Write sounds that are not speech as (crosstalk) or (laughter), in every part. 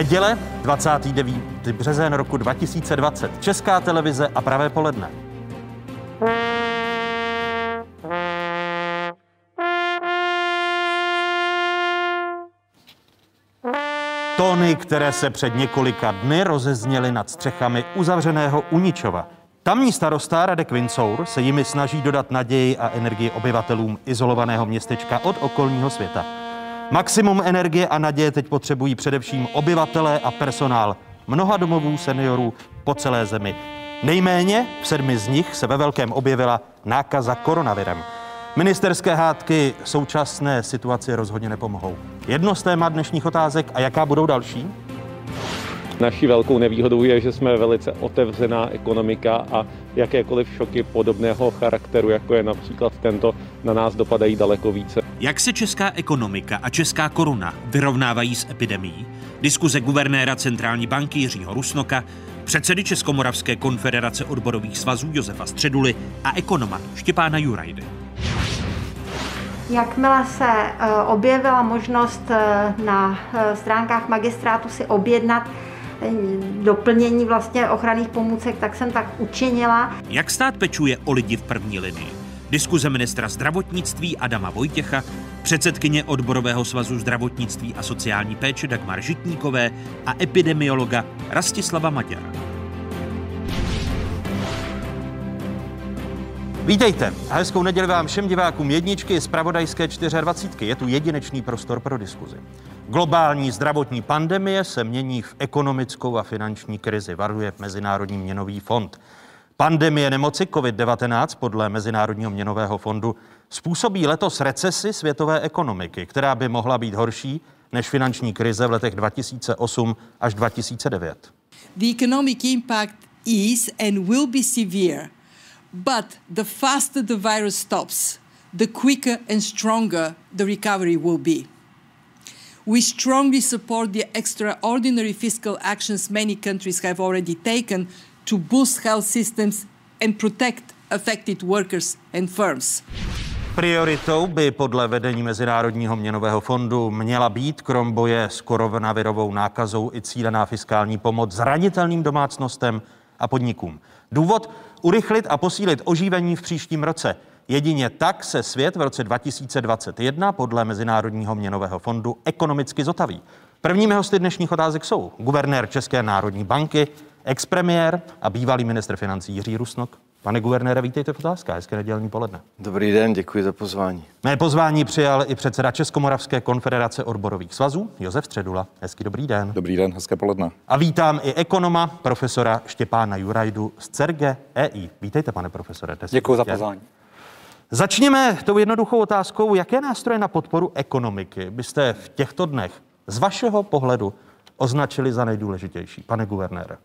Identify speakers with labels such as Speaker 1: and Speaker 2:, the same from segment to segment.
Speaker 1: Neděle, 29. březen roku 2020. Česká televize a pravé poledne. Tóny, které se před několika dny rozezněly nad střechami uzavřeného Uničova. Tamní starosta Radek Vincour se jimi snaží dodat naději a energii obyvatelům izolovaného městečka od okolního světa. Maximum energie a naděje teď potřebují především obyvatelé a personál mnoha domovů seniorů po celé zemi. Nejméně v sedmi z nich se ve velkém objevila nákaza koronavirem. Ministerské hádky současné situaci rozhodně nepomohou. Jedno z témat dnešních otázek a jaká budou další?
Speaker 2: Naší velkou nevýhodou je, že jsme velice otevřená ekonomika a jakékoliv šoky podobného charakteru, jako je například tento, na nás dopadají daleko více.
Speaker 3: Jak se česká ekonomika a česká koruna vyrovnávají s epidemí? Diskuze guvernéra centrální banky Jiřího Rusnoka, předsedy Českomoravské konfederace odborových svazů Josefa Středuly a ekonoma Štěpána Jurajdy.
Speaker 4: Jakmile se eh, objevila možnost eh, na eh, stránkách magistrátu si objednat doplnění vlastně ochranných pomůcek, tak jsem tak učinila.
Speaker 3: Jak stát pečuje o lidi v první linii? Diskuze ministra zdravotnictví Adama Vojtěcha, předsedkyně odborového svazu zdravotnictví a sociální péče Dagmar Žitníkové a epidemiologa Rastislava Maďara.
Speaker 1: Vítejte a hezkou neděli vám všem divákům jedničky z Pravodajské 24. Je tu jedinečný prostor pro diskuzi. Globální zdravotní pandemie se mění v ekonomickou a finanční krizi, varuje Mezinárodní měnový fond. Pandemie nemoci COVID-19 podle Mezinárodního měnového fondu způsobí letos recesi světové ekonomiky, která by mohla být horší než finanční krize v letech 2008 až 2009.
Speaker 5: The economic impact is and will be severe But the faster the virus stops, the quicker and stronger the recovery will be. We strongly support the extraordinary fiscal actions many countries have already taken to boost health systems and protect affected workers and firms.
Speaker 1: Prioritou by podle vedení Mezinárodního měnového fondu měla být krom boje s koronavirovou nákazou i cílená fiskální pomoc zranitelným domácnostem a podnikům. Důvod urychlit a posílit oživení v příštím roce. Jedině tak se svět v roce 2021 podle Mezinárodního měnového fondu ekonomicky zotaví. Prvními hosty dnešních otázek jsou guvernér České národní banky, expremiér a bývalý ministr financí Jiří Rusnok. Pane guvernére, vítejte v otázkách. Hezké nedělní poledne.
Speaker 6: Dobrý den, děkuji za pozvání.
Speaker 1: Mé pozvání přijal i předseda Českomoravské konfederace odborových svazů Josef Středula. Hezký dobrý den.
Speaker 7: Dobrý den, hezké poledne.
Speaker 1: A vítám i ekonoma, profesora Štěpána Jurajdu z CERGE EI. Vítejte, pane profesore.
Speaker 8: Děkuji za pozvání.
Speaker 1: Začněme tou jednoduchou otázkou, jaké nástroje na podporu ekonomiky byste v těchto dnech z vašeho pohledu označili za nejdůležitější, pane guvernére?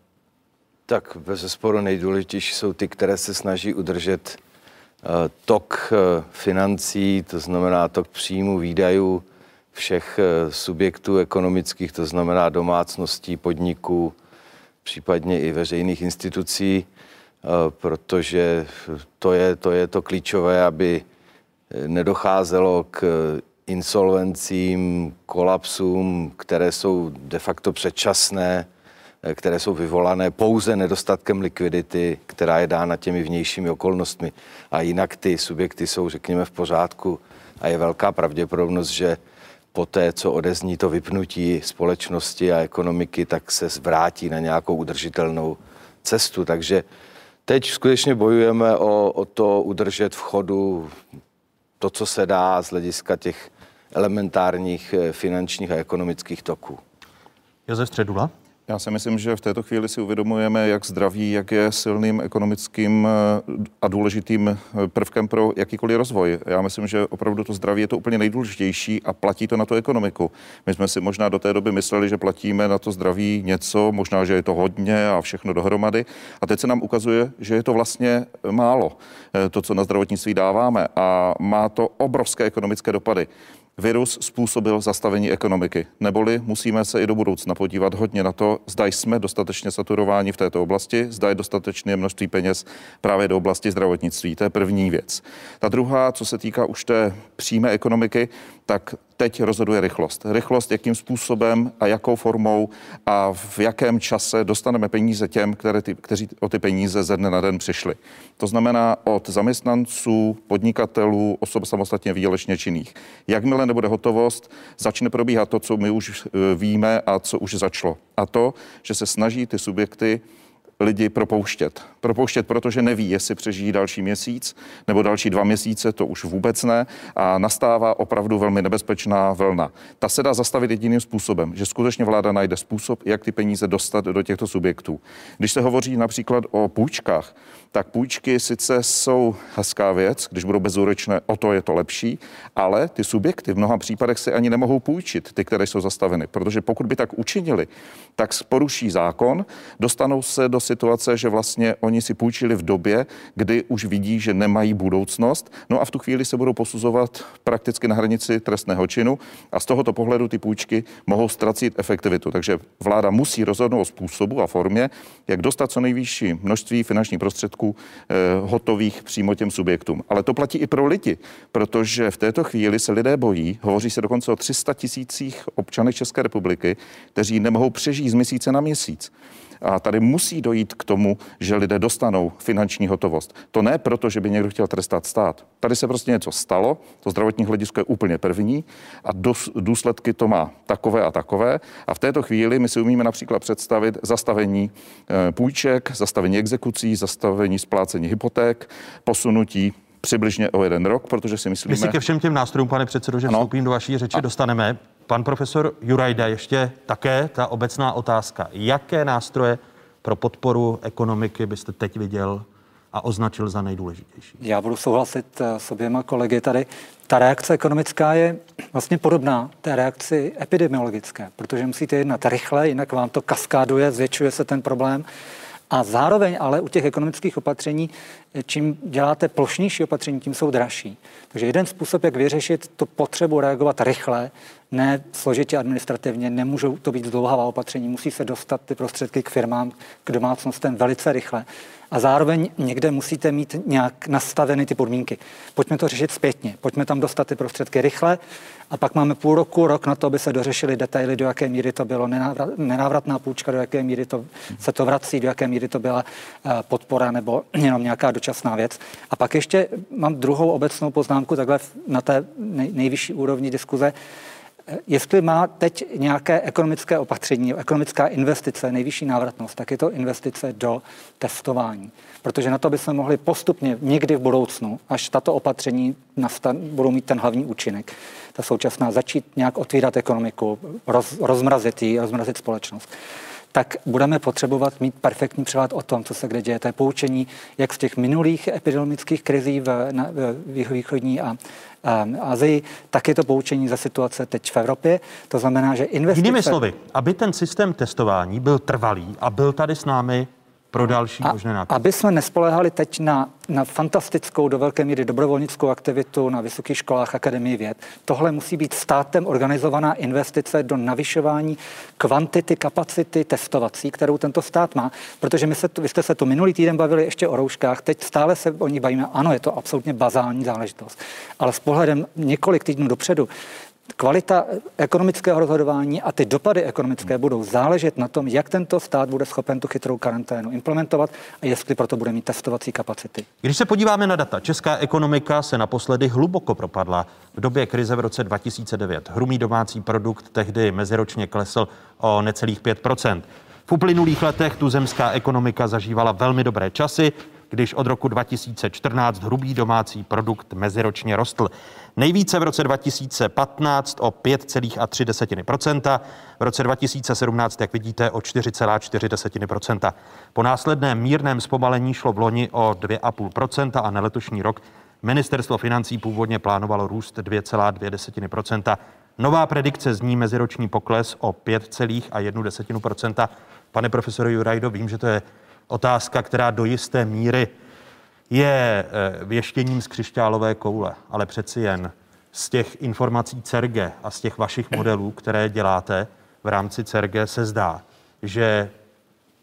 Speaker 6: Tak bez sporu nejdůležitější jsou ty, které se snaží udržet uh, tok uh, financí, to znamená tok příjmu, výdajů všech uh, subjektů ekonomických, to znamená domácností, podniků, případně i veřejných institucí, protože to je, to je to klíčové, aby nedocházelo k insolvencím, kolapsům, které jsou de facto předčasné, Eh, které jsou vyvolané pouze nedostatkem likvidity, která je dána těmi vnějšími okolnostmi. A jinak ty subjekty jsou, řekněme, v pořádku a je velká pravděpodobnost, že po té, co odezní to vypnutí společnosti a ekonomiky, tak se zvrátí na nějakou udržitelnou cestu. Takže teď skutečně bojujeme o, o to udržet v chodu to, co se dá z hlediska těch elementárních eh, finančních a ekonomických toků.
Speaker 1: Josef Středula.
Speaker 7: Já si myslím, že v této chvíli si uvědomujeme, jak zdraví, jak je silným ekonomickým eh, a důležitým eh, prvkem pro jakýkoliv rozvoj. Já myslím, že opravdu to zdraví je to úplně nejdůležitější a platí to na tu ekonomiku. My jsme si možná do té doby mysleli, že platíme na to zdraví něco, možná, že je to hodně a všechno dohromady. A teď se nám ukazuje, že je to vlastně málo, eh, to, co na zdravotnictví dáváme. A má to obrovské ekonomické dopady. Virus způsobil zastavení ekonomiky, neboli musíme se i do budoucna podívat hodně na to, zda jsme dostatečně saturováni v této oblasti, zda je dostatečné množství peněz právě do oblasti zdravotnictví. To je první věc. Ta druhá, co se týká už té přímé ekonomiky, tak Teď rozhoduje rychlost. Rychlost, jakým způsobem a jakou formou a v jakém čase dostaneme peníze těm, které ty, kteří o ty peníze ze dne na den přišli. To znamená od zaměstnanců, podnikatelů, osob samostatně výdělečně činných. Jakmile nebude hotovost, začne probíhat to, co my už eh, víme a co už začalo. A to, že se snaží ty subjekty lidi propouštět. Propouštět, protože neví, jestli přežijí další měsíc nebo další dva měsíce, to už vůbec ne. A nastává opravdu velmi nebezpečná vlna. Ta se dá zastavit jediným způsobem, že skutečně vláda najde způsob, jak ty peníze dostat do těchto subjektů. Když se hovoří například o půjčkách, tak půjčky sice jsou hezká věc, když budou bezúročné, o to je to lepší, ale ty subjekty v mnoha případech si ani nemohou půjčit, ty, které jsou zastaveny, protože pokud by tak učinili, tak poruší zákon, dostanou se do situace, že vlastně oni si půjčili v době, kdy už vidí, že nemají budoucnost, no a v tu chvíli se budou posuzovat prakticky na hranici trestného činu a z tohoto pohledu ty půjčky mohou ztracit efektivitu. Takže vláda musí rozhodnout o způsobu a formě, jak dostat co nejvyšší množství finančních prostředků prostředků eh, hotových přímo těm subjektům. Ale to platí i pro lidi, protože v této chvíli se lidé bojí, hovoří se dokonce o 300 tisících občanech České republiky, kteří nemohou přežít z měsíce na měsíc. A tady musí dojít k tomu, že lidé dostanou finanční hotovost. To ne proto, že by někdo chtěl trestat stát. Tady se prostě něco stalo, to zdravotní hledisko je úplně první a důsledky to má takové a takové. A v této chvíli my si umíme například představit zastavení eh, půjček, zastavení exekucí, zastavení splácení hypoték, posunutí přibližně o jeden rok, protože si myslíme...
Speaker 1: My si ke všem těm nástrojům, pane předsedo, že vstoupím do vaší řeči, a... dostaneme. Pan profesor Jurajda, ještě také ta obecná otázka. Jaké nástroje pro podporu ekonomiky byste teď viděl a označil za nejdůležitější?
Speaker 8: Já budu souhlasit eh, s oběma kolegy tady. Ta reakce ekonomická je vlastně podobná té reakci epidemiologické, protože musíte jednat rychle, jinak vám to kaskáduje, zvětšuje se ten problém. A zároveň ale u těch ekonomických opatření, eh, čím děláte plošnější opatření, tím jsou dražší. Takže jeden způsob, jak vyřešit tu potřebu reagovat rychle, ne složitě administrativně, nemůžou to být zdlouhavá opatření, musí se dostat ty prostředky k firmám, k domácnostem velice rychle. A zároveň někde musíte mít nějak nastaveny ty podmínky. Pojďme to řešit zpětně, pojďme tam dostat ty prostředky rychle a pak máme půl roku, rok na to, aby se dořešily detaily, do jaké míry to bylo nenávratná půjčka, do jaké míry to, se to vrací, do jaké míry to byla eh, podpora nebo jenom nějaká dočasná věc. A pak ještě mám druhou obecnou poznámku takhle na té nejvyšší úrovni diskuze jestli má teď nějaké ekonomické opatření, ekonomická investice, nejvyšší návratnost, tak je to investice do testování. Protože na to bychom mohli postupně někdy v budoucnu, až tato opatření nastan, budou mít ten hlavní účinek, ta současná, začít nějak otvírat ekonomiku, roz, rozmrazit ji, rozmrazit společnost tak budeme potřebovat mít perfektní přehled o tom, co se kde děje. To je poučení jak z těch minulých epidemiologických krizí v, na, v východní a Azii, tak je to poučení za situace teď v Evropě. To znamená, že investice...
Speaker 1: Jinými slovy, aby ten systém testování byl trvalý a byl tady s námi pro další a, možné náklady.
Speaker 8: Aby jsme nespolehali teď na, na fantastickou, do velké míry dobrovolnickou aktivitu na vysokých školách Akademii věd. Tohle musí být státem organizovaná investice do navyšování kvantity, kapacity testovací, kterou tento stát má. Protože my se tu, vy jste se tu minulý týden bavili ještě o rouškách, teď stále se o nich bavíme. Ano, je to absolutně bazální záležitost. Ale s pohledem několik týdnů dopředu kvalita ekonomického rozhodování a ty dopady ekonomické budou záležet na tom, jak tento stát bude schopen tu chytrou karanténu implementovat a jestli proto bude mít testovací kapacity.
Speaker 1: Když se podíváme na data, česká ekonomika se naposledy hluboko propadla v době krize v roce 2009. Hrumý domácí produkt tehdy meziročně klesl o necelých 5% v uplynulých letech tu zemská ekonomika zažívala velmi dobré časy, když od roku 2014 hrubý domácí produkt meziročně rostl. Nejvíce v roce 2015 o 5,3% v roce 2017, jak vidíte, o 4,4% Po následném mírném zpomalení šlo v loni o 2,5% a na letošní rok Ministerstvo financí původně plánovalo růst 2,2% Nová predikce zní meziroční pokles o 5,1% Pane profesore Jurajdo, vím, že to je otázka, která do jisté míry je eh, věštěním z křišťálové koule, ale přeci jen z těch informací CERGE a z těch vašich modelů, které děláte v rámci CERGE, se zdá, že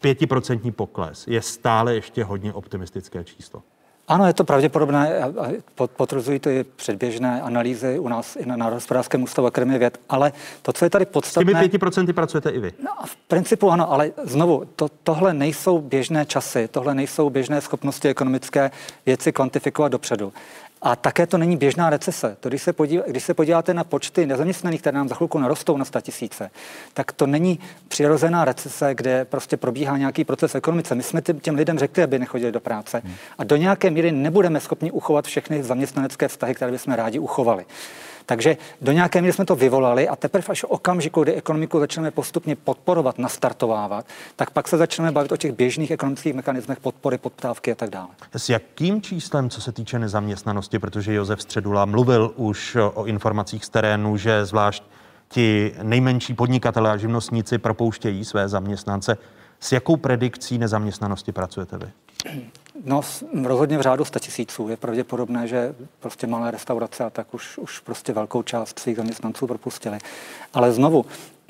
Speaker 1: pětiprocentní pokles je stále ještě hodně optimistické číslo.
Speaker 8: Ano, je to pravděpodobné a potvrzují to i předběžné analýzy u nás i na Národospodářském ústavu Akademie věd, ale to, co je tady podstatné...
Speaker 1: S těmi pěti procenty pracujete i vy?
Speaker 8: No, v principu ano, ale znovu, to, tohle nejsou běžné časy, tohle nejsou běžné schopnosti ekonomické věci kvantifikovat dopředu. A také to není běžná recese. To, když, se podívá, když se podíváte na počty nezaměstnaných, které nám za chvilku narostou na 100 tisíce, tak to není přirozená recese, kde prostě probíhá nějaký proces ekonomice. My jsme těm, těm lidem řekli, aby nechodili do práce. Hmm. A do nějaké míry nebudeme schopni uchovat všechny zaměstnanecké vztahy, které bychom rádi uchovali. Takže do nějaké míry jsme to vyvolali a teprve až okamžiku, kdy ekonomiku začneme postupně podporovat, nastartovávat, tak pak se začneme bavit o těch běžných ekonomických mechanismech podpory, podptávky a tak dále.
Speaker 1: S jakým číslem, co se týče nezaměstnanosti, protože Josef Středula mluvil už o informacích z terénu, že zvlášť ti nejmenší podnikatelé a živnostníci propouštějí své zaměstnance. S jakou predikcí nezaměstnanosti pracujete vy?
Speaker 8: No, rozhodně v řádu 100 tisíců. Je pravděpodobné, že prostě malé restaurace a tak už, už prostě velkou část svých zaměstnanců propustili. Ale znovu,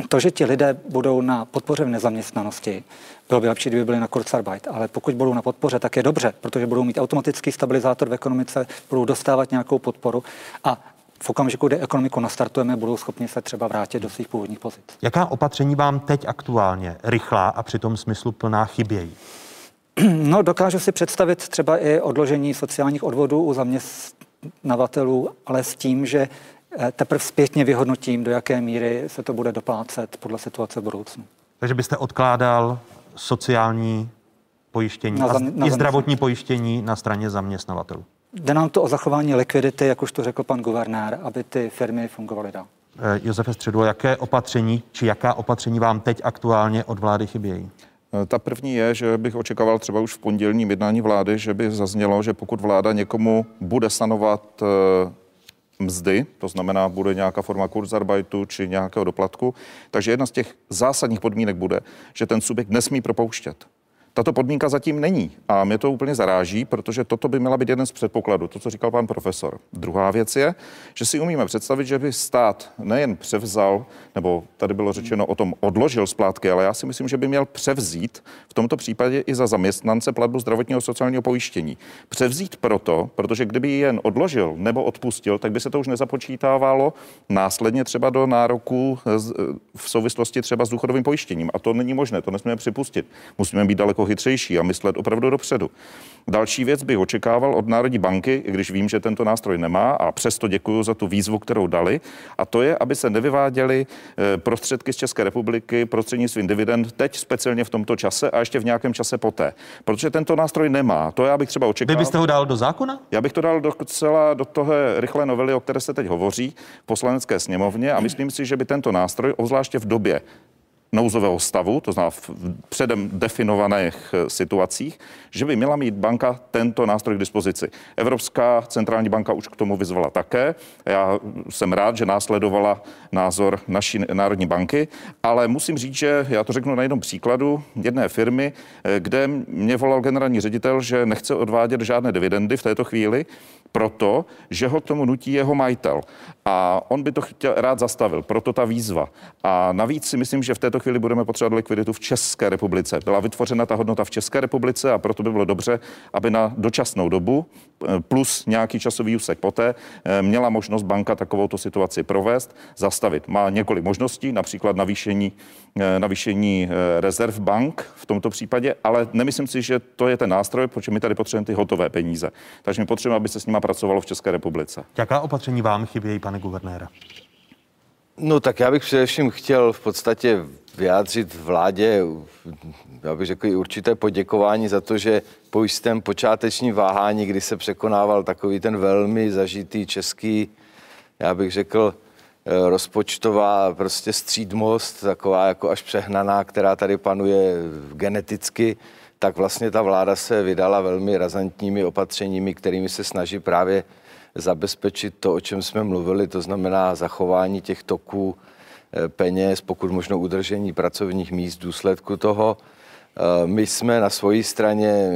Speaker 8: to, že ti lidé budou na podpoře v nezaměstnanosti, bylo by lepší, kdyby byli na Kurzarbeit, ale pokud budou na podpoře, tak je dobře, protože budou mít automatický stabilizátor v ekonomice, budou dostávat nějakou podporu a v okamžiku, kdy ekonomiku nastartujeme, budou schopni se třeba vrátit do svých původních pozic.
Speaker 1: Jaká opatření vám teď aktuálně rychlá a přitom smyslu plná chybějí? (clears throat)
Speaker 8: No, dokážu si představit třeba i odložení sociálních odvodů u zaměstnavatelů, ale s tím, že eh, teprve zpětně vyhodnotím, do jaké míry se to bude doplácet podle situace v budoucnu.
Speaker 1: Takže byste odkládal sociální pojištění na zam, a i zdravotní pojištění na straně zaměstnavatelů?
Speaker 8: Jde nám to o zachování likvidity, jak už to řekl pan guvernér, aby ty firmy fungovaly dál.
Speaker 1: Eh, Josefe Středu, jaké opatření, či jaká opatření vám teď aktuálně od vlády chybějí?
Speaker 7: Eh, ta první je, že bych očekával třeba už v pondělním jednání vlády, že by zaznělo, že pokud vláda někomu bude sanovat eh, mzdy, to znamená, bude nějaká forma kurzarbeitu či nějakého doplatku, takže jedna z těch zásadních podmínek bude, že ten subjekt nesmí propouštět. Tato podmínka zatím není a mě to úplně zaráží, protože toto by měla být jeden z předpokladů, to, co říkal pan profesor. Druhá věc je, že si umíme představit, že by stát nejen převzal, nebo tady bylo řečeno o tom odložil splátky, ale já si myslím, že by měl převzít v tomto případě i za zaměstnance platbu zdravotního sociálního pojištění. Převzít proto, protože kdyby ji jen odložil nebo odpustil, tak by se to už nezapočítávalo následně třeba do nároku v souvislosti třeba s důchodovým pojištěním. A to není možné, to nesmíme připustit. Musíme být daleko chytřejší a myslet opravdu dopředu. Další věc bych očekával od Národní banky, i když vím, že tento nástroj nemá a přesto děkuji za tu výzvu, kterou dali, a to je, aby se nevyváděly eh, prostředky z České republiky prostřednictvím dividend teď speciálně v tomto čase a ještě v nějakém čase poté. Protože tento nástroj nemá. To já bych třeba očekával.
Speaker 1: Vy byste ho dal do zákona?
Speaker 7: Já bych to dal do celá do toho rychlé novely, o které se teď hovoří v poslanecké sněmovně a myslím si, že by tento nástroj, obzvláště v době nouzového stavu, to znamená v předem definovaných eh, situacích, že by měla mít banka tento nástroj k dispozici. Evropská centrální banka už k tomu vyzvala také. Já jsem rád, že následovala názor naší Národní banky, ale musím říct, že já to řeknu na jednom příkladu jedné firmy, eh, kde mě volal generální ředitel, že nechce odvádět žádné dividendy v této chvíli, proto, že ho tomu nutí jeho majitel. A on by to chtěl, rád zastavil, proto ta výzva. A navíc si myslím, že v této chvíli budeme potřebovat likviditu v České republice. Byla vytvořena ta hodnota v České republice a proto by bylo dobře, aby na dočasnou dobu eh, plus nějaký časový úsek poté eh, měla možnost banka takovouto situaci provést, zastavit. Má několik možností, například navýšení, eh, navýšení rezerv bank v tomto případě, ale nemyslím si, že to je ten nástroj, protože my tady potřebujeme ty hotové peníze. Takže my potřebujeme, aby se s nimi pracovalo v České republice.
Speaker 1: Jaká opatření vám chybějí, pane guvernéra?
Speaker 6: No tak já bych především chtěl v podstatě vyjádřit vládě, já bych řekl i určité poděkování za to, že po jistém počátečním váhání, kdy se překonával takový ten velmi zažitý český, já bych řekl, eh, rozpočtová prostě střídmost, taková jako až přehnaná, která tady panuje geneticky, tak vlastně ta vláda se vydala velmi razantními opatřeními, kterými se snaží právě zabezpečit to, o čem jsme mluvili, to znamená zachování těch toků eh, peněz, pokud možno udržení pracovních míst v důsledku toho. Eh, my jsme na svojí straně,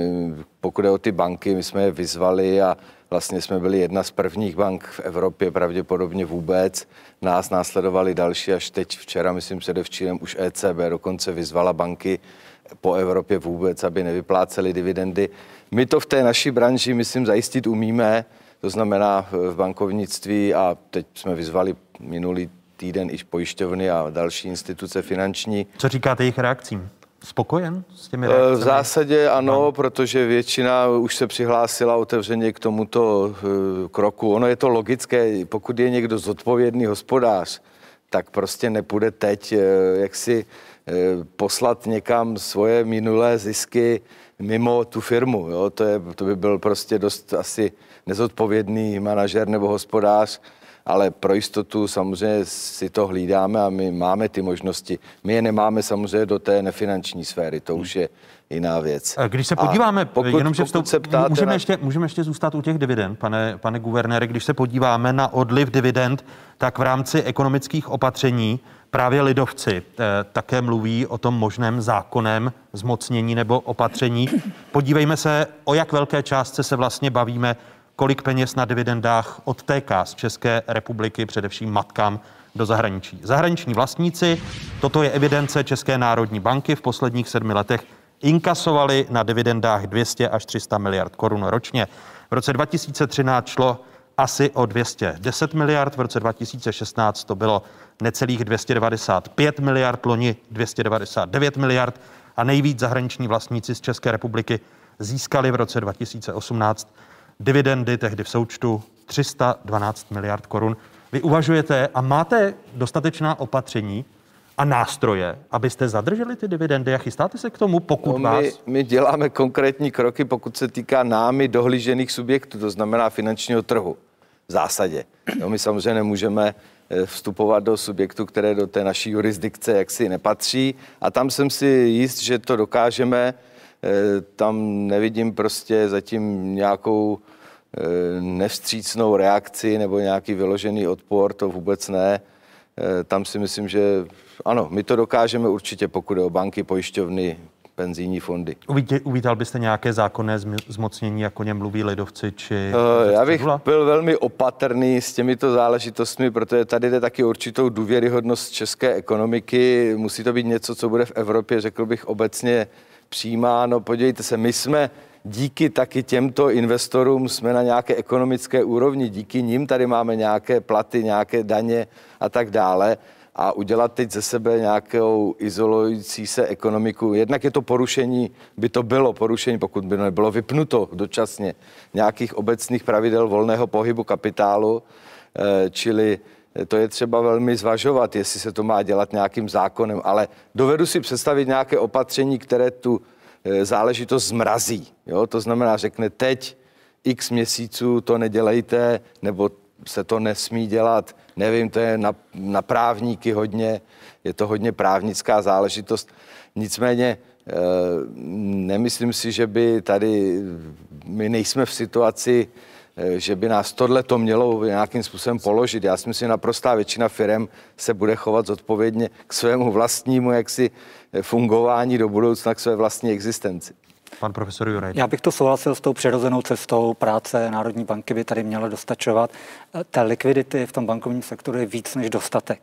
Speaker 6: pokud je o ty banky, my jsme je vyzvali a Vlastně jsme byli jedna z prvních bank v Evropě, pravděpodobně vůbec. Nás následovali další, až teď včera, myslím předevčírem, už ECB dokonce vyzvala banky po Evropě vůbec, aby nevypláceli dividendy. My to v té naší branži, myslím, zajistit umíme, to znamená v bankovnictví a teď jsme vyzvali minulý týden i pojišťovny a další instituce finanční.
Speaker 1: Co říkáte jejich reakcím? Spokojen s těmi
Speaker 6: Eh,
Speaker 1: reakcemi?
Speaker 6: V zásadě ano, protože většina už se přihlásila otevřeně k tomuto eh, kroku. Ono je to logické, pokud je někdo zodpovědný hospodář, tak prostě nepůjde teď eh, jak si eh, poslat někam svoje minulé zisky mimo tu firmu. Jo? To, je, to by byl prostě dost asi nezodpovědný manažer nebo hospodář, ale pro jistotu samozřejmě si to hlídáme a my máme ty možnosti. My je nemáme samozřejmě do té nefinanční sféry, to už je jiná věc.
Speaker 1: Když se
Speaker 6: A
Speaker 1: podíváme,
Speaker 6: pokud,
Speaker 1: jenom, že vstup,
Speaker 6: se ptáte
Speaker 1: můžeme,
Speaker 6: na...
Speaker 1: ještě, můžeme ještě zůstat u těch dividend, pane, pane guvernére. Když se podíváme na odliv dividend, tak v rámci ekonomických opatření právě lidovci eh, také mluví o tom možném zákonem zmocnění nebo opatření. Podívejme se, o jak velké částce se vlastně bavíme, kolik peněz na dividendách odtéká z České republiky, především matkám do zahraničí. Zahraniční vlastníci, toto je evidence České národní banky, v posledních sedmi letech inkasovali na dividendách 200 až 300 miliard korun ročně. V roce 2013 šlo asi o 210 miliard, v roce 2016 to bylo necelých 295 miliard, loni 299 miliard a nejvíc zahraniční vlastníci z České republiky získali v roce 2018 dividendy tehdy v součtu 312 miliard korun. Vy uvažujete a máte dostatečná opatření a nástroje, abyste zadrželi ty dividendy a chystáte se k tomu, pokud
Speaker 6: No,
Speaker 1: vás...
Speaker 6: my, my děláme konkrétní kroky, pokud se týká námi dohlížených subjektů, to znamená finančního trhu v zásadě. No, my samozřejmě nemůžeme eh, vstupovat do subjektů, které do té naší jurisdikce jaksi nepatří a tam jsem si jist, že to dokážeme. Eh, Tam nevidím prostě zatím nějakou eh, nevstřícnou reakci nebo nějaký vyložený odpor, to vůbec ne. Eh, Tam si myslím, že ano, my to dokážeme určitě, pokud je o banky, pojišťovny, penzijní fondy.
Speaker 1: Uvítě, uvítal byste nějaké zákonné zmocnění, jako něm mluví lidovci, či...
Speaker 6: Eh, Já bych byl velmi opatrný s těmito záležitostmi, protože tady jde taky určitou důvěryhodnost české ekonomiky. Musí to být něco, co bude v Evropě, řekl bych, obecně přijímáno. Podívejte se, my jsme díky taky těmto investorům jsme na nějaké ekonomické úrovni. Díky nim tady máme nějaké platy, nějaké daně a tak dále. A udělat teď ze sebe nějakou izolující se ekonomiku, jednak je to porušení, by to bylo porušení, pokud by nebylo vypnuto dočasně nějakých obecných pravidel volného pohybu kapitálu, eh, čili to je třeba velmi zvažovat, jestli se to má dělat nějakým zákonem, ale dovedu si představit nějaké opatření, které tu eh, záležitost zmrazí. Jo? To znamená, řekne teď x měsíců to nedělejte, nebo se to nesmí dělat. Nevím, to je na, na právníky hodně, je to hodně právnická záležitost. Nicméně eh, nemyslím si, že by tady, my nejsme v situaci, eh, že by nás tohle to mělo nějakým způsobem položit. Já si myslím, že naprostá většina firm se bude chovat zodpovědně k svému vlastnímu jaksi eh, fungování do budoucna, k své vlastní existenci.
Speaker 1: Pan profesor Juraj.
Speaker 8: Já bych to souhlasil s tou přirozenou cestou práce Národní banky by tady měla dostačovat. Eh, Té likvidity v tom bankovním sektoru je víc než dostatek.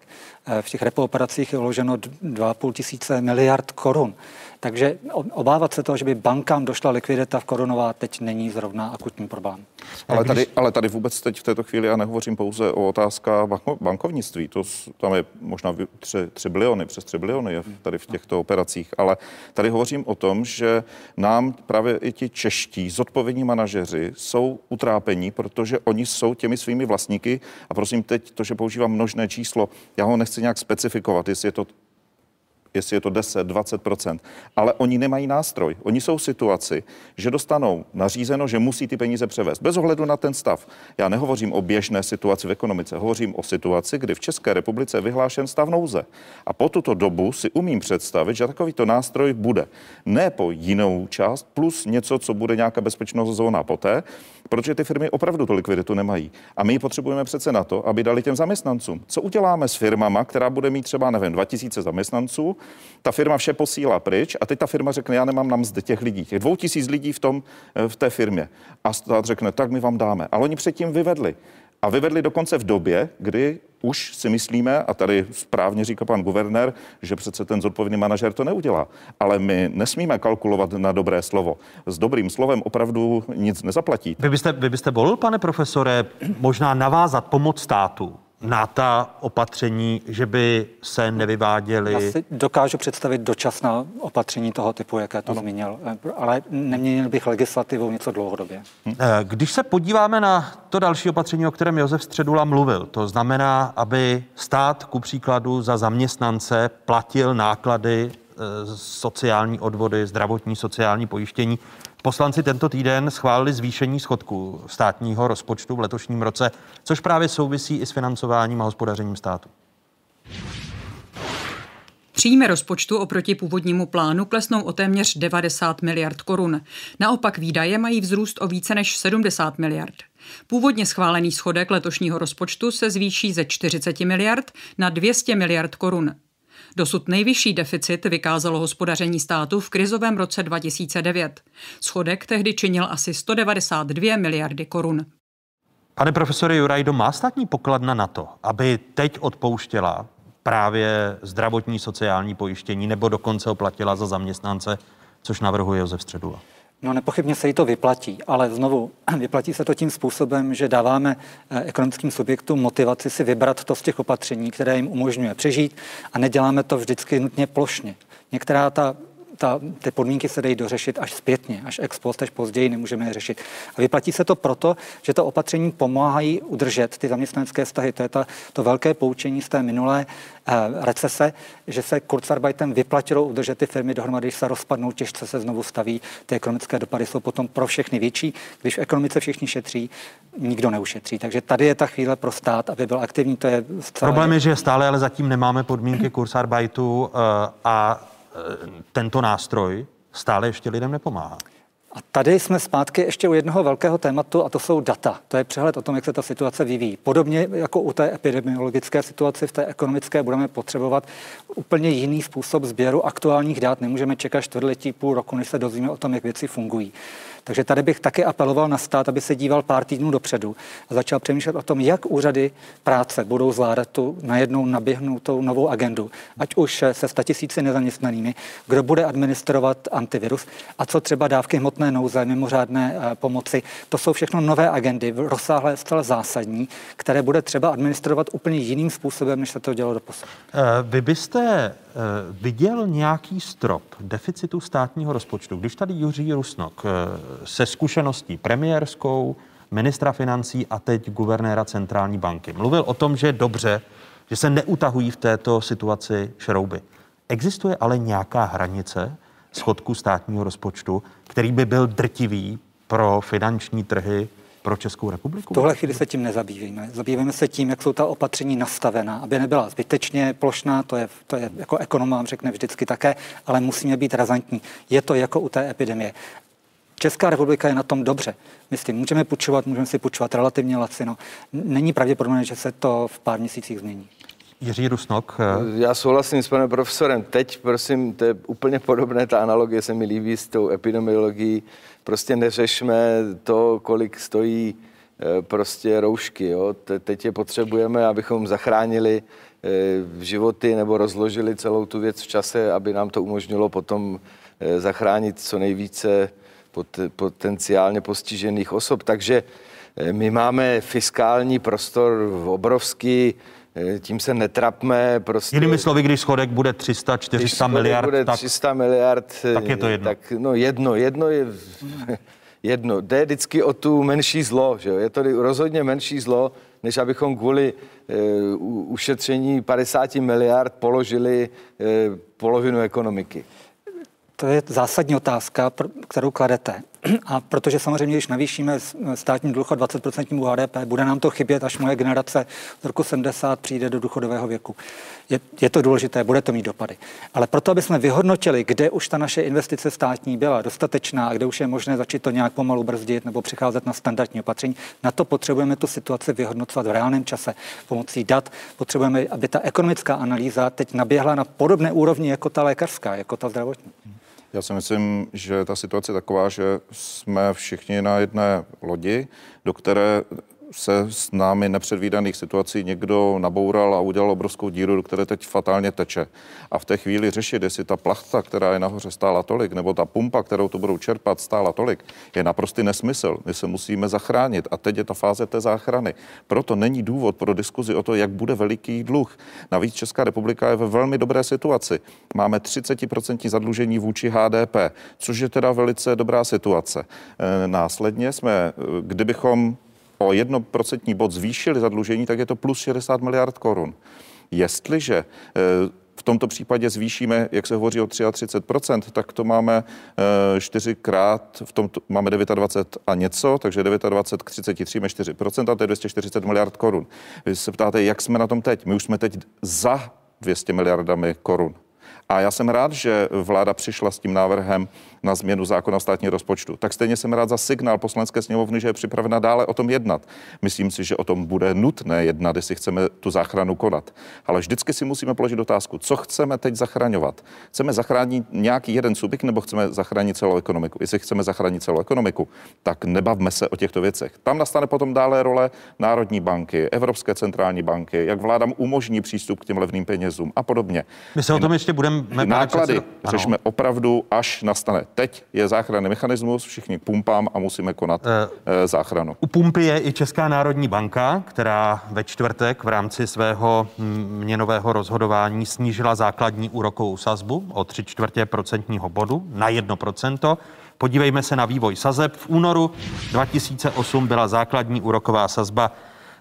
Speaker 8: Eh, V těch repo operacích je uloženo 2,5 tisíce miliard korun. Takže obávat se toho, že by bankám došla likvidita v korunová, teď není zrovna akutní problém.
Speaker 7: Ale tady, ale tady vůbec teď v této chvíli já nehovořím pouze o otázkách banko- bankovnictví. To tam je možná vy- tři, tři biliony, přes 3 biliony je v- tady v těchto operacích. Ale tady hovořím o tom, že nám právě i ti čeští zodpovědní manažeři jsou utrápení, protože oni jsou těmi svými vlastníky. A prosím teď to, že používám množné číslo, já ho nechci nějak specifikovat, jestli je to jestli je to 10, 20% ale oni nemají nástroj. Oni jsou v situaci, že dostanou nařízeno, že musí ty peníze převést. Bez ohledu na ten stav. Já nehovořím o běžné situaci v ekonomice, hovořím o situaci, kdy v České republice je vyhlášen stav nouze. A po tuto dobu si umím představit, že takovýto nástroj bude ne po jinou část, plus něco, co bude nějaká bezpečnost zóna poté, protože ty firmy opravdu tu likviditu nemají. A my ji potřebujeme přece na to, aby dali těm zaměstnancům. Co uděláme s firmama, která bude mít třeba, nevím, 2000 zaměstnanců, ta firma vše posílá pryč a teď ta firma řekne, já nemám na mzdy těch lidí, těch 2000 lidí v, tom, eh, v té firmě. A stát řekne, tak my vám dáme. Ale oni předtím vyvedli. A vyvedli dokonce v době, kdy už si myslíme, a tady správně říká pan guvernér, že přece ten zodpovědný manažer to neudělá. Ale my nesmíme kalkulovat na dobré slovo. S dobrým slovem opravdu nic nezaplatí.
Speaker 1: Vy byste, vy byste volil, pane profesore, možná navázat pomoc státu na ta opatření, že by se nevyváděly?
Speaker 8: Já si dokážu představit dočasná opatření toho typu, jaké to zmínil, ale neměnil bych legislativou něco dlouhodobě.
Speaker 1: Eh, když se podíváme na to další opatření, o kterém Josef Středula mluvil, to znamená, aby stát ku příkladu za zaměstnance platil náklady eh, sociální odvody, zdravotní sociální pojištění Poslanci tento týden schválili zvýšení schodku státního rozpočtu v letošním roce, což právě souvisí i s financováním a hospodařením státu.
Speaker 9: Příjmy rozpočtu oproti původnímu plánu klesnou o téměř 90 miliard korun. Naopak výdaje mají vzrůst o více než 70 miliard. Původně schválený schodek letošního rozpočtu se zvýší ze 40 miliard na 200 miliard korun. Dosud nejvyšší deficit vykázalo hospodaření státu v krizovém roce 2009. Schodek tehdy činil asi 192 miliardy korun.
Speaker 1: Pane profesore Jurajdo, má státní pokladna na to, aby teď odpouštěla právě zdravotní sociální pojištění nebo dokonce oplatila za zaměstnance, což navrhuje Josef Středula?
Speaker 8: No nepochybně se jí to vyplatí, ale znovu (clears throat) vyplatí se to tím způsobem, že dáváme eh, ekonomickým subjektům motivaci si vybrat to z těch opatření, které jim umožňuje přežít a neděláme to vždycky nutně plošně. Některá ta ta, ty podmínky se dají dořešit až zpětně, až ex post, až později nemůžeme je řešit. A vyplatí se to proto, že to opatření pomáhají udržet ty zaměstnanecké vztahy. To je ta, to velké poučení z té minulé eh, recese, že se Kurzarbeitem vyplatilo udržet ty firmy dohromady, když se rozpadnou, těžce se znovu staví. Ty ekonomické dopady jsou potom pro všechny větší. Když v ekonomice všichni šetří, nikdo neušetří. Takže tady je ta chvíle pro stát, aby byl aktivní. To je
Speaker 1: Problém je, že stále ale zatím nemáme podmínky Kurzarbeitu uh, a tento nástroj stále ještě lidem nepomáhá.
Speaker 8: A tady jsme zpátky ještě u jednoho velkého tématu a to jsou data. To je přehled o tom, jak se ta situace vyvíjí. Podobně jako u té epidemiologické situace, v té ekonomické budeme potřebovat úplně jiný způsob sběru aktuálních dat. Nemůžeme čekat čtvrtletí, půl roku, než se dozvíme o tom, jak věci fungují. Takže tady bych taky apeloval na stát, aby se díval pár týdnů dopředu a začal přemýšlet o tom, jak úřady práce budou zvládat tu najednou naběhnutou novou agendu, ať už se statisíci nezaměstnanými, kdo bude administrovat antivirus a co třeba dávky hmotné nouze, mimořádné eh, pomoci. To jsou všechno nové agendy, rozsáhlé, zcela zásadní, které bude třeba administrovat úplně jiným způsobem, než se to dělo do posud.
Speaker 1: Eh, vy byste viděl nějaký strop deficitu státního rozpočtu, když tady Jiří Rusnok se zkušeností premiérskou, ministra financí a teď guvernéra centrální banky. Mluvil o tom, že je dobře, že se neutahují v této situaci šrouby. Existuje ale nějaká hranice schodku státního rozpočtu, který by byl drtivý pro finanční trhy pro Českou republiku?
Speaker 8: V tohle chvíli se tím nezabývíme. Zabýváme se tím, jak jsou ta opatření nastavena, aby nebyla zbytečně plošná, to je, to je jako ekonom vám řekne vždycky také, ale musíme být razantní. Je to jako u té epidemie. Česká republika je na tom dobře. Myslím, můžeme půjčovat, můžeme si půjčovat relativně lacino. Není pravděpodobné, že se to v pár měsících změní.
Speaker 1: Jiří Rusnok.
Speaker 6: Eh, Já souhlasím s panem profesorem. Teď, prosím, to je úplně podobné, ta analogie se mi líbí s tou epidemiologií. Prostě neřešme to, kolik stojí eh, prostě roušky. Jo? Teď je potřebujeme, abychom zachránili eh, životy nebo rozložili celou tu věc v čase, aby nám to umožnilo potom zachránit co nejvíce potenciálně postižených osob. Takže eh, my máme fiskální prostor obrovský, eh, tím se netrapme. Prostě...
Speaker 1: Jinými slovy, když schodek bude 300, 400 když miliard,
Speaker 6: bude tak, 300 miliard,
Speaker 1: tak je to jedno. Tak,
Speaker 6: no jedno, jedno je (laughs) jedno. Jde vždycky o tu menší zlo, že jo? Je to rozhodně menší zlo, než abychom kvůli uh, ušetření 50 miliard položili uh, polovinu ekonomiky.
Speaker 8: To je zásadní otázka, kterou kladete. A protože samozřejmě, když navýšíme státní dluh o 20% HDP, bude nám to chybět, až moje generace z roku 70 přijde do důchodového věku. Je, je to důležité, bude to mít dopady. Ale proto, aby jsme vyhodnotili, kde už ta naše investice státní byla dostatečná a kde už je možné začít to nějak pomalu brzdit nebo přicházet na standardní opatření, na to potřebujeme tu situaci vyhodnocovat v reálném čase pomocí dat. Potřebujeme, aby ta ekonomická analýza teď naběhla na podobné úrovni jako ta lékařská, jako ta zdravotní.
Speaker 7: Já si myslím, že ta situace je taková, že jsme všichni na jedné lodi, do které se s námi nepředvídaných situací někdo naboural a udělal obrovskou díru, do které teď fatálně teče. A v té chvíli řešit, jestli ta plachta, která je nahoře, stála tolik, nebo ta pumpa, kterou to budou čerpat, stála tolik, je naprostý nesmysl. My se musíme zachránit a teď je ta fáze té záchrany. Proto není důvod pro diskuzi o to, jak bude veliký dluh. Navíc Česká republika je ve velmi dobré situaci. Máme 30% zadlužení vůči HDP, což je teda velice dobrá situace. E, následně jsme, kdybychom o jednoprocentní bod zvýšili zadlužení, tak je to plus 60 miliard korun. Jestliže eh, v tomto případě zvýšíme, jak se hovoří o 33%, tak to máme eh, čtyřikrát, v tom máme 29 a něco, takže 29 k 33 je 4%, a to je 240 miliard korun. Vy se ptáte, jak jsme na tom teď? My už jsme teď za 200 miliardami korun. A já jsem rád, že vláda přišla s tím návrhem na změnu zákona o státní rozpočtu. Tak stejně jsem rád za signál poslanecké sněmovny, že je připravena dále o tom jednat. Myslím si, že o tom bude nutné jednat, jestli chceme tu záchranu konat. Ale vždycky si musíme položit otázku, co chceme teď zachraňovat. Chceme zachránit nějaký jeden subjekt nebo chceme zachránit celou ekonomiku? Jestli chceme zachránit celou ekonomiku, tak nebavme se o těchto věcech. Tam nastane potom dále role Národní banky, Evropské centrální banky, jak vládám umožní přístup k těm levným penězům a podobně.
Speaker 1: My se o tom ještě budeme.
Speaker 7: Náklady řešíme opravdu, až nastane teď je záchranný mechanismus, všichni pumpám a musíme konat e, záchranu.
Speaker 1: U pumpy je i Česká národní banka, která ve čtvrtek v rámci svého měnového rozhodování snížila základní úrokovou sazbu o 3 čtvrtě procentního bodu na 1%. Podívejme se na vývoj sazeb. V únoru 2008 byla základní úroková sazba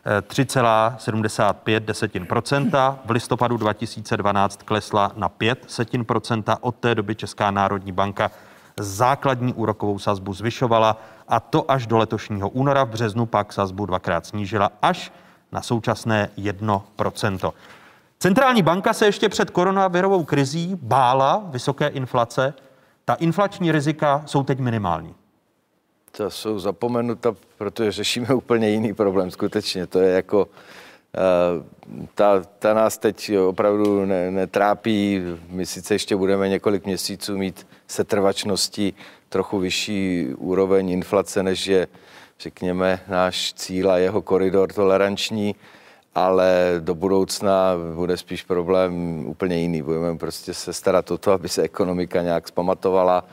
Speaker 1: 3,75% V listopadu 2012 klesla na 5% Od té doby Česká národní banka základní úrokovou sazbu zvyšovala a to až do letošního února. V březnu pak sazbu dvakrát snížila až na současné 1%. Centrální banka se ještě před koronavirovou krizí bála vysoké inflace. Ta inflační rizika jsou teď minimální.
Speaker 6: To jsou zapomenuta, protože řešíme úplně jiný problém. Skutečně to je jako ta, ta nás teď opravdu ne, netrápí. My sice ještě budeme několik měsíců mít setrvačnosti trochu vyšší úroveň inflace, než je, řekněme, náš cíl a jeho koridor toleranční, ale do budoucna bude spíš problém úplně jiný. Budeme prostě se starat o to, aby se ekonomika nějak zpamatovala,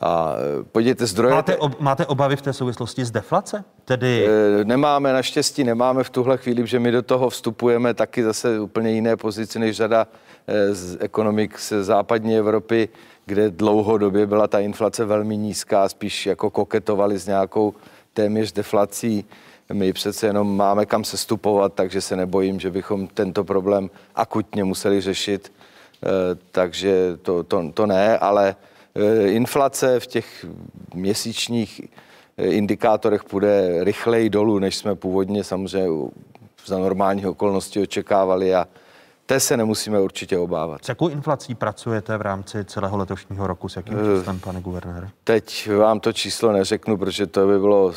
Speaker 6: a e, podívejte, zdroje...
Speaker 1: Máte, ob, máte obavy v té souvislosti z deflace? Tedy...
Speaker 6: E, nemáme, naštěstí nemáme v tuhle chvíli, že my do toho vstupujeme taky zase úplně jiné pozici než řada e, z ekonomik z západní Evropy, kde dlouhodobě byla ta inflace velmi nízká, spíš jako koketovali s nějakou téměř deflací. My přece jenom máme kam se stupovat, takže se nebojím, že bychom tento problém akutně museli řešit. Takže to, to, to ne, ale Eh, inflace v těch měsíčních eh, indikátorech půjde rychleji dolů, než jsme původně samozřejmě za normálních okolností očekávali a té se nemusíme určitě obávat.
Speaker 1: S jakou inflací pracujete v rámci celého letošního roku? S jakým eh, číslem, pane guvernére?
Speaker 6: Teď vám to číslo neřeknu, protože to by bylo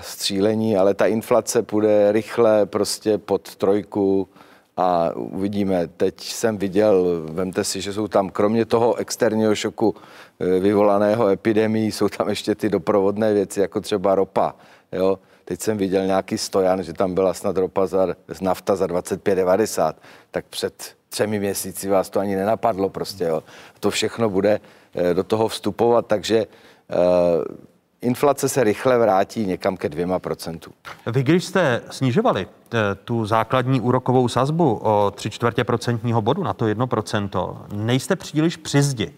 Speaker 6: střílení, ale ta inflace půjde rychle prostě pod trojku, a uvidíme. Teď jsem viděl, vemte si, že jsou tam kromě toho externího šoku eh, vyvolaného epidemii, jsou tam ještě ty doprovodné věci, jako třeba ropa. Jo? Teď jsem viděl nějaký stojan, že tam byla snad ropa za, nafta za 25,90. Tak před třemi měsíci vás to ani nenapadlo prostě. Jo? To všechno bude eh, do toho vstupovat, takže uh, inflace se rychle vrátí někam ke dvěma procentům.
Speaker 1: Vy, když jste snižovali eh, tu základní úrokovou sazbu o tři čtvrtě procentního bodu na to jedno procento, nejste příliš při zdi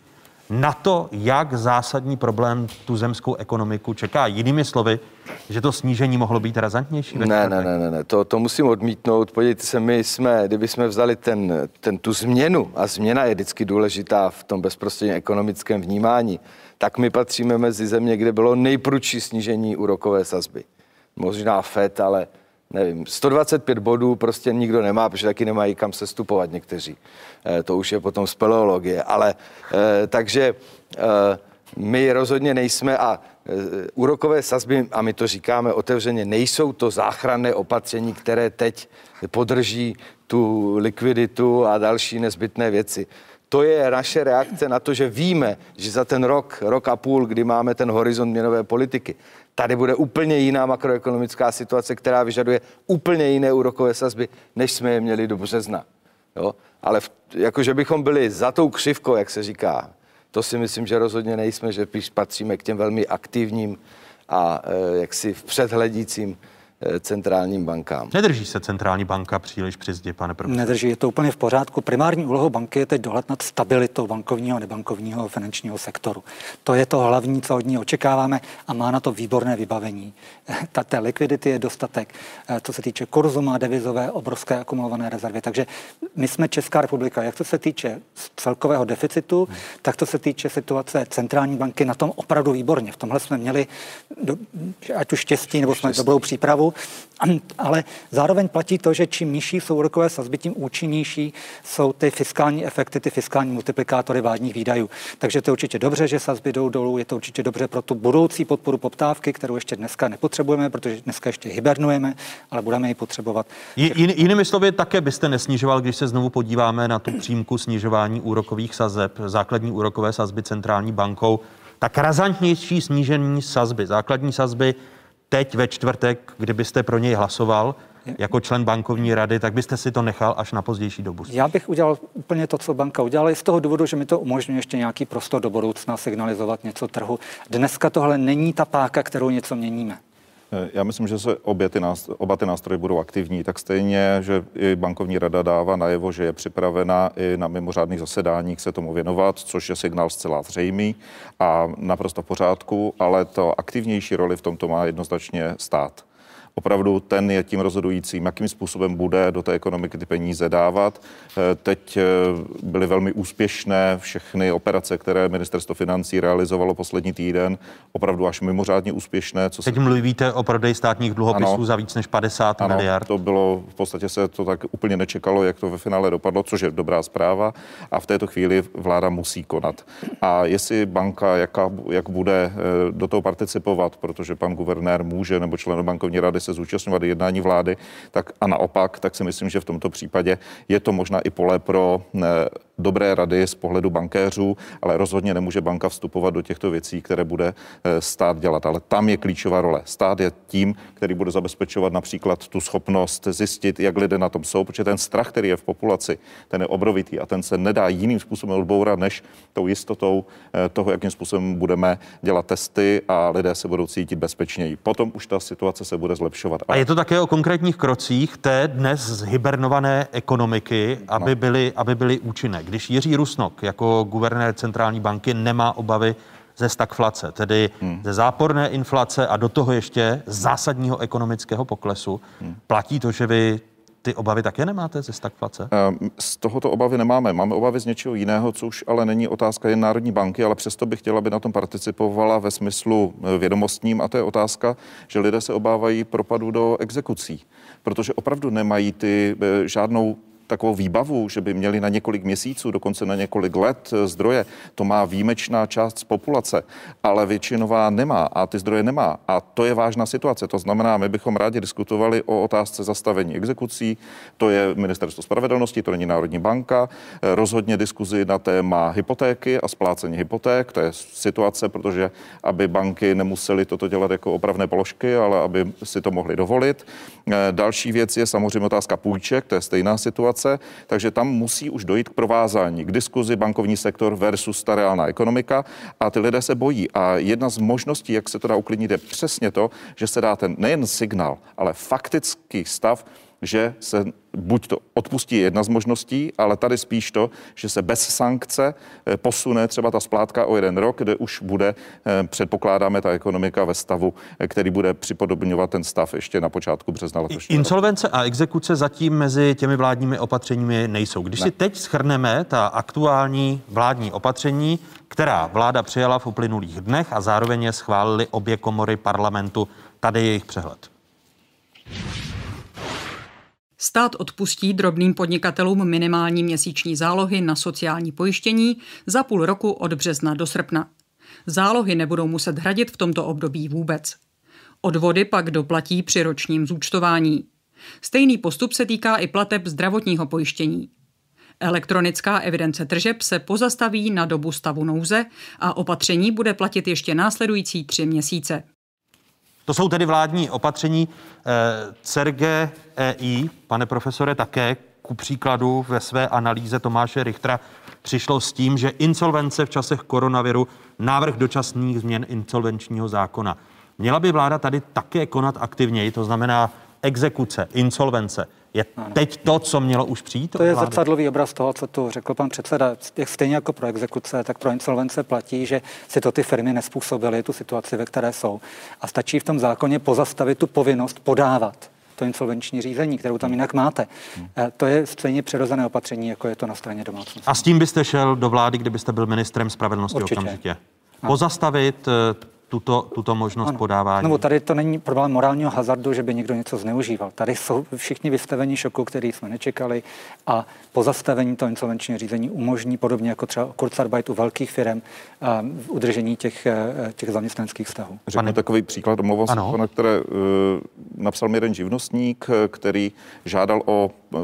Speaker 1: na to, jak zásadní problém tu zemskou ekonomiku čeká. Jinými slovy, že to snížení mohlo být razantnější?
Speaker 6: Ne, ne, ne, ne, ne, to, to musím odmítnout. Podívejte se, my jsme, kdyby jsme vzali ten, ten, tu změnu, a změna je vždycky důležitá v tom bezprostředním ekonomickém vnímání, tak my patříme mezi země, kde bylo nejprudší snížení úrokové sazby. Možná FED, ale nevím, 125 bodů prostě nikdo nemá, protože taky nemají kam se stupovat někteří. E, to už je potom speleologie. Ale e, takže e, my rozhodně nejsme a úrokové sazby, a my to říkáme otevřeně, nejsou to záchranné opatření, které teď podrží tu likviditu a další nezbytné věci. To je naše reakce na to, že víme, že za ten rok, rok a půl, kdy máme ten horizont měnové politiky, tady bude úplně jiná makroekonomická situace, která vyžaduje úplně jiné úrokové sazby, než jsme je měli do března. Jo? Ale v, jakože bychom byli za tou křivkou, jak se říká, to si myslím, že rozhodně nejsme, že patříme k těm velmi aktivním a e, jaksi v předhledícím Eh, centrálním bankám.
Speaker 1: Nedrží se centrální banka příliš při zdi, pane profesor?
Speaker 8: Nedrží, je to úplně v pořádku. Primární úlohou banky je teď dohled nad stabilitou bankovního a nebankovního finančního sektoru. To je to hlavní, co od ní očekáváme a má na to výborné vybavení. (laughs) Ta, té likvidity je dostatek. Eh, co se týče kurzu, má devizové obrovské akumulované rezervy. Takže my jsme Česká republika. Jak to se týče celkového deficitu, hmm. tak to se týče situace centrální banky na tom opravdu výborně. V tomhle jsme měli do, ať už štěstí, nebo jsme dobrou přípravu ale zároveň platí to, že čím nižší jsou úrokové sazby, tím účinnější jsou ty fiskální efekty, ty fiskální multiplikátory vládních výdajů. Takže to je určitě dobře, že sazby jdou dolů, je to určitě dobře pro tu budoucí podporu poptávky, kterou ještě dneska nepotřebujeme, protože dneska ještě hibernujeme, ale budeme ji potřebovat.
Speaker 1: Jin, jinými slovy, také byste nesnižoval, když se znovu podíváme na tu přímku snižování úrokových sazeb, základní úrokové sazby centrální bankou, tak razantnější snížení sazby, základní sazby teď ve čtvrtek, kdybyste pro něj hlasoval jako člen bankovní rady, tak byste si to nechal až na pozdější dobu?
Speaker 8: Já bych udělal úplně to, co banka udělala, i z toho důvodu, že mi to umožňuje ještě nějaký prostor do budoucna signalizovat něco trhu. Dneska tohle není ta páka, kterou něco měníme.
Speaker 7: Já myslím, že se obě ty nástroje, oba ty nástroje budou aktivní, tak stejně, že i bankovní rada dává najevo, že je připravena i na mimořádných zasedáních se tomu věnovat, což je signál zcela zřejmý a naprosto v pořádku, ale to aktivnější roli v tomto má jednoznačně stát opravdu ten je tím rozhodujícím, jakým způsobem bude do té ekonomiky ty peníze dávat. Eh, teď eh, byly velmi úspěšné všechny operace, které ministerstvo financí realizovalo poslední týden, opravdu až mimořádně úspěšné.
Speaker 1: Co teď se... mluvíte o prodeji státních dluhopisů ano, za víc než 50 ano, miliard.
Speaker 7: to bylo, v podstatě se to tak úplně nečekalo, jak to ve finále dopadlo, což je dobrá zpráva a v této chvíli vláda musí konat. A jestli banka, jaká, jak bude eh, do toho participovat, protože pan guvernér může nebo člen bankovní rady se zúčastňovat jednání vlády, tak a naopak, tak si myslím, že v tomto případě je to možná i pole pro ne, dobré rady z pohledu bankéřů, ale rozhodně nemůže banka vstupovat do těchto věcí, které bude eh, stát dělat. Ale tam je klíčová role. Stát je tím, který bude zabezpečovat například tu schopnost zjistit, jak lidé na tom jsou, protože ten strach, který je v populaci, ten je obrovitý a ten se nedá jiným způsobem odbourat, než tou jistotou eh, toho, jakým způsobem budeme dělat testy a lidé se budou cítit bezpečněji. Potom už ta situace se bude zlepšovat.
Speaker 1: A je to také o konkrétních krocích té dnes zhibernované ekonomiky, aby, no. byly, aby byly účinné když Jiří Rusnok jako guvernér centrální banky nemá obavy ze stagflace, tedy hmm. ze záporné inflace a do toho ještě zásadního ekonomického poklesu, hmm. platí to, že vy ty obavy také nemáte ze stagflace?
Speaker 7: Ehm, z tohoto obavy nemáme. Máme obavy z něčeho jiného, co už ale není otázka jen Národní banky, ale přesto bych chtěla, aby na tom participovala ve smyslu eh, vědomostním. A to je otázka, že lidé se obávají propadu do exekucí, protože opravdu nemají ty eh, žádnou takovou výbavu, že by měli na několik měsíců, dokonce na několik let eh, zdroje. To má výjimečná část populace, ale většinová nemá a ty zdroje nemá. A to je vážná situace. To znamená, my bychom rádi diskutovali o otázce zastavení exekucí. To je Ministerstvo spravedlnosti, to není Národní banka. Eh, rozhodně diskuzi na téma hypotéky a splácení hypoték. To je situace, protože aby banky nemusely toto dělat jako opravné položky, ale aby si to mohli dovolit. Eh, další věc je samozřejmě otázka půjček, to je stejná situace situace, takže tam musí už dojít k provázání, k diskuzi bankovní sektor versus ta reálná ekonomika a ty lidé se bojí. A jedna z možností, jak se to dá uklidnit, je přesně to, že se dá ten nejen signál, ale faktický stav že se buď to odpustí jedna z možností, ale tady spíš to, že se bez sankce eh, posune třeba ta splátka o jeden rok, kde už bude, eh, předpokládáme, ta ekonomika ve stavu, eh, který bude připodobňovat ten stav ještě na počátku března letošního
Speaker 1: Insolvence a exekuce zatím mezi těmi vládními opatřeními nejsou. Když ne. si teď schrneme ta aktuální vládní opatření, která vláda přijala v uplynulých dnech a zároveň je schválili obě komory parlamentu, tady je jejich přehled.
Speaker 9: Stát odpustí drobným podnikatelům minimální měsíční zálohy na sociální pojištění za půl roku od března do srpna. Zálohy nebudou muset hradit v tomto období vůbec. Odvody pak doplatí při ročním zúčtování. Stejný postup se týká i plateb zdravotního pojištění. Elektronická evidence tržeb se pozastaví na dobu stavu nouze a opatření bude platit ještě následující tři měsíce.
Speaker 1: To jsou tedy vládní opatření. Eh, CERGE EI, pane profesore, také ku příkladu ve své analýze Tomáše Richtera přišlo s tím, že insolvence v časech koronaviru, návrh dočasných změn insolvenčního zákona. Měla by vláda tady také konat aktivněji, to znamená exekuce, insolvence, je teď to, co mělo už přijít?
Speaker 8: To je zrcadlový obraz toho, co tu řekl pan předseda. Stejně jako pro exekuce, tak pro insolvence platí, že si to ty firmy nespůsobily, tu situaci, ve které jsou. A stačí v tom zákoně pozastavit tu povinnost podávat to insolvenční řízení, kterou tam jinak máte. Hmm. To je stejně přirozené opatření, jako je to na straně domácnosti.
Speaker 1: A s tím byste šel do vlády, kdybyste byl ministrem spravedlnosti Určitě. okamžitě? Pozastavit eh, tuto, tuto možnost ano. podávání.
Speaker 8: No, tady to není problém morálního hazardu, že by někdo něco zneužíval. Tady jsou všichni vystavení šoku, který jsme nečekali a pozastavení toho insolvenčního řízení umožní, podobně jako třeba Kurzarbeit u velkých firm, uh, udržení těch, uh, těch zaměstnanských vztahů.
Speaker 7: Řeknu takový příklad, omlouvám se, pana, které uh, napsal mi jeden živnostník, který žádal o uh,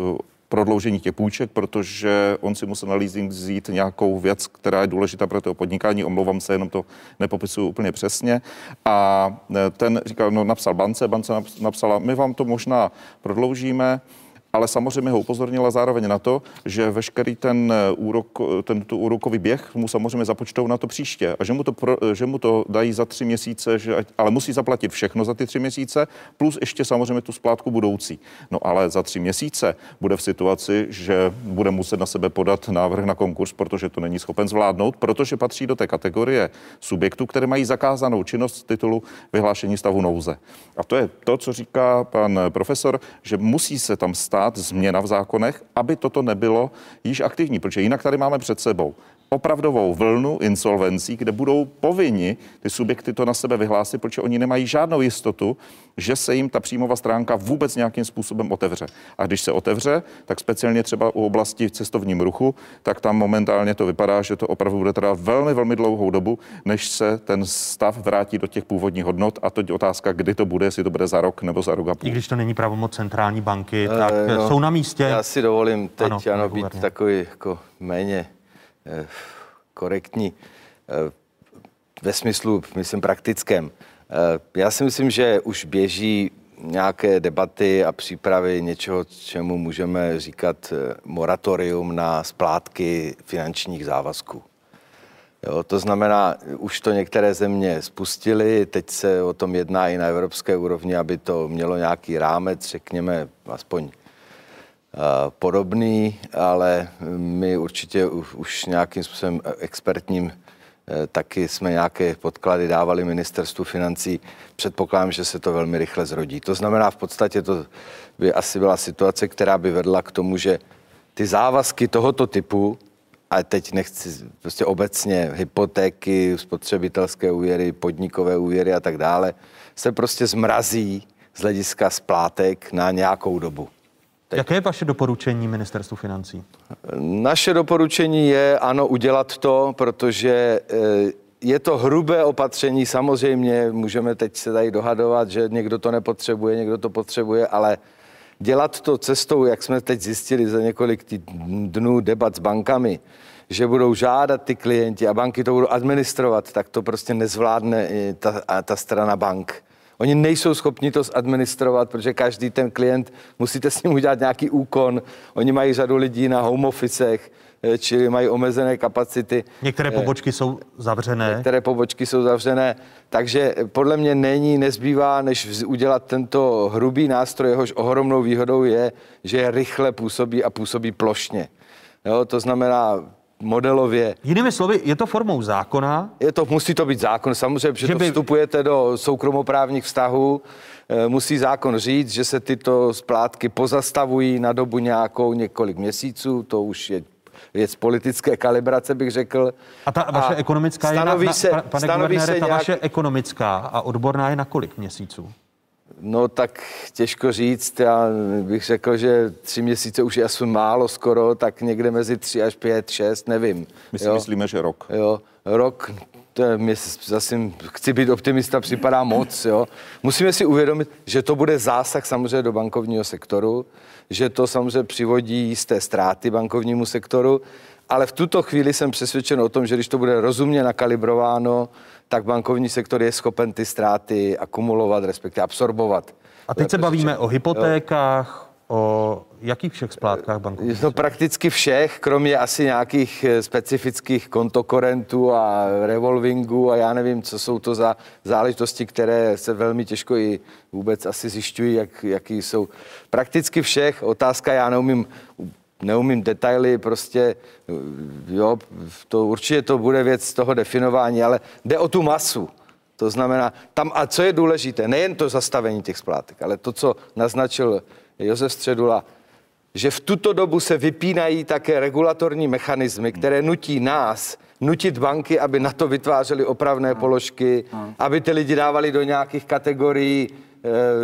Speaker 7: prodloužení těch půjček, protože on si musel na leasing vzít nějakou věc, která je důležitá pro to podnikání. Omlouvám se, jenom to nepopisuju úplně přesně. A e, ten říkal, no napsal bance, bance napsala, my vám to možná prodloužíme, ale samozřejmě ho upozornila zároveň na to, že veškerý ten eh, úrok, eh, ten tu úrokový běh mu samozřejmě započtou na to příště a že mu to, pro, eh, že mu to dají za tři měsíce, že, ale musí zaplatit všechno za ty tři měsíce, plus ještě samozřejmě tu splátku budoucí. No ale za tři měsíce bude v situaci, že bude muset na sebe podat návrh na konkurs, protože to není schopen zvládnout, protože patří do té kategorie subjektů, které mají zakázanou činnost z titulu vyhlášení stavu nouze. A to je to, co říká pan profesor, že musí se tam stát stát změna v zákonech, aby toto nebylo již aktivní, protože jinak tady máme před sebou opravdovou vlnu insolvencí, kde budou povinni ty subjekty to na sebe vyhlásit, protože oni nemají žádnou jistotu, že se jim ta příjmová stránka vůbec nějakým způsobem otevře. A když se otevře, tak speciálně třeba u oblasti v cestovním ruchu, tak tam momentálně to vypadá, že to opravdu bude trvat velmi, velmi dlouhou dobu, než se ten stav vrátí do těch původních hodnot. A to je otázka, kdy to bude, jestli to bude za rok nebo za rok a půl.
Speaker 1: I když to není pravomoc centrální banky, tak e, no, jsou na místě.
Speaker 6: Já si dovolím teď ano, ano být takový jako méně korektní eh, ve smyslu, myslím, praktickém. Eh, já si myslím, že už běží nějaké debaty a přípravy něčeho, čemu můžeme říkat moratorium na splátky finančních závazků. Jo, to znamená, už to některé země spustily, teď se o tom jedná i na evropské úrovni, aby to mělo nějaký rámec, řekněme, aspoň podobný, ale my určitě už nějakým způsobem expertním e, taky jsme nějaké podklady dávali ministerstvu financí. Předpokládám, že se to velmi rychle zrodí. To znamená, v podstatě to by asi byla situace, která by vedla k tomu, že ty závazky tohoto typu, a teď nechci prostě obecně hypotéky, spotřebitelské úvěry, podnikové úvěry a tak dále, se prostě zmrazí z hlediska splátek na nějakou dobu.
Speaker 1: Teď. Jaké je vaše doporučení ministerstvu financí?
Speaker 6: Naše doporučení je, ano, udělat to, protože eh, je to hrubé opatření, samozřejmě můžeme teď se tady dohadovat, že někdo to nepotřebuje, někdo to potřebuje, ale dělat to cestou, jak jsme teď zjistili za několik dnů debat s bankami, že budou žádat ty klienti a banky to budou administrovat, tak to prostě nezvládne ta, ta strana bank. Oni nejsou schopni to zadministrovat, protože každý ten klient, musíte s ním udělat nějaký úkon. Oni mají řadu lidí na home officech, eh, čili mají omezené kapacity.
Speaker 1: Některé pobočky jsou zavřené.
Speaker 6: Některé pobočky jsou zavřené, takže podle mě není, nezbývá, než udělat tento hrubý nástroj, jehož ohromnou výhodou je, že rychle působí a působí plošně. Jo, to znamená, modelově.
Speaker 1: Jinými slovy, je to formou zákona?
Speaker 6: Je to, musí to být zákon, samozřejmě, že, že to by... vstupujete do soukromoprávních vztahů, eh, musí zákon říct, že se tyto splátky pozastavují na dobu nějakou několik měsíců, to už je věc politické kalibrace, bych řekl.
Speaker 1: A ta vaše a ekonomická
Speaker 6: stanoví
Speaker 1: je na,
Speaker 6: se,
Speaker 1: na, pane
Speaker 6: stanoví
Speaker 1: se ta
Speaker 6: nějak...
Speaker 1: vaše ekonomická a odborná je na kolik měsíců?
Speaker 6: No tak těžko říct, já bych řekl, že tři měsíce už je asi málo skoro, tak někde mezi tři až pět, šest, nevím.
Speaker 7: My si jo? myslíme, že rok.
Speaker 6: Jo, rok, to je, mě zase chci být optimista, připadá moc, jo. Musíme si uvědomit, že to bude zásah samozřejmě do bankovního sektoru, že to samozřejmě přivodí jisté ztráty bankovnímu sektoru, ale v tuto chvíli jsem přesvědčen o tom, že když to bude rozumně nakalibrováno, tak bankovní sektor je schopen ty ztráty akumulovat, respektive absorbovat.
Speaker 1: A teď se bavíme o hypotékách, o jakých všech splátkách bankovních?
Speaker 6: No prakticky všech, kromě asi nějakých eh, specifických kontokorentů a revolvingů a já nevím, co jsou to za záležitosti, které se velmi těžko i vůbec asi zjišťují, jak, jaký jsou. Prakticky všech, otázka, já neumím neumím detaily, prostě, jo, to určitě to bude věc toho definování, ale jde o tu masu. To znamená, tam, a co je důležité, nejen to zastavení těch splátek, ale to, co naznačil Josef Středula, že v tuto dobu se vypínají také regulatorní mechanismy, které nutí nás, nutit banky, aby na to vytvářely opravné položky, aby ty lidi dávali do nějakých kategorií Eh,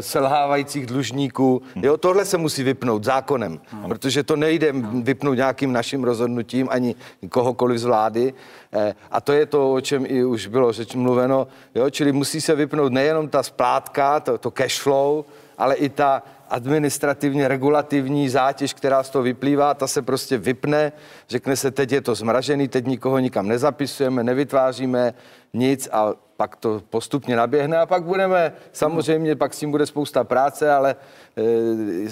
Speaker 6: selhávajících dlužníků. Jo, tohle se musí vypnout zákonem, protože to nejde vypnout nějakým naším rozhodnutím ani kohokoliv z vlády. Eh, a to je to, o čem i už bylo řeč mluveno. Jo, čili musí se vypnout nejenom ta splátka, to, to cash flow, ale i ta administrativně regulativní zátěž, která z toho vyplývá, ta se prostě vypne, řekne se, teď je to zmražený, teď nikoho nikam nezapisujeme, nevytváříme nic a pak to postupně naběhne a pak budeme, samozřejmě pak s tím bude spousta práce, ale eh,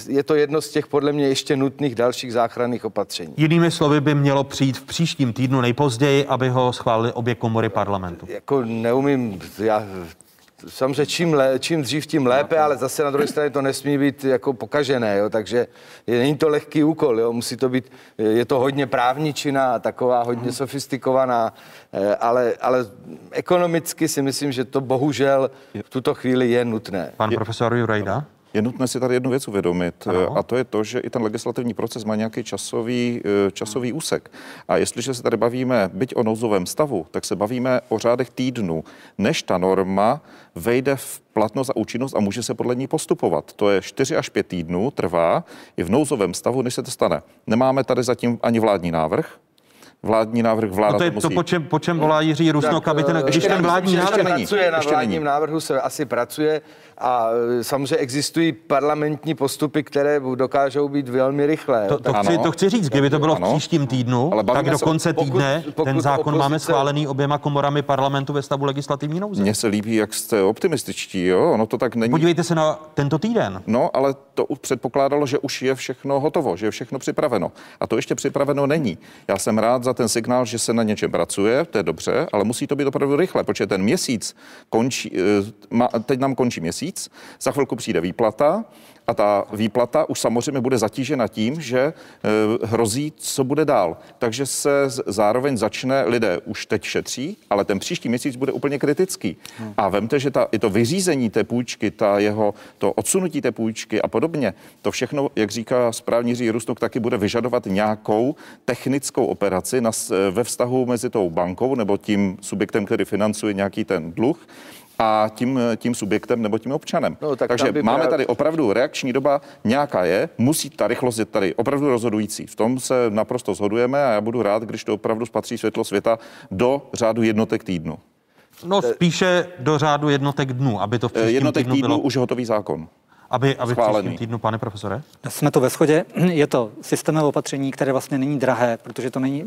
Speaker 6: je to jedno z těch podle mě ještě nutných dalších záchranných opatření.
Speaker 1: Jinými slovy by mělo přijít v příštím týdnu nejpozději, aby ho schválili obě komory parlamentu.
Speaker 6: Jako neumím, já samozřejmě čím, lé, čím dřív, tím lépe, ale zase na druhé straně to nesmí být jako pokažené, jo, takže je, není to lehký úkol, jo, musí to být, je to hodně právničina, taková hodně sofistikovaná, eh, ale, ale ekonomicky si myslím, že to bohužel v tuto chvíli je nutné.
Speaker 1: Pan profesor Jurejda?
Speaker 7: Je nutné si tady jednu věc uvědomit, ano. a to je to, že i ten legislativní proces má nějaký časový, eh, časový úsek. A jestliže se tady bavíme byť o nouzovém stavu, tak se bavíme o řádech týdnů, než ta norma vejde v platnost a účinnost a může se podle ní postupovat. To je 4 až 5 týdnů, trvá i v nouzovém stavu, než se to stane. Nemáme tady zatím ani vládní návrh, vládní návrh vláda
Speaker 1: no to je to, musí... to po, čem, po čem volá Jiří Rusnok, aby ten, když ten vládní návrh...
Speaker 6: Pracuje, na vládním návrhu se asi pracuje, a e, samozřejmě existují parlamentní postupy, které dokážou být velmi rychlé.
Speaker 1: To, to, chci, to chci říct, kdyby to bylo ano. v příštím týdnu, Ale tak do konce týdne pokud, pokud ten zákon opozice... máme schválený oběma komorami parlamentu ve stavu legislativní nouze.
Speaker 7: Mně se líbí, jak jste optimističtí, jo? Ono to tak není.
Speaker 1: Podívejte se na tento týden.
Speaker 7: No, ale to předpokládalo, že už je všechno hotovo, že je všechno připraveno. A to ještě připraveno není. Já jsem rád za ten signál, že se na něčem pracuje, to je dobře, ale musí to být opravdu rychle, protože ten měsíc končí, e, teď nám končí měsíc měsíc, za chvilku přijde výplata a ta výplata už samozřejmě bude zatížena tím, že e, hrozí, co bude dál. Takže se zároveň začne, lidé už teď šetří, ale ten příští měsíc bude úplně kritický. Hmm. A vemte, že ta, i to vyřízení té půjčky, ta jeho, to odsunutí té půjčky a podobně, to všechno, jak říká správní Jiří Rusnok, taky bude vyžadovat nějakou technickou operaci na, ve vztahu mezi tou bankou nebo tím subjektem, který financuje nějaký ten dluh a tím, tím subjektem nebo tím občanem. No, tak Takže máme právě... tady opravdu reakční doba nějaká je, musí ta rychlost je tady opravdu rozhodující. V tom se naprosto shodujeme a já budu rád, když to opravdu spatří světlo světa do řádu jednotek týdnu.
Speaker 1: No spíše do řádu jednotek dnů, aby to v příštím
Speaker 7: Jednotek
Speaker 1: týdnu, týdnu
Speaker 7: bylo... už hotový zákon.
Speaker 1: Aby, aby v
Speaker 7: Schválený.
Speaker 1: příštím týdnu, pane profesore?
Speaker 8: Jsme to ve shodě. (clears throat) Je to systémové opatření, které vlastně není drahé, protože to není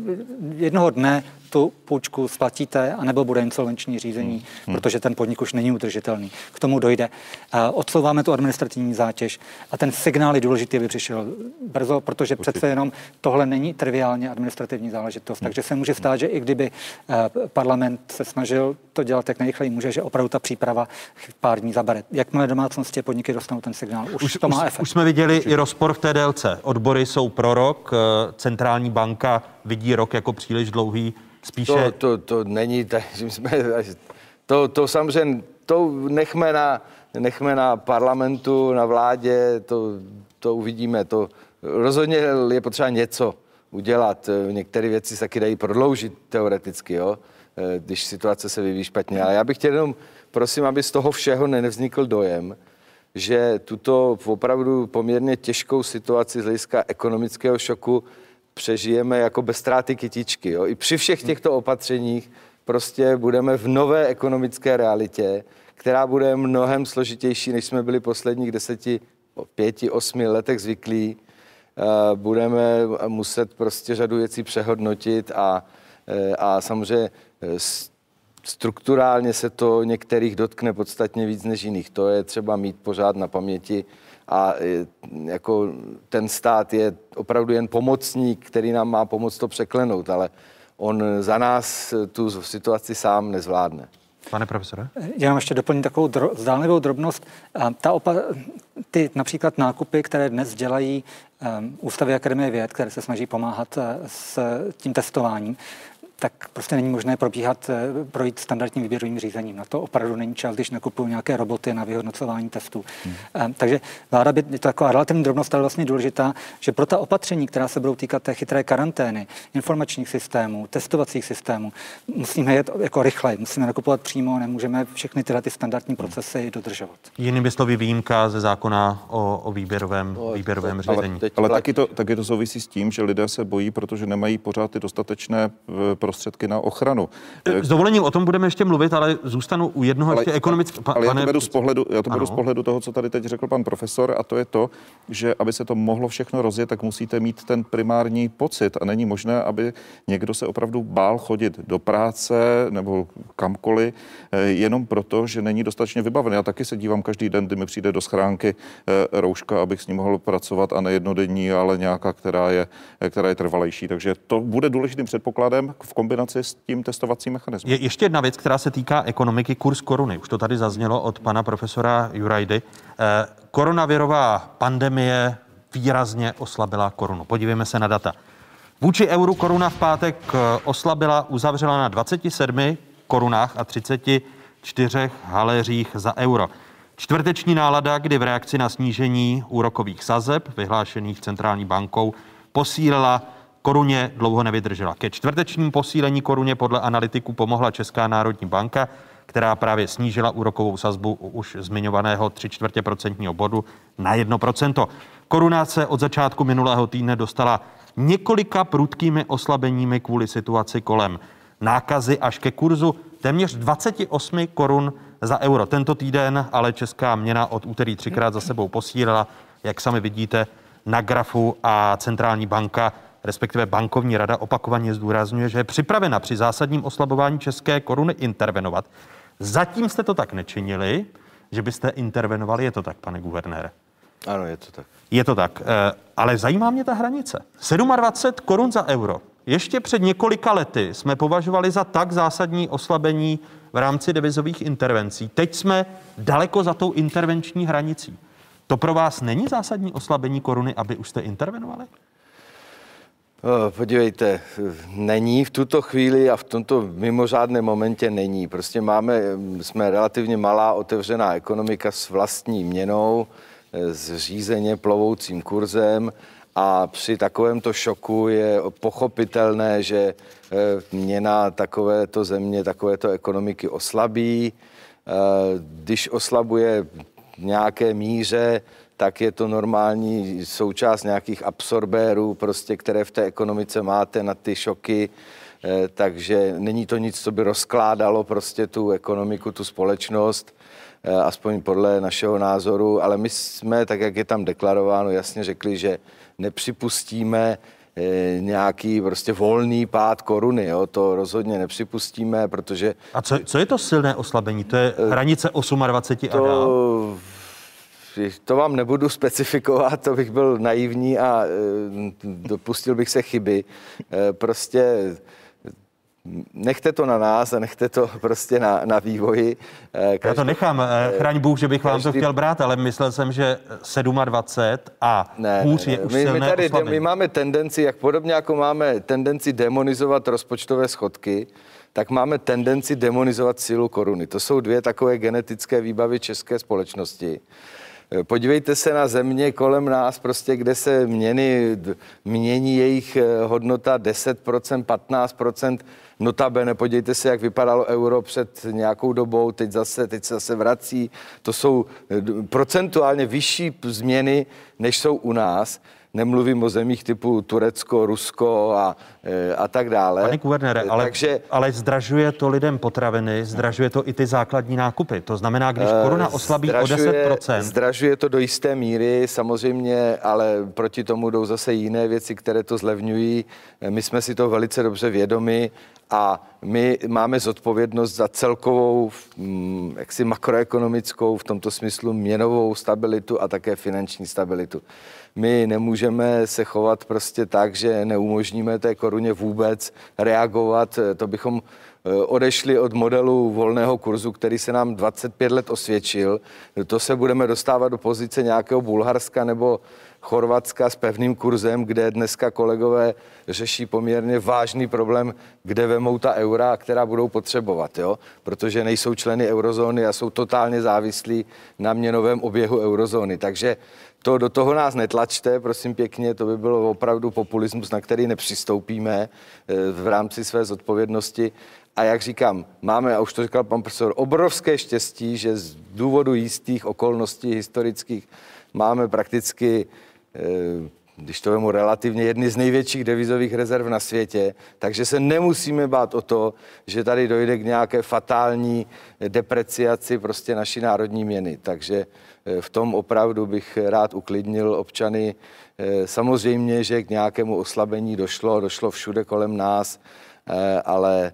Speaker 8: jednoho dne tu půjčku splatíte, anebo bude insolvenční řízení, hmm. protože ten podnik už není udržitelný. K tomu dojde. A odsouváme tu administrativní zátěž a ten signál je důležitý, aby přišel brzo, protože přece jenom tohle není triviálně administrativní záležitost. Hmm. Takže se může stát, že i kdyby eh, parlament se snažil to dělat jak nejrychleji může, že opravdu ta příprava pár dní zabere. Jakmile domácnosti a podniky dostanou ten signál, už, už to má
Speaker 1: už,
Speaker 8: efekt.
Speaker 1: Už jsme viděli i rozpor v té délce. Odbory jsou pro rok, eh, centrální banka vidí rok jako příliš dlouhý. Spíše...
Speaker 6: To, to, to není tak, (laughs) že jsme, to, to samozřejmě, to nechme na, nechme na parlamentu, na vládě, to, to uvidíme. To rozhodně je potřeba něco udělat. Některé věci se taky dají prodloužit teoreticky, jo? když situace se vyvíjí špatně. Ale já bych chtěl jenom, prosím, aby z toho všeho nevznikl dojem, že tuto opravdu poměrně těžkou situaci z hlediska ekonomického šoku přežijeme jako bez ztráty kytičky. Jo? I při všech těchto opatřeních prostě budeme v nové ekonomické realitě, která bude mnohem složitější, než jsme byli posledních deseti, pěti, osmi letech zvyklí. Budeme muset prostě řadu věcí přehodnotit a, a samozřejmě strukturálně se to některých dotkne podstatně víc než jiných. To je třeba mít pořád na paměti a jako ten stát je opravdu jen pomocník, který nám má pomoct to překlenout, ale on za nás tu situaci sám nezvládne.
Speaker 1: Pane profesore?
Speaker 8: Já mám ještě doplním takovou dro, zdánlivou drobnost. Ta opa- ty například nákupy, které dnes dělají um, Ústavy Akademie věd, které se snaží pomáhat uh, s tím testováním, tak prostě není možné probíhat, projít standardním výběrovým řízením. Na to opravdu není čas, když nakupují nějaké roboty na vyhodnocování testů. Hmm. Takže vláda by, je to taková relativní drobnost, ale vlastně důležitá, že pro ta opatření, která se budou týkat té chytré karantény, informačních systémů, testovacích systémů, musíme jet jako rychle, musíme nakupovat přímo, nemůžeme všechny tyhle ty standardní procesy dodržovat.
Speaker 1: Jinými slovy výjimka ze zákona o, o výběrovém, o, výběrovém řízení.
Speaker 7: Ale, ale taky, to, taky to souvisí s tím, že lidé se bojí, protože nemají pořád ty dostatečné prostředky na ochranu.
Speaker 1: S dovolením o tom budeme ještě mluvit, ale zůstanu u jednoho
Speaker 7: ale,
Speaker 1: ještě ekonomického.
Speaker 7: Pa, ale já to beru z pohledu, já to beru z pohledu toho, co tady teď řekl pan profesor, a to je to, že aby se to mohlo všechno rozjet, tak musíte mít ten primární pocit a není možné, aby někdo se opravdu bál chodit do práce nebo kamkoliv, jenom proto, že není dostatečně vybavený. Já taky se dívám každý den, kdy mi přijde do schránky rouška, abych s ní mohl pracovat a ne jednodenní, ale nějaká, která je, která je trvalejší. Takže to bude důležitým předpokladem v kombinaci s tím testovacím mechanismem.
Speaker 1: Je ještě jedna věc, která se týká ekonomiky, kurz koruny. Už to tady zaznělo od pana profesora Jurajdy. Eh, koronavirová pandemie výrazně oslabila korunu. Podívejme se na data. Vůči euru koruna v pátek oslabila, uzavřela na 27 korunách a 34 haléřích za euro. Čtvrteční nálada, kdy v reakci na snížení úrokových sazeb vyhlášených centrální bankou posílila koruně dlouho nevydržela. Ke čtvrtečním posílení koruně podle analytiků pomohla Česká národní banka, která právě snížila úrokovou sazbu už zmiňovaného 3 čtvrtě procentního bodu na 1%. Koruna se od začátku minulého týdne dostala několika prudkými oslabeními kvůli situaci kolem nákazy až ke kurzu téměř 28 korun za euro. Tento týden ale česká měna od úterý třikrát za sebou posílila, jak sami vidíte na grafu a centrální banka respektive bankovní rada opakovaně zdůrazňuje, že je připravena při zásadním oslabování české koruny intervenovat. Zatím jste to tak nečinili, že byste intervenovali. Je to tak, pane guvernére?
Speaker 6: Ano, je to tak.
Speaker 1: Je to tak. Ale zajímá mě ta hranice. 27 korun za euro. Ještě před několika lety jsme považovali za tak zásadní oslabení v rámci devizových intervencí. Teď jsme daleko za tou intervenční hranicí. To pro vás není zásadní oslabení koruny, aby už jste intervenovali?
Speaker 6: Podívejte, není v tuto chvíli a v tomto mimořádném momentě není. Prostě máme, jsme relativně malá otevřená ekonomika s vlastní měnou, s řízeně plovoucím kurzem a při takovémto šoku je pochopitelné, že měna takovéto země, takovéto ekonomiky oslabí. Když oslabuje v nějaké míře, tak je to normální součást nějakých absorbérů, prostě, které v té ekonomice máte na ty šoky. takže není to nic, co by rozkládalo prostě tu ekonomiku, tu společnost, aspoň podle našeho názoru, ale my jsme, tak jak je tam deklarováno, jasně řekli, že nepřipustíme nějaký prostě volný pád koruny. Jo? To rozhodně nepřipustíme, protože...
Speaker 1: A co, co je to silné oslabení? To je hranice 28 to... a dál?
Speaker 6: To vám nebudu specifikovat, to bych byl naivní a dopustil bych se chyby. Prostě nechte to na nás a nechte to (laughs) prostě na, na vývoji.
Speaker 1: Každý, Já to nechám, chraň Bůh, že bych každý, vám to chtěl brát, ale myslel jsem, že 27 a ne, hůř je už my, silné my, tady,
Speaker 6: my máme tendenci, jak podobně jako máme tendenci demonizovat rozpočtové schodky, tak máme tendenci demonizovat sílu koruny. To jsou dvě takové genetické výbavy české společnosti. Podívejte se na země kolem nás, prostě, kde se měny, mění jejich eh, hodnota 10%, 15%. Notabene, podívejte se, jak vypadalo euro před nějakou dobou, teď zase, teď se zase vrací. To jsou eh, procentuálně vyšší změny, než jsou u nás. Nemluvím o zemích typu Turecko, Rusko a, e, a tak dále.
Speaker 1: Pane guvernére, ale, Takže, ale zdražuje to lidem potraviny, zdražuje to i ty základní nákupy. To znamená, když e, koruna oslabí zdražuje, o 10%.
Speaker 6: Zdražuje to do jisté míry, samozřejmě, ale proti tomu jdou zase jiné věci, které to zlevňují. E, my jsme si to velice dobře vědomi a my máme zodpovědnost za celkovou mm, jaksi makroekonomickou, v tomto smyslu měnovou stabilitu a také finanční stabilitu. My nemůžeme se chovat prostě tak, že neumožníme té koruně vůbec reagovat. To bychom eh, odešli od modelu volného kurzu, který se nám 25 let osvědčil. To se budeme dostávat do pozice nějakého Bulharska nebo Chorvatska s pevným kurzem, kde dneska kolegové řeší poměrně vážný problém, kde vemou ta eura, která budou potřebovat, jo? protože nejsou členy eurozóny a jsou totálně závislí na měnovém oběhu eurozóny. Takže to do toho nás netlačte, prosím pěkně, to by bylo opravdu populismus, na který nepřistoupíme eh, v rámci své zodpovědnosti. A jak říkám, máme, a už to říkal pan profesor, obrovské štěstí, že z důvodu jistých okolností historických máme prakticky když to vemu relativně, jedny z největších devizových rezerv na světě, takže se nemusíme bát o to, že tady dojde k nějaké fatální depreciaci prostě naší národní měny. Takže eh, v tom opravdu bych rád uklidnil občany. Eh, samozřejmě, že k nějakému oslabení došlo, došlo všude kolem nás, eh, ale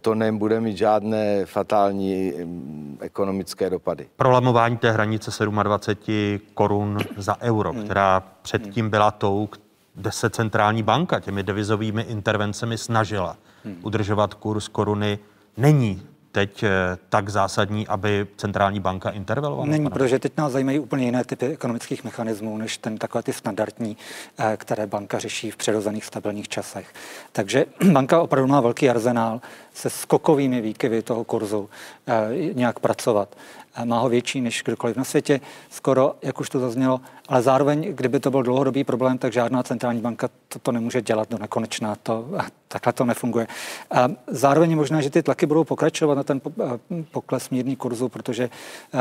Speaker 6: to nebude mít žádné fatální mm, ekonomické dopady.
Speaker 1: Prolamování té hranice 27 korun za euro, hmm. která předtím byla tou, kde se centrální banka těmi devizovými intervencemi snažila hmm. udržovat kurz koruny, není teď eh, tak zásadní, aby centrální banka intervelovala?
Speaker 8: Není, protože teď nás zajímají úplně jiné typy ekonomických mechanismů, než ten takové ty standardní, eh, které banka řeší v přirozených stabilních časech. Takže (clears throat) banka opravdu má velký arzenál se skokovými výkyvy toho kurzu eh, nějak pracovat má ho větší než kdokoliv na světě, skoro, jak už to zaznělo, ale zároveň, kdyby to byl dlouhodobý problém, tak žádná centrální banka to, to nemůže dělat do nekonečná. To, takhle to nefunguje. A zároveň je možné, že ty tlaky budou pokračovat na ten pokles mírný kurzu, protože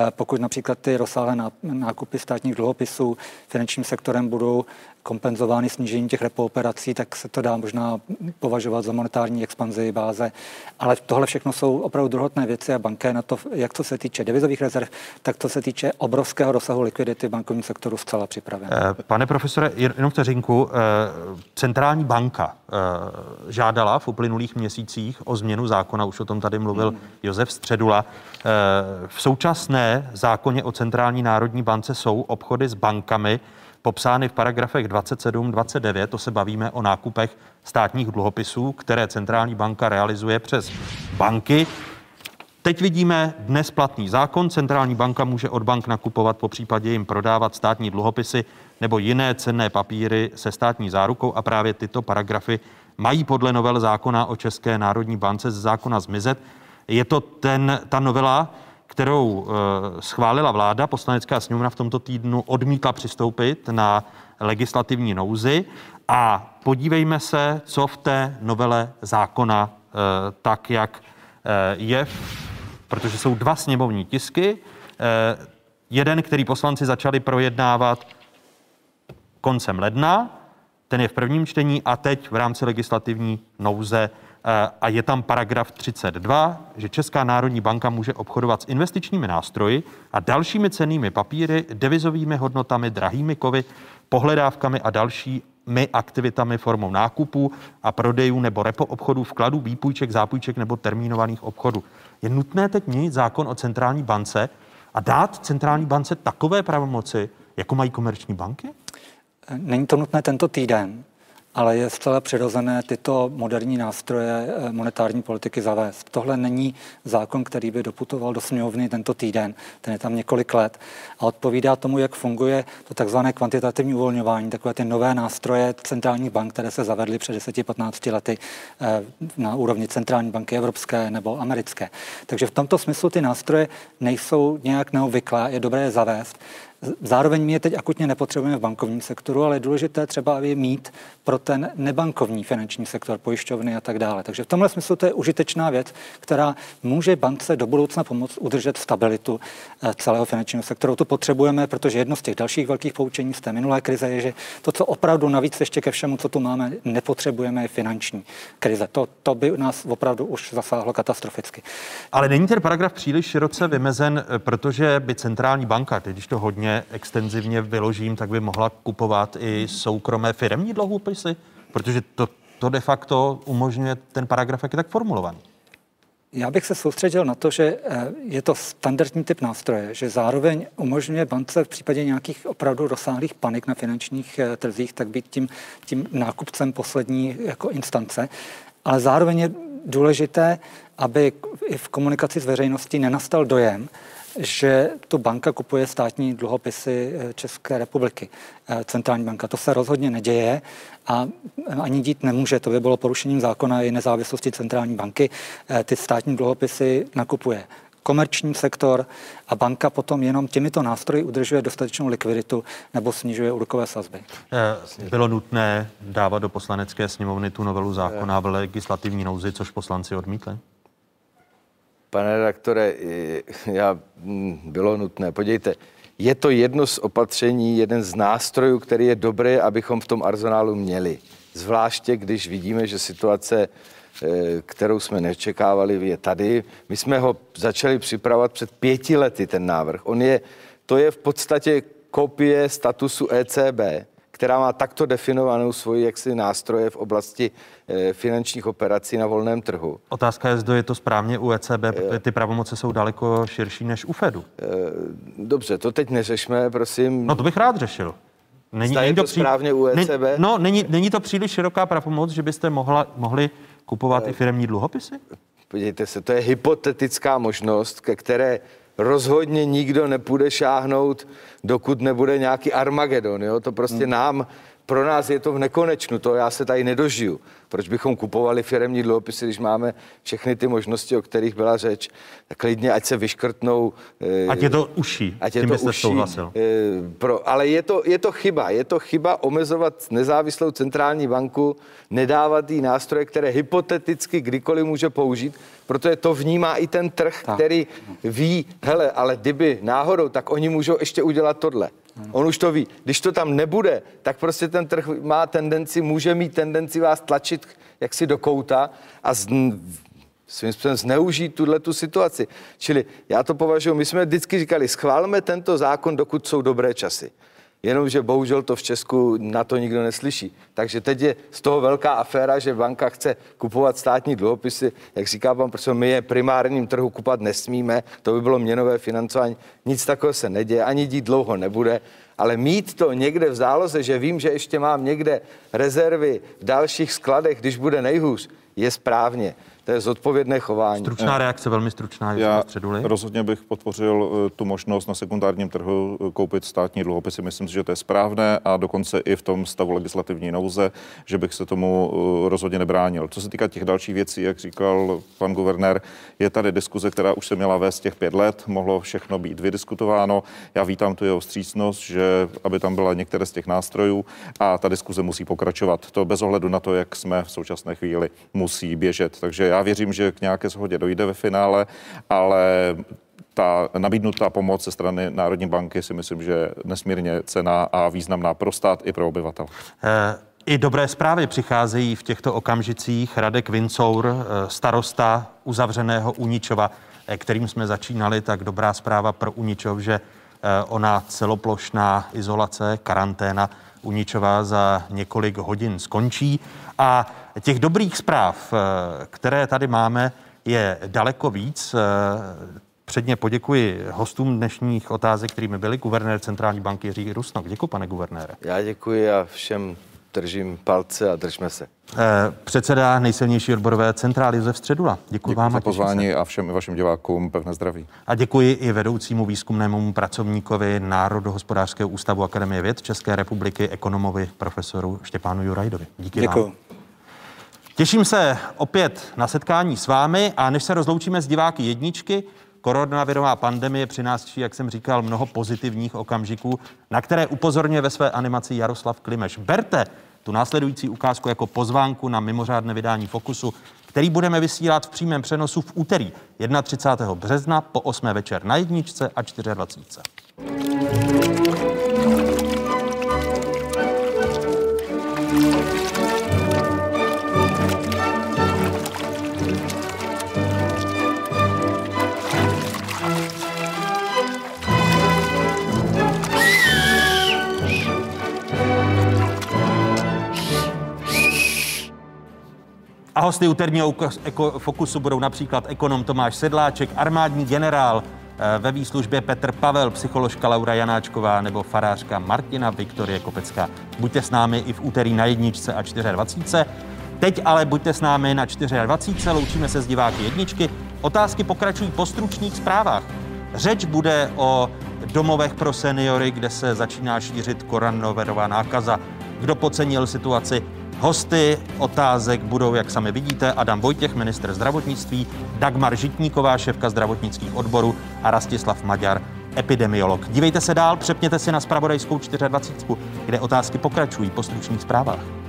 Speaker 8: pokud například ty rozsáhlé nákupy státních dluhopisů finančním sektorem budou kompenzovány snížením těch repo operací, tak se to dá možná považovat za monetární expanzi báze. Ale tohle všechno jsou opravdu druhotné věci a banky na to, jak co se týče devizových rezerv, tak to se týče obrovského rozsahu likvidity bankovní sektoru zcela připraven.
Speaker 1: Eh, pane profesore, jenom vteřinku. Eh, centrální banka eh, žádala v uplynulých měsících o změnu zákona, už o tom tady mluvil hmm. Josef Středula. V současné zákoně o centrální národní bance jsou obchody s bankami popsány v paragrafech 27, 29, to se bavíme o nákupech státních dluhopisů, které centrální banka realizuje přes banky. Teď vidíme dnes platný zákon. Centrální banka může od bank nakupovat, po případě jim prodávat státní dluhopisy nebo jiné cenné papíry se státní zárukou a právě tyto paragrafy mají podle novel zákona o České národní bance z zákona zmizet. Je to ten, ta novela, kterou eh, schválila vláda, poslanecká sněmovna v tomto týdnu odmítla přistoupit na legislativní nouzi a podívejme se, co v té novele zákona eh, tak, jak eh, je, protože jsou dva sněmovní tisky. Jeden, který poslanci začali projednávat koncem ledna, ten je v prvním čtení a teď v rámci legislativní nouze a je tam paragraf 32, že Česká národní banka může obchodovat s investičními nástroji a dalšími cenými papíry, devizovými hodnotami, drahými kovy, pohledávkami a dalšími aktivitami formou nákupu a prodejů nebo repo obchodů, vkladů, výpůjček, zápůjček nebo termínovaných obchodů. Je nutné teď měnit zákon o centrální bance a dát centrální bance takové pravomoci, jako mají komerční banky?
Speaker 8: Není to nutné tento týden ale je zcela přirozené tyto moderní nástroje eh, monetární politiky zavést. Tohle není zákon, který by doputoval do sněmovny tento týden, ten je tam několik let a odpovídá tomu, jak funguje to takzvané kvantitativní uvolňování, takové ty nové nástroje centrálních bank, které se zavedly před 10-15 lety eh, na úrovni centrální banky evropské nebo americké. Takže v tomto smyslu ty nástroje nejsou nějak neobvyklé, je dobré je zavést. Zároveň my je teď akutně nepotřebujeme v bankovním sektoru, ale je důležité třeba je mít pro ten nebankovní finanční sektor, pojišťovny a tak dále. Takže v tomhle smyslu to je užitečná věc, která může bance do budoucna pomoct udržet stabilitu eh, celého finančního sektoru. To potřebujeme, protože jedno z těch dalších velkých poučení z té minulé krize je, že to, co opravdu navíc ještě ke všemu, co tu máme, nepotřebujeme, je finanční krize. To, to by nás opravdu už zasáhlo katastroficky.
Speaker 1: Ale není ten paragraf příliš široce vymezen, eh, protože by centrální banka, teď když to hodně extenzivně vyložím, tak by mohla kupovat i soukromé firmní dluhopisy, protože to, to de facto umožňuje ten paragraf, jak je tak formulovaný.
Speaker 8: Já bych se soustředil na to, že eh, je to standardní typ nástroje, že zároveň umožňuje bance v případě nějakých opravdu rozsáhlých panik na finančních eh, trzích, tak být tím, tím nákupcem poslední jako instance. Ale zároveň je důležité, aby i v komunikaci s veřejností nenastal dojem, že tu banka kupuje státní dluhopisy eh, České republiky, eh, centrální banka. To se rozhodně neděje a ani dít nemůže. To by bylo porušením zákona i nezávislosti centrální banky. Eh, ty státní dluhopisy nakupuje komerční sektor a banka potom jenom těmito nástroji udržuje dostatečnou likviditu nebo snižuje úrokové sazby.
Speaker 1: Bylo nutné dávat do poslanecké sněmovny tu novelu zákona v legislativní nouzi, což poslanci odmítli?
Speaker 6: Pane redaktore, já, mm, bylo nutné. Podívejte, je to jedno z opatření, jeden z nástrojů, který je dobré, abychom v tom arzenálu měli. Zvláště, když vidíme, že situace, eh, kterou jsme nečekávali, je tady. My jsme ho začali připravovat před pěti lety, ten návrh. On je, to je v podstatě kopie statusu ECB která má takto definovanou svoji jaksi nástroje v oblasti finančních operací na volném trhu.
Speaker 1: Otázka je, zda je to správně u ECB, eh, protože ty pravomoce jsou daleko širší než u Fedu. E,
Speaker 6: dobře, to teď neřešme, prosím.
Speaker 1: No to bych rád řešil.
Speaker 6: Není, není to při... správně u ECB? Ne,
Speaker 1: no, není, není to příliš široká pravomoc, že byste mohla, mohli kupovat e, i firmní dluhopisy?
Speaker 6: Podívejte se, to je hypotetická možnost, ke které rozhodně nikdo nepůjde šáhnout, dokud nebude nějaký Armagedon. Jo? To prostě hmm. nám, pro nás je to v nekonečnu, to já se tady nedožiju. Proč bychom kupovali firemní dluhopisy, když máme všechny ty možnosti, o kterých byla řeč, tak klidně, ať se vyškrtnou.
Speaker 1: Eh, ať je to uší, ať je to uší, souhlasil. Eh,
Speaker 6: pro, ale je to, je to chyba, je to chyba omezovat nezávislou centrální banku, nedávat jí nástroje, které hypoteticky kdykoliv může použít, protože to vnímá i ten trh, tak. který ví, hele, ale kdyby náhodou, tak oni můžou ještě udělat tohle. On už to ví. Když to tam nebude, tak prostě ten trh má tendenci, může mít tendenci vás tlačit jaksi do kouta a z, svým způsobem zneužít tuhle tu situaci. Čili já to považuji, my jsme vždycky říkali, schválme tento zákon, dokud jsou dobré časy. Jenomže bohužel to v Česku na to nikdo neslyší. Takže teď je z toho velká aféra, že banka chce kupovat státní dluhopisy. Jak říká pan protože my je primárním trhu kupovat nesmíme, to by bylo měnové financování. Nic takového se neděje, ani dít dlouho nebude. Ale mít to někde v záloze, že vím, že ještě mám někde rezervy v dalších skladech, když bude nejhůř, je správně. To je zodpovědné chování.
Speaker 1: Stručná reakce, velmi stručná.
Speaker 7: Já středuli. rozhodně bych podpořil eh, tu možnost na sekundárním trhu eh, koupit státní dluhopisy. Myslím si, že to je správné a dokonce i v tom stavu legislativní nouze, že bych se tomu eh, rozhodně nebránil. Co se týká těch dalších věcí, jak říkal pan guvernér, je tady diskuze, která už se měla vést těch pět let, mohlo všechno být vydiskutováno. Já vítám tu jeho střícnost, že aby tam byla některé z těch nástrojů a ta diskuze musí pokračovat. To bez ohledu na to, jak jsme v současné chvíli musí běžet. Takže já věřím, že k nějaké shodě dojde ve finále, ale ta nabídnutá pomoc ze strany Národní banky si myslím, že nesmírně cená a významná pro stát i pro obyvatel.
Speaker 1: Eh, I dobré zprávy přicházejí v těchto okamžicích. Radek Vincour, eh, starosta uzavřeného Uničova, eh, kterým jsme začínali, tak dobrá zpráva pro Uničov, že ona celoplošná izolace, karanténa Uničova za několik hodin skončí. A těch dobrých zpráv, které tady máme, je daleko víc. Předně poděkuji hostům dnešních otázek, kterými byli guvernér Centrální banky Jiří Rusnok. Děkuji, pane guvernére.
Speaker 6: Já děkuji a všem držím palce a držme se.
Speaker 1: Eh, předseda nejsilnější odborové centrály Josef Středula. Děkuji, děkuji vám
Speaker 7: za pozvání a všem i vašim divákům pevné zdraví.
Speaker 1: A děkuji i vedoucímu výzkumnému pracovníkovi Národohospodářského ústavu Akademie věd České republiky, ekonomovi profesoru Štěpánu Jurajdovi. Díky
Speaker 8: Děkuji.
Speaker 1: vám. Těším se opět na setkání s vámi a než se rozloučíme s diváky jedničky, Koronavirová pandemie přináší, jak jsem říkal, mnoho pozitivních okamžiků, na které upozorňuje ve své animaci Jaroslav Klimeš. Berte tu následující ukázku jako pozvánku na mimořádné vydání Fokusu, který budeme vysílat v přímém přenosu v úterý 31. března po 8. večer na jedničce a 24. A hosty úterního fokusu budou například ekonom Tomáš Sedláček, armádní generál eh, ve výslužbě Petr Pavel, psycholožka Laura Janáčková nebo farářka Martina Viktorie Kopecká. Buďte s námi i v úterý na jedničce a 24. Teď ale buďte s námi na 24. Loučíme se s diváky jedničky. Otázky pokračují po stručných zprávách. Řeč bude o domovech pro seniory, kde se začíná šířit koronavirová nákaza. Kdo podcenil situaci, Hosty otázek budou, jak sami vidíte, Adam Vojtěch, minister zdravotnictví, Dagmar Žitníková, šéfka zdravotnických odborů a Rastislav Maďar, epidemiolog. Dívejte se dál, přepněte si na Spravodajskou 24, kde otázky pokračují po stručných zprávách.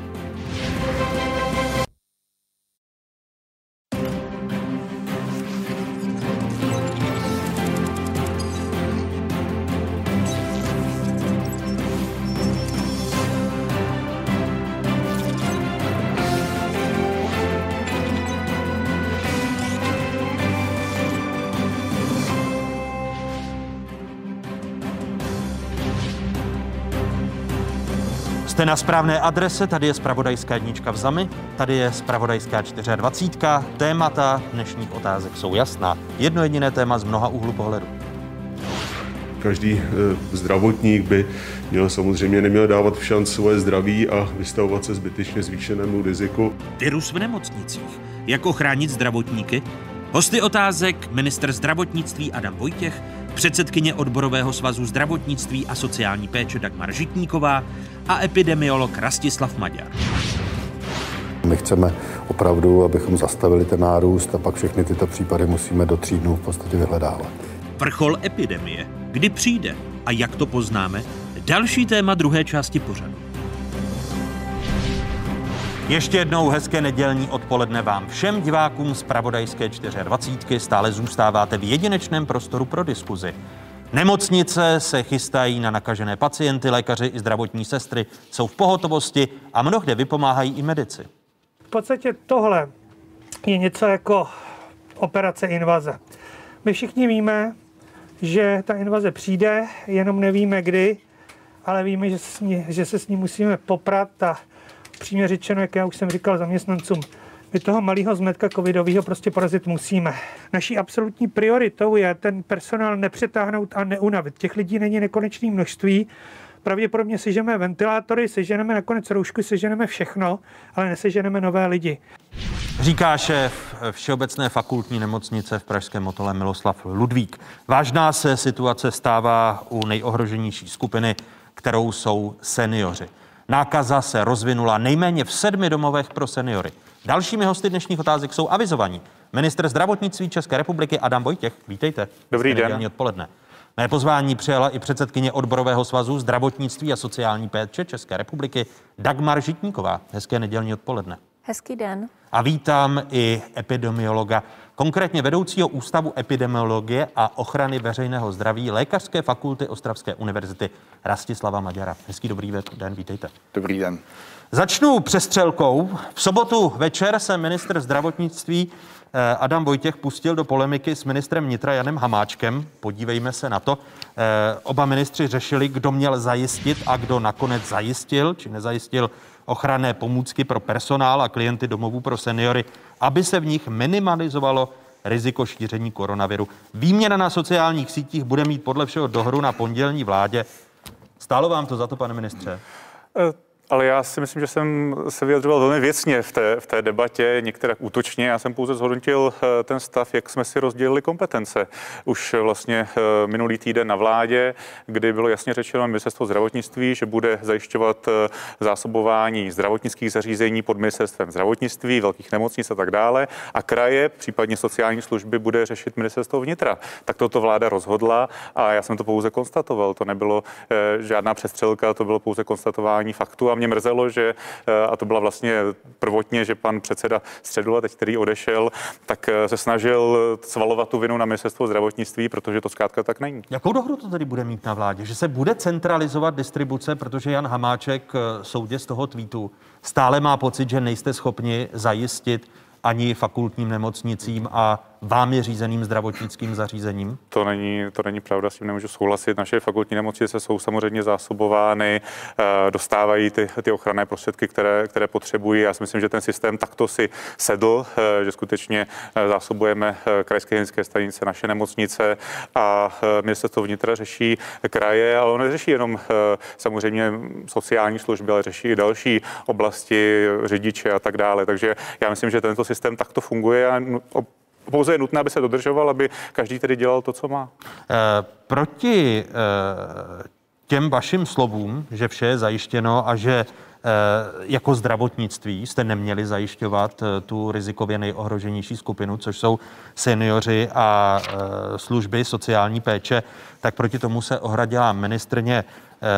Speaker 1: Na správné adrese, tady je Spravodajská jednička v Zami, tady je Spravodajská 24. Témata dnešních otázek jsou jasná. Jedno jediné téma z mnoha úhlu pohledu.
Speaker 10: Každý e, zdravotník by měl samozřejmě neměl dávat v šanc svoje zdraví a vystavovat se zbytečně zvýšenému riziku.
Speaker 3: Virus v nemocnicích. Jak ochránit zdravotníky? Hosty otázek minister zdravotnictví Adam Vojtěch, předsedkyně odborového svazu zdravotnictví a sociální péče Dagmar Žitníková a epidemiolog Rastislav Maďar.
Speaker 11: My chceme opravdu, abychom zastavili ten nárůst a pak všechny tyto případy musíme do tří dnů v podstatě vyhledávat.
Speaker 3: Vrchol epidemie. Kdy přijde a jak to poznáme? Další téma druhé části pořadu.
Speaker 1: Ještě jednou hezké nedělní odpoledne vám všem divákům z Pravodajské 24. Stále zůstáváte v jedinečném prostoru pro diskuzi. Nemocnice se chystají na nakažené pacienty, lékaři i zdravotní sestry jsou v pohotovosti a mnohde vypomáhají i medici.
Speaker 12: V podstatě tohle je něco jako operace invaze. My všichni víme, že ta invaze přijde, jenom nevíme kdy, ale víme, že se s ní, že se s ní musíme poprat a přímě řečeno, jak já už jsem říkal zaměstnancům, my toho malého zmetka covidového prostě porazit musíme. Naší absolutní prioritou je ten personál nepřetáhnout a neunavit. Těch lidí není nekonečné množství. Pravděpodobně seženeme ventilátory, seženeme nakonec roušku, seženeme všechno, ale neseženeme nové lidi.
Speaker 1: Říká šéf Všeobecné fakultní nemocnice v Pražském motole Miloslav Ludvík. Vážná se situace stává u nejohroženější skupiny, kterou jsou seniori. Nákaza se rozvinula nejméně v sedmi domovech pro seniory. Dalšími hosty dnešních otázek jsou avizovaní. Minister zdravotnictví České republiky Adam Vojtěch. Vítejte.
Speaker 13: Dobrý den.
Speaker 1: odpoledne. Mé pozvání přijala i předsedkyně odborového svazu zdravotnictví a sociální péče České republiky Dagmar Žitníková. Hezké nedělní odpoledne.
Speaker 14: Hezký den.
Speaker 1: A vítám i epidemiologa konkrétně vedoucího Ústavu epidemiologie a ochrany veřejného zdraví Lékařské fakulty Ostravské univerzity Rastislava Maďara. Hezký dobrý den, vítejte.
Speaker 13: Dobrý den.
Speaker 1: Začnu přestřelkou. V sobotu večer se ministr zdravotnictví eh, Adam Vojtěch pustil do polemiky s ministrem vnitra Janem Hamáčkem. Podívejme se na to. Eh, oba ministři řešili, kdo měl zajistit a kdo nakonec zajistil, či nezajistil ochranné pomůcky pro personál a klienty domovů pro seniory, aby se v nich minimalizovalo riziko šíření koronaviru. Výměna na sociálních sítích bude mít podle všeho dohru na pondělní vládě. Stálo vám to za to, pane ministře?
Speaker 13: Eh, ale já si myslím, že jsem se vyjadřoval velmi věcně v té, v té debatě, některé útočně. Já jsem pouze zhodnotil eh, ten stav, jak jsme si rozdělili kompetence. Už vlastně eh, minulý týden na vládě, kdy bylo jasně řečeno ministerstvo zdravotnictví, že bude zajišťovat eh, zásobování zdravotnických zařízení pod ministerstvem zdravotnictví, velkých nemocnic a tak dále. A kraje, případně sociální služby, bude řešit ministerstvo vnitra. Tak toto vláda rozhodla a já jsem to pouze konstatoval. To nebylo žádná přestřelka, to bylo pouze konstatování faktu. Mě mrzelo, že, eh, a to byla vlastně prvotně, že pan předseda Středula, teď který odešel, tak eh, se snažil svalovat tu vinu na ministerstvo zdravotnictví, protože to zkrátka tak není.
Speaker 1: Jakou dohru to tedy bude mít na vládě? Že se bude centralizovat distribuce, protože Jan Hamáček eh, soudě z toho tweetu stále má pocit, že nejste schopni zajistit ani fakultním nemocnicím a vámi řízeným zdravotnickým zařízením?
Speaker 13: To není, to není pravda, s tím nemůžu souhlasit. Naše fakultní nemocnice jsou samozřejmě zásobovány, eh, dostávají ty, ty ochranné prostředky, které, které potřebují. Já si myslím, že ten systém takto si sedl, eh, že skutečně eh, zásobujeme krajské hygienické stanice, naše nemocnice a ministerstvo vnitra řeší kraje, ale ono neřeší jenom samozřejmě sociální služby, ale řeší i další oblasti, řidiče a tak dále. Takže já myslím, že tento systém takto funguje a pouze je nutné, aby se dodržoval, aby každý tedy dělal to, co má.
Speaker 1: E, proti e, těm vašim slovům, že vše je zajištěno a že jako zdravotnictví jste neměli zajišťovat tu rizikově nejohroženější skupinu, což jsou seniori a služby sociální péče, tak proti tomu se ohradila ministrně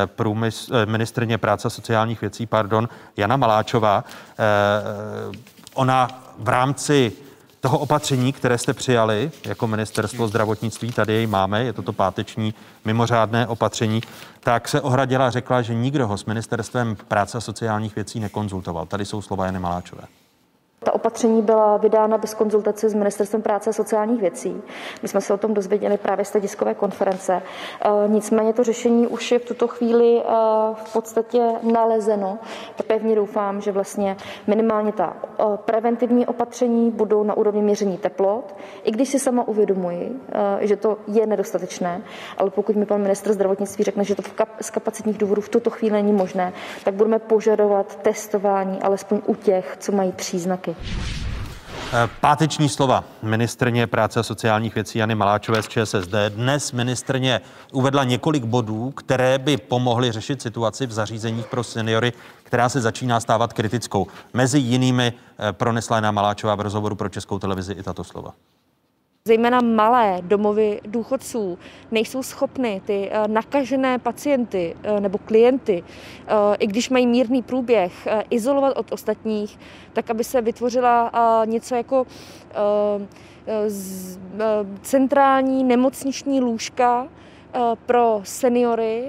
Speaker 1: průmysl, ministrně práce sociálních věcí, pardon, Jana Maláčová. Ona v rámci toho opatření, které jste přijali jako ministerstvo zdravotnictví, tady jej máme, je toto páteční mimořádné opatření, tak se ohradila a řekla, že nikdo ho s ministerstvem práce a sociálních věcí nekonzultoval. Tady jsou slova Jany Maláčové.
Speaker 14: Ta opatření byla vydána bez konzultace s Ministerstvem práce a sociálních věcí. My jsme se o tom dozvěděli právě z té diskové konference. E, nicméně to řešení už je v tuto chvíli e, v podstatě nalezeno. Pevně doufám, že vlastně minimálně ta e, preventivní opatření budou na úrovni měření teplot, i když si sama uvědomuji, že to je nedostatečné, ale pokud mi pan ministr zdravotnictví řekne, že to z kapacitních důvodů v tuto chvíli není možné, tak budeme požadovat testování alespoň u těch, co mají příznaky taky.
Speaker 1: Eh, páteční slova ministrně práce a sociálních věcí Jany Maláčové z ČSSD. Dnes ministrně uvedla několik bodů, které by pomohly řešit situaci v zařízeních pro seniory, která se začíná stávat kritickou. Mezi jinými eh, pronesla Jana Maláčová v rozhovoru pro Českou televizi i tato slova
Speaker 14: zejména malé domovy důchodců nejsou schopny ty eh, nakažené pacienty eh, nebo klienty, eh, i když mají mírný průběh, izolovat od ostatních, tak aby se vytvořila něco jako centrální nemocniční lůžka pro seniory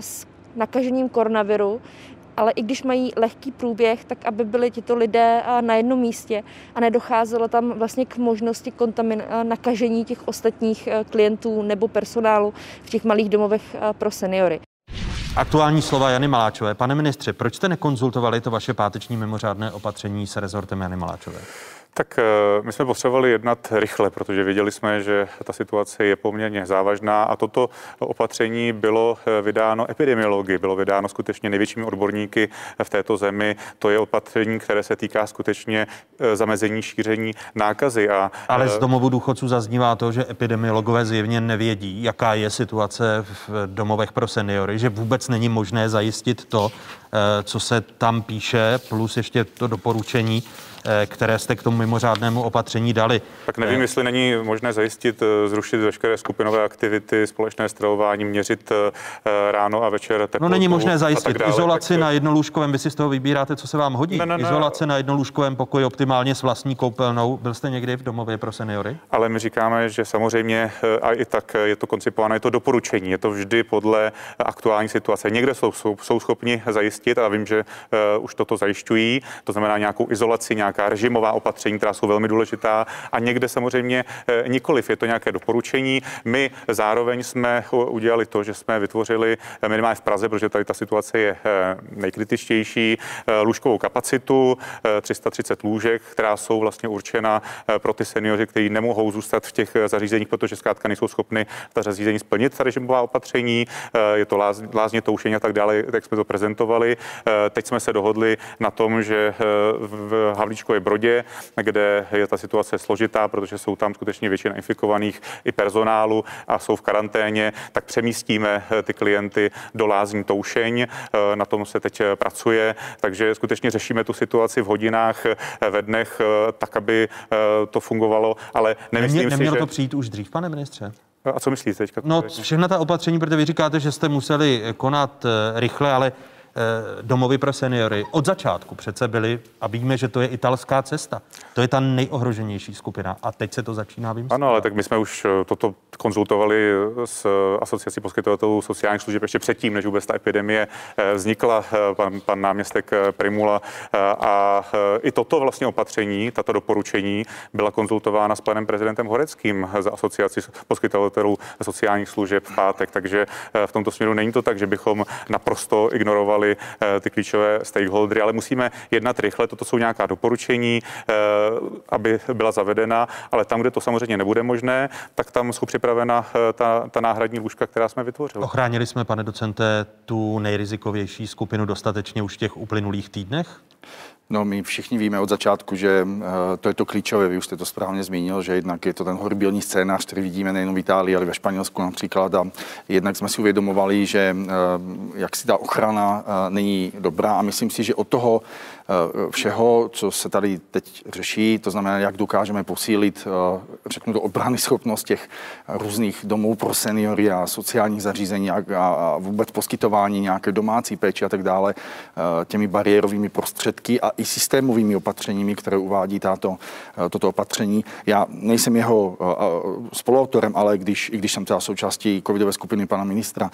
Speaker 14: s nakažením koronaviru, ale i když mají lehký průběh, tak aby byli tito lidé na jednom místě a nedocházelo tam vlastně k možnosti kontamin- nakažení těch ostatních e, klientů nebo personálu v těch malých domovech pro seniory.
Speaker 1: Aktuální slova Jany Maláčové. Pane ministře, proč jste nekonzultovali to vaše páteční mimořádné opatření se rezortem Jany Maláčové?
Speaker 13: Tak eh, my jsme potřebovali jednat rychle, protože věděli jsme, že ta situace je poměrně závažná a toto opatření bylo eh, vydáno epidemiologii, bylo vydáno skutečně největšími odborníky v této zemi. To je opatření, které se týká skutečně eh, zamezení šíření nákazy. A,
Speaker 1: Ale z domovu důchodců zaznívá to, že epidemiologové zjevně nevědí, jaká je situace v domovech pro seniory, že vůbec není možné zajistit to, co se tam píše, plus ještě to doporučení, které jste k tomu mimořádnému opatření dali.
Speaker 13: Tak nevím, jestli není možné zajistit, eh, zrušit veškeré skupinové aktivity, společné stravování, měřit eh, ráno a večer teplotu.
Speaker 1: No není možné zajistit
Speaker 13: dále,
Speaker 1: izolaci
Speaker 13: tak...
Speaker 1: na jednolůžkovém, vy si z toho vybíráte, co se vám hodí.
Speaker 13: Ne, ne, ne.
Speaker 1: Izolace na jednolůžkovém pokoji optimálně s vlastní koupelnou. Byl jste někdy v domově pro seniory?
Speaker 13: Ale my říkáme, že samozřejmě a i tak je to koncipované, je to doporučení, je to vždy podle aktuální situace. Někde jsou, jsou, jsou schopni zajistit a vím, že uh, už toto zajišťují, to znamená nějakou izolaci, nějaká režimová opatření, která jsou velmi důležitá a někde samozřejmě uh, nikoliv, je to nějaké doporučení. My zároveň jsme udělali to, že jsme vytvořili minimálně v Praze, protože tady ta situace je nejkritičtější, lůžkovou kapacitu, uh, 330 lůžek, která jsou vlastně určena pro ty seniori, kteří nemohou zůstat v těch zařízeních, protože zkrátka nejsou schopny ta zařízení splnit ta režimová opatření. Je to lázně, toušení a tak dále, jak jsme to prezentovali. Teď jsme se dohodli na tom, že v Havlíčkové Brodě, kde je ta situace složitá, protože jsou tam skutečně většina infikovaných i personálu a jsou v karanténě, tak přemístíme ty klienty do lázní toušeň. Na tom se teď pracuje, takže skutečně řešíme tu situaci v hodinách, ve dnech, tak, aby to fungovalo, ale nemyslím
Speaker 1: Nemě,
Speaker 13: si,
Speaker 1: nemělo
Speaker 13: že...
Speaker 1: to přijít už dřív, pane ministře?
Speaker 13: A co myslíte teďka?
Speaker 1: No, všechna ta opatření, protože vy říkáte, že jste museli konat eh, rychle, ale Eh, domovy pro seniory od začátku přece byly a víme, že to je italská cesta. To je ta nejohroženější skupina a teď se to začíná vymyslet.
Speaker 13: Ano, ale tak my jsme už eh, toto konzultovali s asociací poskytovatelů sociálních služeb ještě předtím, než vůbec ta epidemie eh, vznikla, pan, pan náměstek Primula a i toto vlastně opatření, tato doporučení byla konzultována s panem prezidentem Horeckým za asociaci poskytovatelů sociálních služeb v pátek, takže v tomto směru není to tak, že bychom naprosto ignorovali zahrnovali eh, ty klíčové stakeholdery, ale musíme jednat rychle. Toto jsou nějaká doporučení, eh, aby byla zavedena, ale tam, kde to samozřejmě nebude možné, tak tam jsou připravena eh, ta, ta náhradní lůžka, která jsme vytvořili.
Speaker 1: Ochránili jsme, pane docente, tu nejrizikovější skupinu dostatečně už v těch uplynulých týdnech?
Speaker 15: No, my všichni víme od začátku, že uh, to je to klíčové, vy už jste to správně zmínil, že jednak je to ten horribilní scénář, který vidíme nejen v Itálii, ale ve Španělsku například. A jednak jsme si uvědomovali, že uh, jak si ta ochrana uh, není dobrá a myslím si, že od toho Eh, všeho, co se tady teď řeší, to znamená, jak dokážeme posílit, eh, řeknu to, obrany schopnost těch různých domů pro seniory a sociálních zařízení a, a vůbec poskytování nějaké domácí péče a tak dále eh, těmi bariérovými prostředky a i systémovými opatřeními, které uvádí tato, toto opatření. Já nejsem jeho spoluautorem, ale když, i když jsem třeba součástí covidové skupiny pana ministra,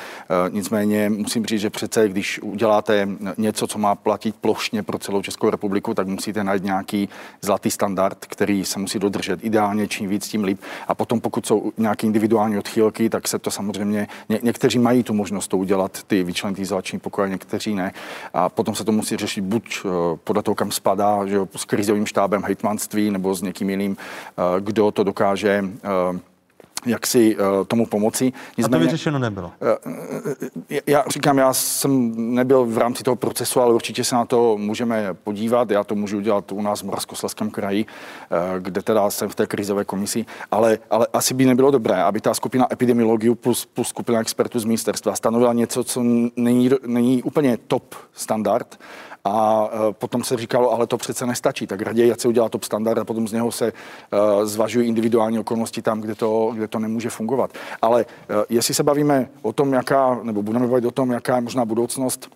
Speaker 15: nicméně musím říct, že přece, když uděláte něco, co má platit plošně pro celou celou Českou republiku, tak musíte najít nějaký zlatý standard, který se musí dodržet. Ideálně čím víc, tím líp. A potom, pokud jsou nějaké individuální odchylky, tak se to samozřejmě, ně, někteří mají tu možnost to udělat, ty vyčlenit izolační pokoje, někteří ne. A potom se to musí řešit buď uh, podle toho, kam spadá, že jo, s krizovým štábem hejtmanství nebo s někým jiným, uh, kdo to dokáže uh, jak si uh, tomu pomoci.
Speaker 1: Nicméně, a to vyřešeno nebylo?
Speaker 15: Uh, já říkám, já jsem nebyl v rámci toho procesu, ale určitě se na to můžeme podívat. Já to můžu udělat u nás v Moravskoslezském kraji, uh, kde teda jsem v té krizové komisi, ale, ale asi by nebylo dobré, aby ta skupina epidemiologů plus, plus skupina expertů z ministerstva stanovila něco, co není, není úplně top standard, a e, potom se říkalo, ale to přece nestačí, tak raději, ať se udělá top standard a potom z něho se e, zvažují individuální okolnosti tam, kde to, kde to nemůže fungovat. Ale e, jestli se bavíme o tom, jaká, nebo budeme bavit o tom, jaká je možná budoucnost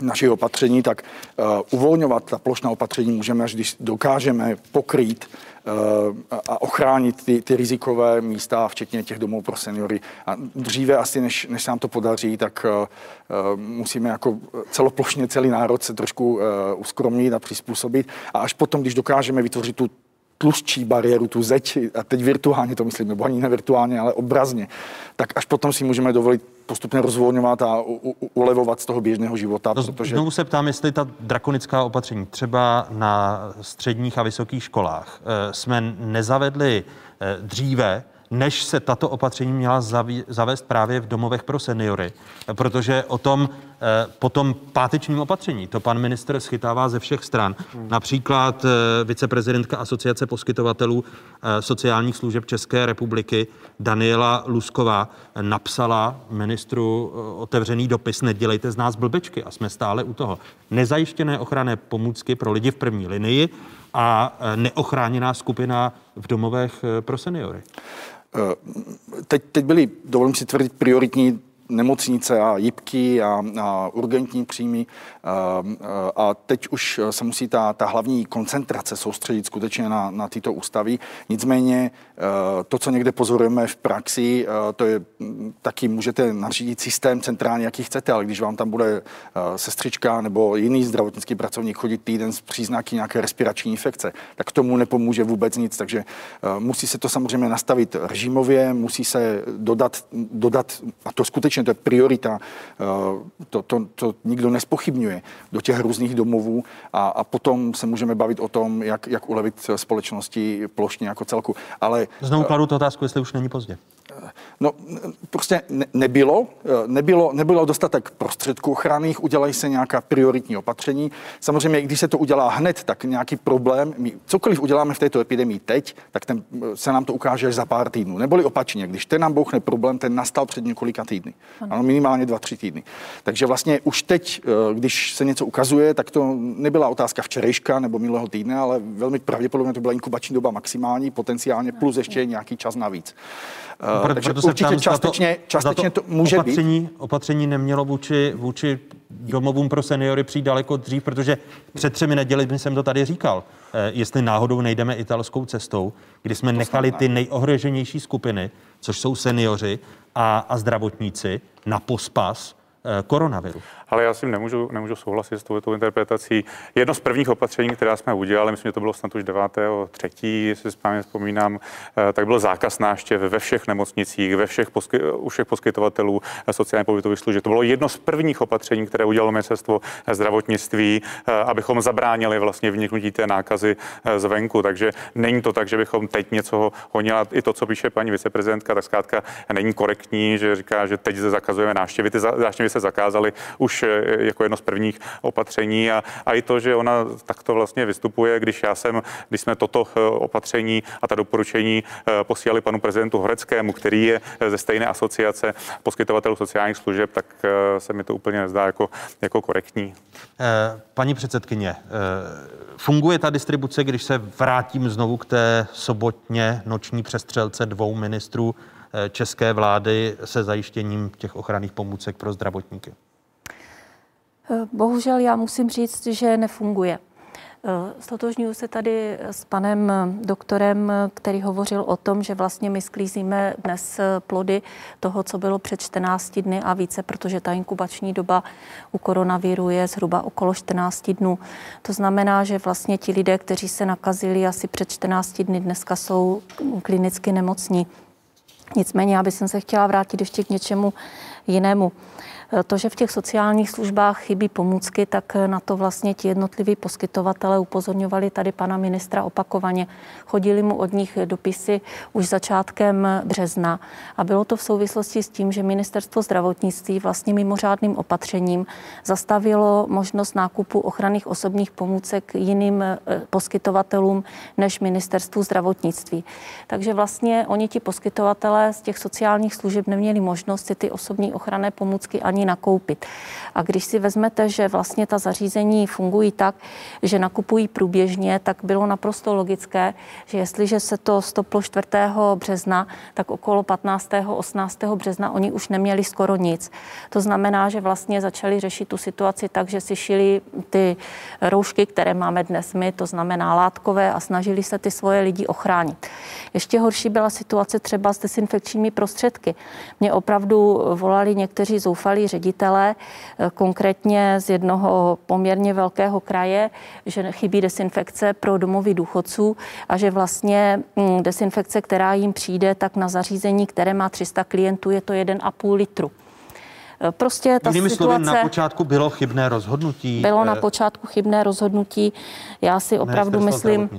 Speaker 15: našich opatření, tak uh, uvolňovat ta plošná opatření můžeme, až když dokážeme pokrýt a ochránit ty, ty rizikové místa, včetně těch domů pro seniory. A dříve asi, než, než se nám to podaří, tak uh, musíme jako celoplošně celý národ se trošku uskromnit a přizpůsobit. A až potom, když dokážeme vytvořit tu tlustší bariéru, tu zeď, a teď virtuálně to myslím, nebo ani ne virtuálně, ale obrazně, tak až potom si můžeme dovolit postupně rozvolňovat a u, u, ulevovat z toho běžného života.
Speaker 1: No, protože... Znovu se ptám, jestli ta drakonická opatření třeba na středních a vysokých školách eh, jsme nezavedli eh, dříve, než se tato opatření měla zavést právě v domovech pro seniory, protože o tom eh, po tom pátečním opatření, to pan minister schytává ze všech stran. Například eh, viceprezidentka Asociace poskytovatelů eh, sociálních služeb České republiky Daniela Lusková napsala ministru otevřený dopis, nedělejte z nás blbečky a jsme stále u toho. Nezajištěné ochranné pomůcky pro lidi v první linii a neochráněná skupina v domovech pro seniory?
Speaker 15: Teď, teď byly, dovolím si tvrdit, prioritní nemocnice a jipky a, a urgentní příjmy. A, a teď už se musí ta, ta hlavní koncentrace soustředit skutečně na, na tyto ústavy. Nicméně to, co někde pozorujeme v praxi, to je taky můžete nařídit systém centrálně, jaký chcete, ale když vám tam bude sestřička nebo jiný zdravotnický pracovník chodit týden s příznaky nějaké respirační infekce, tak tomu nepomůže vůbec nic. Takže musí se to samozřejmě nastavit režimově, musí se dodat, dodat a to skutečně skutečně to je priorita, eh, to, to, to nikdo nespochybňuje do těch různých domovů a, a potom se můžeme bavit o tom, jak, jak ulevit společnosti plošně jako celku. Ale,
Speaker 1: Znovu kladu tu otázku, jestli už není pozdě.
Speaker 15: No, prostě ne, nebylo, nebylo, nebylo dostatek prostředků ochranných, udělají se nějaká prioritní opatření. Samozřejmě, když se to udělá hned, tak nějaký problém, my cokoliv uděláme v této epidemii teď, tak ten, se nám to ukáže až za pár týdnů. Neboli opačně, když ten nám bouchne problém, ten nastal před několika týdny. Ano, minimálně dva, tři týdny. Takže vlastně už teď, eh, když se něco ukazuje, tak to nebyla otázka včerejška nebo minulého týdne, ale velmi pravděpodobně to byla inkubační doba maximální, potenciálně plus ještě nějaký čas navíc.
Speaker 1: No, proto, takže proto určitě částečně, to, částečně to, to může opatření, být. Opatření nemělo vůči, vůči domovům pro seniory přijít daleko dřív, protože před třemi neděli jsem to tady říkal. Eh, jestli náhodou nejdeme italskou cestou, kdy jsme to nechali ty nejohroženější skupiny, což jsou seniori a, a zdravotníci, na pospas eh, koronaviru
Speaker 13: ale já si nemůžu, nemůžu souhlasit s touto interpretací. Jedno z prvních opatření, která jsme udělali, myslím, že to bylo snad už 9. třetí, jestli správně vzpomínám, eh, tak byl zákaz návštěv ve všech nemocnicích, ve všech posky, u všech poskytovatelů sociálně pobytových služeb. To bylo jedno z prvních opatření, které udělalo ministerstvo zdravotnictví, eh, abychom zabránili vlastně vniknutí té nákazy eh, zvenku. Takže není to tak, že bychom teď něco honili. I to, co píše paní viceprezidentka, tak zkrátka není korektní, že říká, že teď zakazujeme návštěvy. Ty návštěvy se zakázaly už Eh, jako jedno z prvních opatření a, a i to, že ona takto vlastně vystupuje, když já jsem, když jsme toto eh, opatření a ta doporučení eh, posílali panu prezidentu Horeckému, který je ze stejné asociace poskytovatelů sociálních služeb, tak se mi to úplně nezdá jako, jako korektní.
Speaker 1: Paní předsedkyně, funguje ta distribuce, když se vrátím znovu k té sobotně noční přestřelce dvou ministrů české vlády se zajištěním těch ochranných pomůcek pro zdravotníky?
Speaker 16: Bohužel já musím říct, že nefunguje. Stotožňuji se tady s panem doktorem, který hovořil o tom, že vlastně my sklízíme dnes plody toho, co bylo před 14 dny a více, protože ta inkubační doba u koronaviru je zhruba okolo 14 dnů. To znamená, že vlastně ti lidé, kteří se nakazili asi před 14 dny, dneska jsou klinicky nemocní. Nicméně, já bych se chtěla vrátit ještě k něčemu jinému. To, že v těch sociálních službách chybí pomůcky, tak na to vlastně ti jednotliví poskytovatele upozorňovali tady pana ministra opakovaně. Chodili mu od nich dopisy už začátkem března a bylo to v souvislosti s tím, že ministerstvo zdravotnictví vlastně mimořádným opatřením zastavilo možnost nákupu ochranných osobních pomůcek jiným eh, poskytovatelům než ministerstvu zdravotnictví. Takže vlastně oni ti poskytovatelé z těch sociálních služeb neměli možnost si ty osobní ochranné pomůcky ani ani nakoupit. A když si vezmete, že vlastně ta zařízení fungují tak, že nakupují průběžně, tak bylo naprosto logické, že jestliže se to stoplo 4. března, tak okolo 15. 18. března oni už neměli skoro nic. To znamená, že vlastně začali řešit tu situaci tak, že si šili ty roušky, které máme dnes my, to znamená látkové a snažili se ty svoje lidi ochránit. Ještě horší byla situace třeba s desinfekčními prostředky. Mě opravdu volali někteří zoufalí ředitele, eh, konkrétně z jednoho poměrně velkého kraje, že chybí desinfekce pro domovy důchodců a že vlastně mm, desinfekce, která jim přijde, tak na zařízení, které má 300 klientů, je to 1,5 litru. Eh, prostě ta
Speaker 1: Jinými
Speaker 16: situace...
Speaker 1: slovy, na počátku bylo chybné rozhodnutí.
Speaker 16: Bylo na eh, počátku chybné rozhodnutí. Já si opravdu myslím,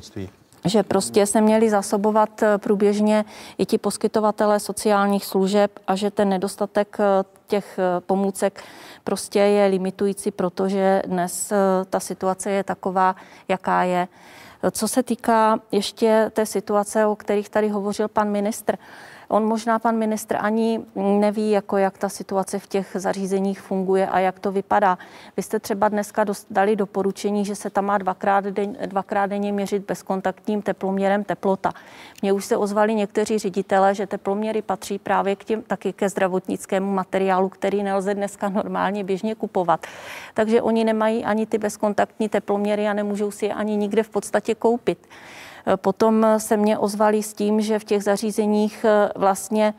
Speaker 16: že prostě se měli zasobovat průběžně i ti poskytovatelé sociálních služeb a že ten nedostatek těch eh, pomůcek prostě je limitující, protože dnes eh, ta situace je taková, jaká je. Co se týká ještě té situace, o kterých tady hovořil pan ministr, On možná, pan ministr, ani neví, jako jak ta situace v těch zařízeních funguje a jak to vypadá. Vy jste třeba dneska dali doporučení, že se tam má dvakrát, den, dvakrát denně měřit bezkontaktním teploměrem teplota. Mně už se ozvali někteří ředitelé, že teploměry patří právě k těm, taky ke zdravotnickému materiálu, který nelze dneska normálně běžně kupovat. Takže oni nemají ani ty bezkontaktní teploměry a nemůžou si je ani nikde v podstatě koupit. Potom se mě ozvali s tím, že v těch zařízeních eh, vlastně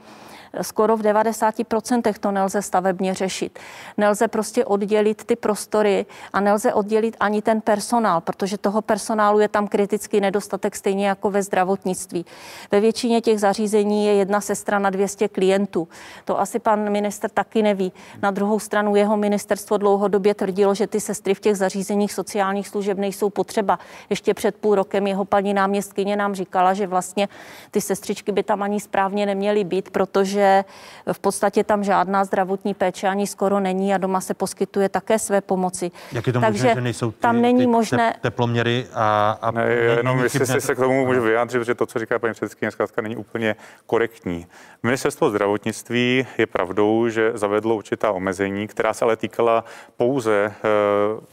Speaker 16: skoro v 90% to nelze stavebně řešit. Nelze prostě oddělit ty prostory a nelze oddělit ani ten personál, protože toho personálu je tam kritický nedostatek stejně jako ve zdravotnictví. Ve většině těch zařízení je jedna sestra na 200 klientů. To asi pan minister taky neví. Na druhou stranu jeho ministerstvo dlouhodobě tvrdilo, že ty sestry v těch zařízeních sociálních služeb nejsou potřeba. Ještě před půl rokem jeho paní náměstkyně nám říkala, že vlastně ty sestřičky by tam ani správně neměly být, protože že v podstatě tam žádná zdravotní péče ani skoro není a doma se poskytuje také své pomoci.
Speaker 1: Jak je to
Speaker 16: Takže
Speaker 1: možné, že nejsou ty,
Speaker 16: tam není
Speaker 1: ty
Speaker 16: možné...
Speaker 1: teploměry a... a
Speaker 13: ne, jenom jestli si se k tomu můžu vyjádřit, že to, co říká paní předsedkyně, zkrátka není úplně korektní. Ministerstvo zdravotnictví je pravdou, že zavedlo určitá omezení, která se ale týkala pouze uh,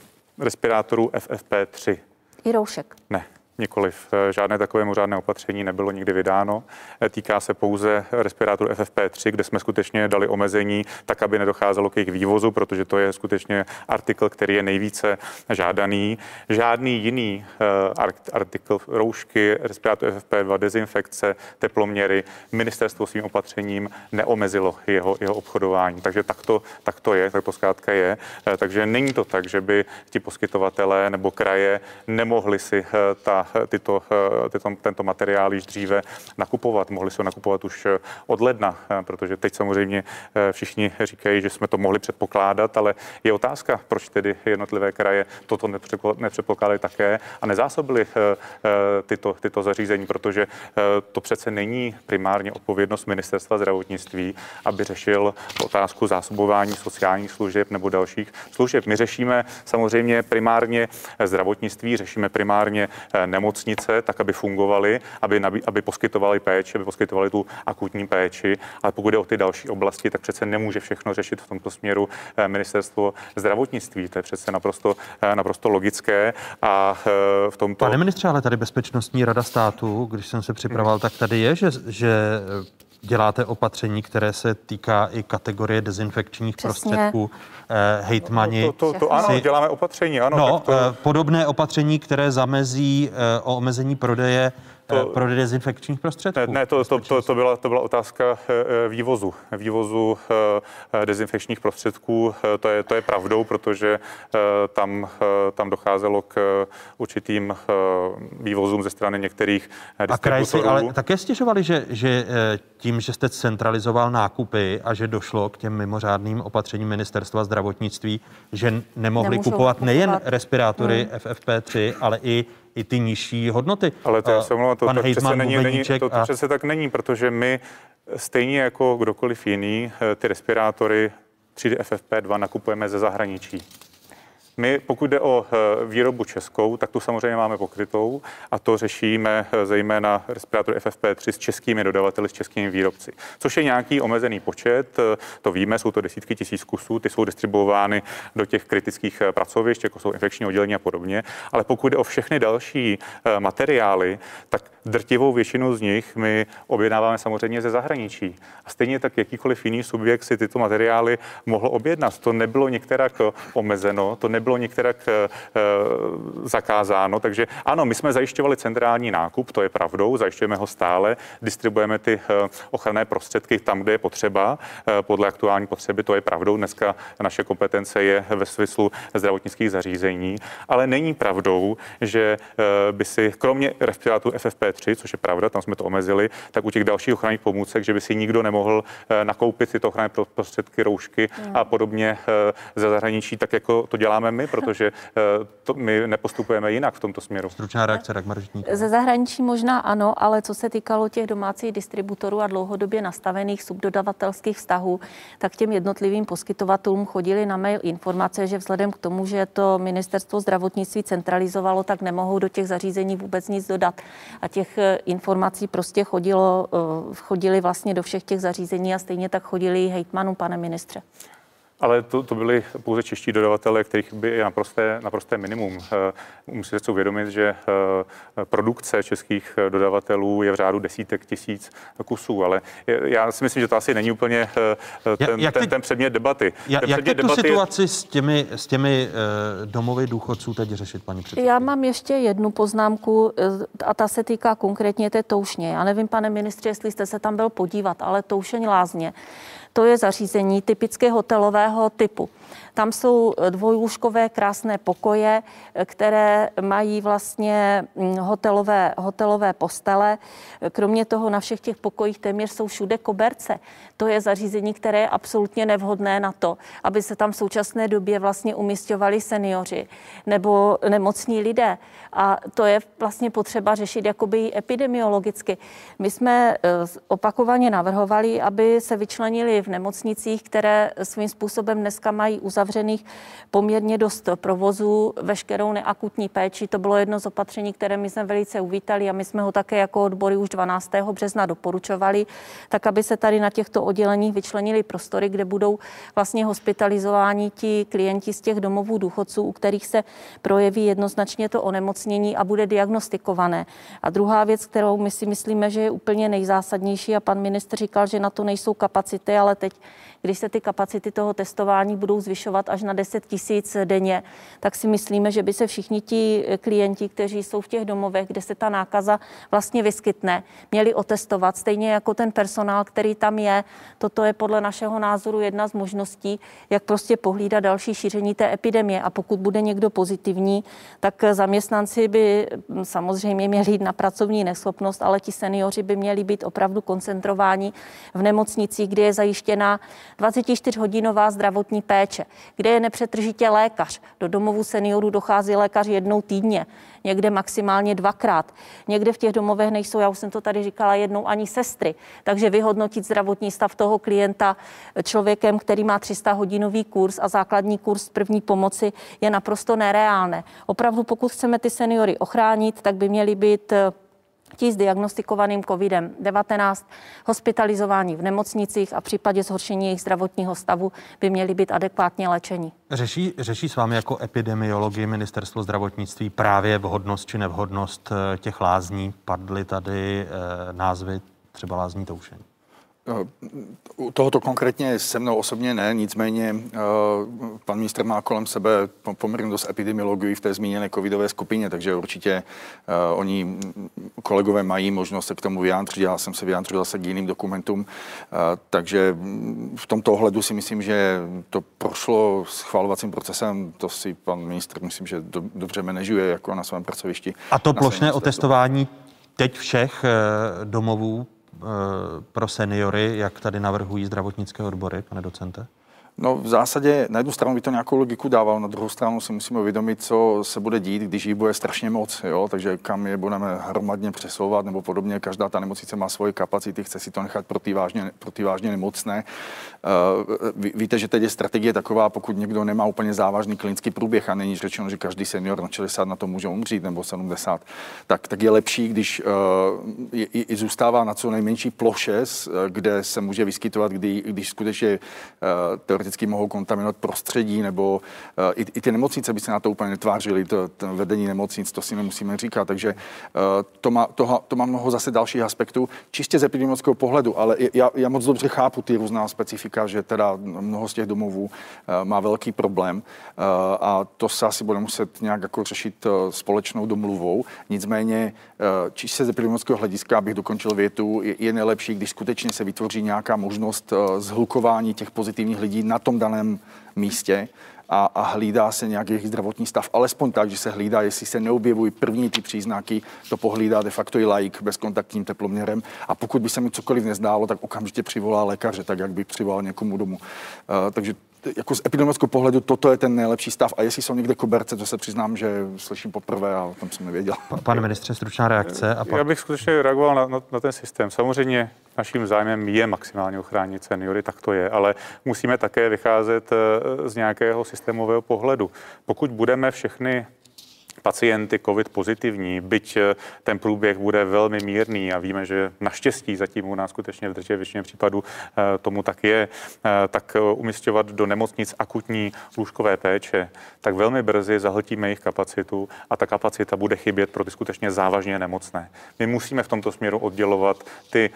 Speaker 13: respirátorů FFP3.
Speaker 16: I roušek.
Speaker 13: Ne. Nikoliv. Eh, žádné takové mimořádné opatření nebylo nikdy vydáno. Eh, týká se pouze respirátoru FFP3, kde jsme skutečně dali omezení tak, aby nedocházelo k jejich vývozu, protože to je skutečně artikl, který je nejvíce žádaný. Žádný jiný eh, artikl, roušky, respirátor FFP2, dezinfekce, teploměry, ministerstvo svým opatřením neomezilo jeho, jeho obchodování. Takže tak to, tak to je, tak to zkrátka je. Takže není to tak, že by ti poskytovatelé nebo kraje nemohli si ta tyto, tyto, tento materiál již dříve nakupovat. Mohli se ho nakupovat už od ledna, protože teď samozřejmě všichni říkají, že jsme to mohli předpokládat, ale je otázka, proč tedy jednotlivé kraje toto nepředpokládali také a nezásobili tyto, tyto zařízení, protože to přece není primárně odpovědnost ministerstva zdravotnictví, aby řešil otázku zásobování sociálních služeb nebo dalších služeb. My řešíme samozřejmě primárně zdravotnictví, řešíme primárně nemocnice, tak aby fungovaly, aby, aby poskytovaly péči, aby poskytovaly tu akutní péči. Ale pokud jde o ty další oblasti, tak přece nemůže všechno řešit v tomto směru eh, ministerstvo zdravotnictví. To je přece naprosto, eh, naprosto logické. A eh, v tomto.
Speaker 1: Pane ministře, ale tady Bezpečnostní rada státu, když jsem se připravoval, tak tady je, že, že děláte opatření, které se týká i kategorie dezinfekčních Přesně. prostředků. Eh, hejtmani.
Speaker 13: To, to, to, to ano, si, děláme opatření, ano.
Speaker 1: No,
Speaker 13: to...
Speaker 1: eh, podobné opatření, které zamezí eh, o omezení prodeje to, pro dezinfekčních prostředků.
Speaker 13: Ne, ne to, to, to, to, byla, to byla otázka vývozu. Vývozu dezinfekčních prostředků, to je, to je pravdou, protože tam, tam docházelo k určitým vývozům ze strany některých
Speaker 1: A kraj si ale také stěžovali, že, že tím, že jste centralizoval nákupy a že došlo k těm mimořádným opatřením ministerstva zdravotnictví, že nemohli Nemůžou kupovat nejen respirátory hmm. FFP3, ale i i ty nižší hodnoty.
Speaker 13: Ale to já se omlouvám, to, to, přece není, není, to, to a... přece tak není, protože my stejně jako kdokoliv jiný eh, ty respirátory třídy FFP2 nakupujeme ze zahraničí. My, pokud jde o eh, výrobu českou, tak tu samozřejmě máme pokrytou a to řešíme eh, zejména respirátor FFP3 s českými dodavateli, s českými výrobci, což je nějaký omezený počet, eh, to víme, jsou to desítky tisíc kusů, ty jsou distribuovány do těch kritických pracovišť, jako jsou infekční oddělení a podobně, ale pokud jde o všechny další materiály, tak drtivou většinu z nich my objednáváme samozřejmě ze zahraničí. A stejně tak jakýkoliv jiný subjekt si tyto materiály mohl objednat. To nebylo některak omezeno, to nebylo některak eh, eh, zakázáno. Takže ano, my jsme zajišťovali centrální nákup, to je pravdou, zajišťujeme ho stále, distribuujeme ty eh, ochranné prostředky tam, kde je potřeba, podle aktuální potřeby, to je pravdou. Dneska naše kompetence je ve smyslu zdravotnických zařízení, ale není pravdou, že by si kromě respirátorů FFP3, což je pravda, tam jsme to omezili, tak u těch dalších ochranných pomůcek, že by si nikdo nemohl nakoupit tyto ochranné prostředky, roušky a podobně ze zahraničí, tak jako to děláme my, protože eh, to, my nepostupujeme jinak v tomto směru.
Speaker 1: Stručná reakce, Dagmar
Speaker 16: Ze zahraničí možná ano, ale co se týkalo těch domácích distributorů a dlouhodobě nastavených subdodavatelských vztahů, tak těm jednotlivým poskytovatelům chodili na mail informace, že vzhledem k tomu, že to ministerstvo zdravotnictví centralizovalo, tak nemohou do těch zařízení vůbec nic dodat. A těch těch informací prostě chodilo, chodili vlastně do všech těch zařízení a stejně tak chodili hejtmanů, pane ministře.
Speaker 13: Ale to, to byly pouze čeští dodavatelé, kterých by je naprosté, naprosté minimum. Eh, musíte si uvědomit, že eh, produkce českých dodavatelů je v řádu desítek tisíc kusů, ale já si myslím, že to asi není úplně eh, ten, jak ten, ten předmět debaty.
Speaker 1: Jak,
Speaker 13: ten
Speaker 1: jak tu debaty situaci je... s těmi, s těmi domovy důchodců teď řešit, paní předsedkyně?
Speaker 16: Já mám ještě jednu poznámku a ta se týká konkrétně té toušně. Já nevím, pane ministře, jestli jste se tam byl podívat, ale toušeň lázně to je zařízení typické hotelového typu. Tam jsou dvojlůžkové krásné pokoje, které mají vlastně mm, hotelové, hotelové postele. Kromě toho na všech těch pokojích téměř jsou všude koberce. To je zařízení, které je absolutně nevhodné na to, aby se tam v současné době vlastně umistovali seniori nebo nemocní lidé. A to je vlastně potřeba řešit jakoby epidemiologicky. My jsme eh, opakovaně navrhovali, aby se vyčlenili v nemocnicích, které svým způsobem dneska mají uzavřených poměrně dost provozů, veškerou neakutní péči. To bylo jedno z opatření, které my jsme velice uvítali a my jsme ho také jako odbory už 12. března doporučovali, tak aby se tady na těchto odděleních vyčlenili prostory, kde budou vlastně hospitalizováni ti klienti z těch domovů důchodců, u kterých se projeví jednoznačně to onemocnění a bude diagnostikované. A druhá věc, kterou my si myslíme, že je úplně nejzásadnější, a pan ministr říkal, že na to nejsou kapacity, ale teď když se ty kapacity toho testování budou zvyšovat až na 10 tisíc denně, tak si myslíme, že by se všichni ti klienti, kteří jsou v těch domovech, kde se ta nákaza vlastně vyskytne, měli otestovat, stejně jako ten personál, který tam je. Toto je podle našeho názoru jedna z možností, jak prostě pohlídat další šíření té epidemie. A pokud bude někdo pozitivní, tak zaměstnanci by samozřejmě měli jít na pracovní neschopnost, ale ti seniori by měli být opravdu koncentrováni v nemocnicích, kde je zajištěna 24-hodinová zdravotní péče, kde je nepřetržitě lékař. Do domovu seniorů dochází lékař jednou týdně, někde maximálně dvakrát. Někde v těch domovech nejsou, já už jsem to tady říkala, jednou ani sestry. Takže vyhodnotit zdravotní stav toho klienta člověkem, který má 300 hodinový kurz a základní kurz první pomoci je naprosto nereálné. Opravdu, pokud chceme ty seniory ochránit, tak by měly být ti s diagnostikovaným COVID-19 hospitalizování v nemocnicích a v případě zhoršení jejich zdravotního stavu by měli být adekvátně léčeni.
Speaker 1: Řeší, řeší s vámi jako epidemiologi ministerstvo zdravotnictví právě vhodnost či nevhodnost eh, těch lázní? Padly tady eh, názvy třeba lázní toušení.
Speaker 15: U tohoto konkrétně se mnou osobně ne, nicméně uh, pan ministr má kolem sebe poměrně dost epidemiologii v té zmíněné covidové skupině, takže určitě uh, oni kolegové mají možnost se k tomu vyjádřit. Já jsem se vyjádřil zase k jiným dokumentům, takže v tomto ohledu si myslím, že to prošlo schvalovacím procesem, to si pan ministr myslím, že do, dobře manažuje jako na svém pracovišti.
Speaker 1: A to plošné otestování teď všech domovů Eh, pro seniory, jak tady navrhují zdravotnické odbory, pane docente?
Speaker 15: No v zásadě na jednu stranu by to nějakou logiku dával, na druhou stranu si musíme uvědomit, co se bude dít, když jí bude strašně moc, jo? takže kam je budeme hromadně přesouvat nebo podobně. Každá ta nemocnice má svoje kapacity, chce si to nechat pro ty vážně, pro ty vážně nemocné. Uh, víte, že teď je strategie taková, pokud někdo nemá úplně závažný klinický průběh a není řečeno, že každý senior na 60 na to může umřít nebo 70, tak, tak je lepší, když i, i zůstává na co nejmenší ploše, kde se může vyskytovat, kdy, když skutečně teoreticky mohou kontaminovat prostředí, nebo uh, i, i ty nemocnice by se na to úplně netvářily, to, to vedení nemocnic, to si nemusíme říkat, takže uh, to, má, to, to má mnoho zase dalších aspektů, čistě z epidemiologického pohledu, ale já, já moc dobře chápu ty různá specifika, že teda mnoho z těch domovů uh, má velký problém a to se asi bude muset nějak jako řešit společnou domluvou. Nicméně, čistě z epidemiologického hlediska, abych dokončil větu, je, je nejlepší, když skutečně se vytvoří nějaká možnost zhlukování těch pozitivních lidí na na tom daném místě a, a hlídá se nějaký zdravotní stav, alespoň tak, že se hlídá, jestli se neobjevují první ty příznaky, to pohlídá de facto i laik bezkontaktním teploměrem a pokud by se mi cokoliv nezdálo, tak okamžitě přivolá lékaře, tak jak by přivolal někomu domů. Uh, takže jako z epidemiologického pohledu toto je ten nejlepší stav. A jestli jsou někde koberce, to se přiznám, že slyším poprvé a o tom jsem nevěděl.
Speaker 1: Pane ministře, stručná reakce.
Speaker 13: A pak... Já bych skutečně reagoval na, na, na ten systém. Samozřejmě naším zájmem je maximálně ochránit seniory, tak to je, ale musíme také vycházet eh, z nějakého systémového pohledu. Pokud budeme všechny pacienty COVID pozitivní, byť eh, ten průběh bude velmi mírný a víme, že naštěstí zatím u nás skutečně v drtivé většině případů eh, tomu tak je, eh, tak umistovat do nemocnic akutní lůžkové péče, tak velmi brzy zahltíme jejich kapacitu a ta kapacita bude chybět pro ty skutečně závažně nemocné. My musíme v tomto směru oddělovat ty,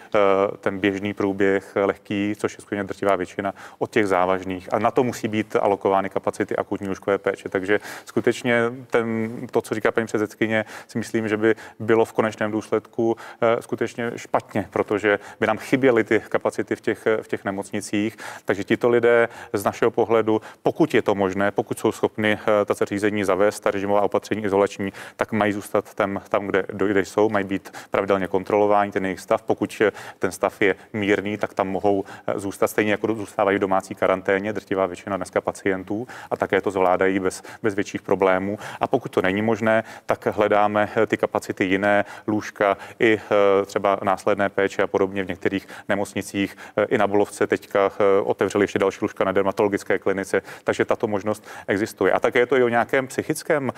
Speaker 13: ten běžný průběh lehký, což je skutečně drtivá většina, od těch závažných. A na to musí být alokovány kapacity akutní lůžkové péče. Takže skutečně ten, to, co říká paní předsedkyně, si myslím, že by bylo v konečném důsledku eh, skutečně špatně, protože by nám chyběly ty kapacity v těch, v těch nemocnicích. Takže tito lidé z našeho pohledu, pokud je to možné, pokud jsou schopni eh, ta zařízení zavést, ta režimová opatření izolační, tak mají zůstat tam, tam kde, kde jsou, mají být pravidelně kontrolováni, ten jejich stav. Pokud ten stav je mírný, tak tam mohou eh, zůstat stejně jako zůstávají v domácí karanténě, drtivá většina dneska pacientů a také to zvládají bez, bez větších problémů. A pokud to není možné, tak hledáme eh, ty kapacity jiné, lůžka i eh, třeba následné péče a podobně v některých nemocnicích. Eh, I na Bulovce teďka otevřeli ještě další lůžka na dermatologické klinice, takže tato možnost existuje. A také je to i o nějakém psychickém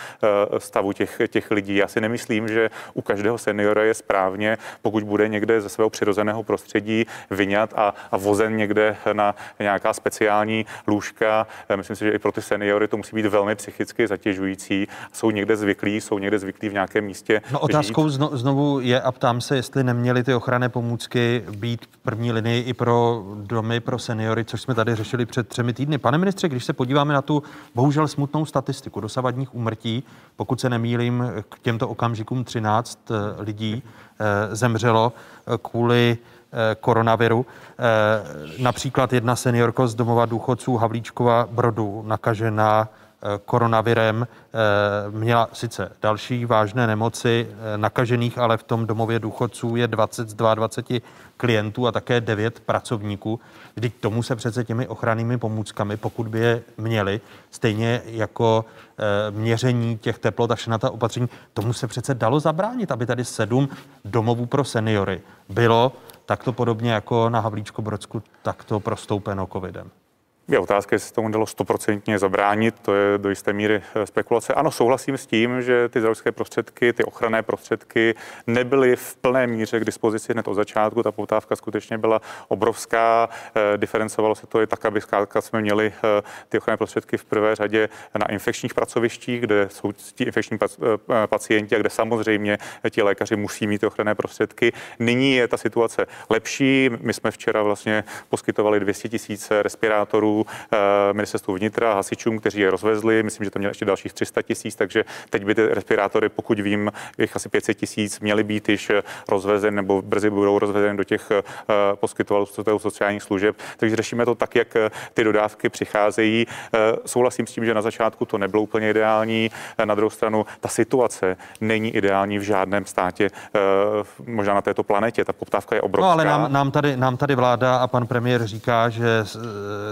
Speaker 13: stavu těch, těch lidí. Já si nemyslím, že u každého seniora je správně, pokud bude někde ze svého přirozeného prostředí vyňat a, a vozen někde na nějaká speciální lůžka. Myslím si, že i pro ty seniory to musí být velmi psychicky zatěžující. Jsou někde zvyklí, jsou někde zvyklí v nějakém místě.
Speaker 1: No otázkou zno, znovu je a ptám se, jestli neměly ty ochranné pomůcky být v první linii i pro domy pro seniory, což jsme tady řešili před třemi týdny. Pane ministře, když se podíváme na tu bohužel smutnou statistiku dosavadních úmrtí, pokud se nemýlím, k těmto okamžikům 13 eh, lidí eh, zemřelo eh, kvůli koronaviru. Například jedna seniorka z domova důchodců Havlíčkova Brodu nakažená koronavirem. Eh, měla sice další vážné nemoci eh, nakažených, ale v tom domově důchodců je 20 z 22 klientů a také 9 pracovníků. Vždyť tomu se přece těmi ochrannými pomůckami, pokud by je měli, stejně jako eh, měření těch teplot a všechna ta opatření, tomu se přece dalo zabránit, aby tady sedm domovů pro seniory bylo takto podobně jako na Havlíčko Brodsku takto prostoupeno covidem.
Speaker 13: Je otázka, jestli se tomu dalo stoprocentně zabránit, to je do jisté míry eh, spekulace. Ano, souhlasím s tím, že ty zdravotnické prostředky, ty ochranné prostředky nebyly v plné míře k dispozici hned od začátku. Ta poptávka skutečně byla obrovská, eh, diferencovalo se to i tak, aby zkrátka jsme měli eh, ty ochranné prostředky v prvé řadě na infekčních pracovištích, kde jsou ti infekční pacienti a kde samozřejmě ti lékaři musí mít ty ochranné prostředky. Nyní je ta situace lepší. My jsme včera vlastně poskytovali 200 tisíc respirátorů Eh, ministerstvu vnitra, hasičům, kteří je rozvezli. Myslím, že to mělo ještě dalších 300 tisíc, takže teď by ty respirátory, pokud vím, jich asi 500 tisíc, měly být již rozvezeny nebo brzy budou rozvezeny do těch eh, poskytovatelů sociálních služeb. Takže řešíme to tak, jak eh, ty dodávky přicházejí. Souhlasím s tím, že na začátku to nebylo úplně ideální. Na druhou stranu ta situace není ideální v žádném státě, možná na této planetě. Ta poptávka je obrovská.
Speaker 1: No ale nám, nám, tady, nám tady vláda a pan premiér říká, že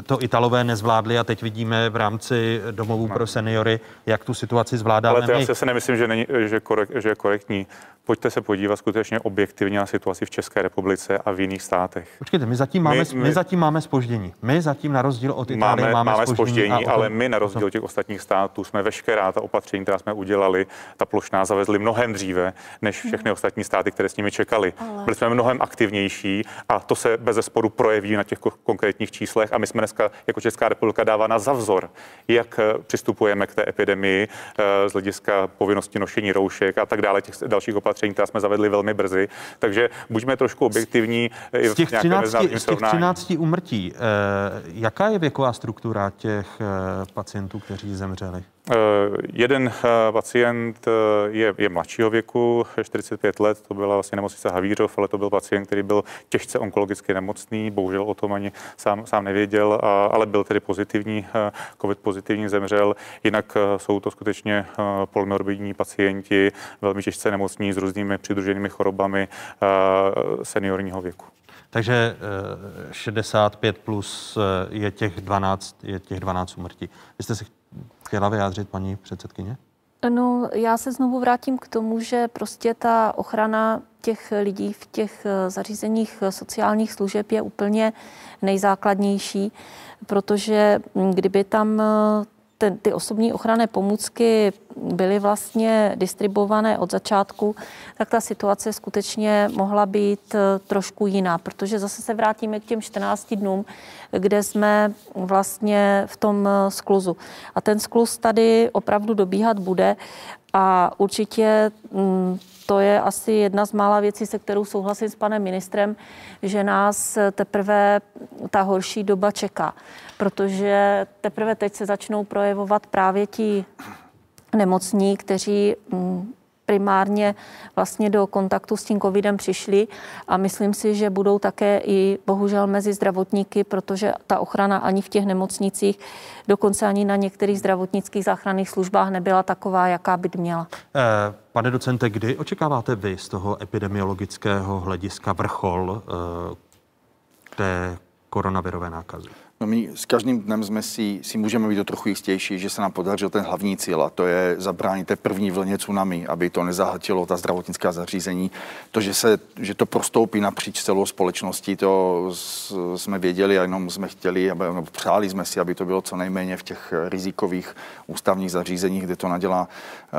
Speaker 1: to i Italové nezvládli a teď vidíme v rámci domovů pro seniory, jak tu situaci zvládáme.
Speaker 13: Ale to já si nemyslím, že, není, že, korek, že je korektní. Pojďte se podívat skutečně objektivně na situaci v České republice a v jiných státech.
Speaker 1: Počkejte, my zatím máme, my, my zatím máme spoždění. My zatím na rozdíl od Itálie
Speaker 13: máme,
Speaker 1: máme,
Speaker 13: máme
Speaker 1: spoždění,
Speaker 13: ale my na rozdíl od těch ostatních států jsme veškerá ta opatření, která jsme udělali, ta plošná zavezli mnohem dříve než všechny hmm. ostatní státy, které s nimi čekali. Ale... Byli jsme mnohem aktivnější a to se bez zesporu projeví na těch konkrétních číslech a my jsme dneska jako Česká republika dávána za vzor, jak eh, přistupujeme k té epidemii eh, z hlediska povinnosti nošení roušek a tak dále, těch dalších opatření, která jsme zavedli velmi brzy. Takže buďme trošku objektivní.
Speaker 1: Z těch, 13, z těch 13 umrtí, jaká je věková struktura těch pacientů, kteří zemřeli?
Speaker 13: Uh, jeden uh, pacient uh, je, je mladšího věku, 45 let, to byla vlastně nemocnice Havířov, ale to byl pacient, který byl těžce onkologicky nemocný, bohužel o tom ani sám, sám nevěděl, a, ale byl tedy pozitivní, COVID pozitivní, zemřel. Jinak jsou to skutečně polimorbidní pacienti, velmi těžce nemocní s různými přidruženými chorobami seniorního věku.
Speaker 1: Takže 65 plus je těch 12, je těch 12 umrtí. Vy jste si chtěla vyjádřit, paní předsedkyně?
Speaker 16: No, já se znovu vrátím k tomu, že prostě ta ochrana těch lidí v těch eh, zařízeních eh, sociálních služeb je úplně nejzákladnější, protože hm, kdyby tam eh, ten, ty osobní ochranné pomůcky byly vlastně distribuované od začátku, tak ta situace skutečně mohla být eh, trošku jiná, protože zase se vrátíme k těm 14 dnům, kde jsme vlastně v tom eh, skluzu. A ten skluz tady opravdu dobíhat bude a určitě mm, to je asi jedna z mála věcí, se kterou souhlasím s panem ministrem, že nás teprve ta horší doba čeká, protože teprve teď se začnou projevovat právě ti nemocní, kteří mm, primárně vlastně do kontaktu s tím covidem přišli a myslím si, že budou také i bohužel mezi zdravotníky, protože ta ochrana ani v těch nemocnicích, dokonce ani na některých zdravotnických záchranných službách nebyla taková, jaká by měla.
Speaker 1: Eh, pane docente, kdy očekáváte vy z toho epidemiologického hlediska vrchol eh, té koronavirové nákazy?
Speaker 15: No my s každým dnem jsme si, si můžeme být o trochu jistější, že se nám podařil ten hlavní cíl a to je zabránit té první vlně tsunami, aby to nezahltilo ta zdravotnická zařízení. To, že, se, že to prostoupí napříč celou společností, to jsme věděli a jenom jsme chtěli, aby, nebo přáli jsme si, aby to bylo co nejméně v těch rizikových ústavních zařízeních, kde to nadělá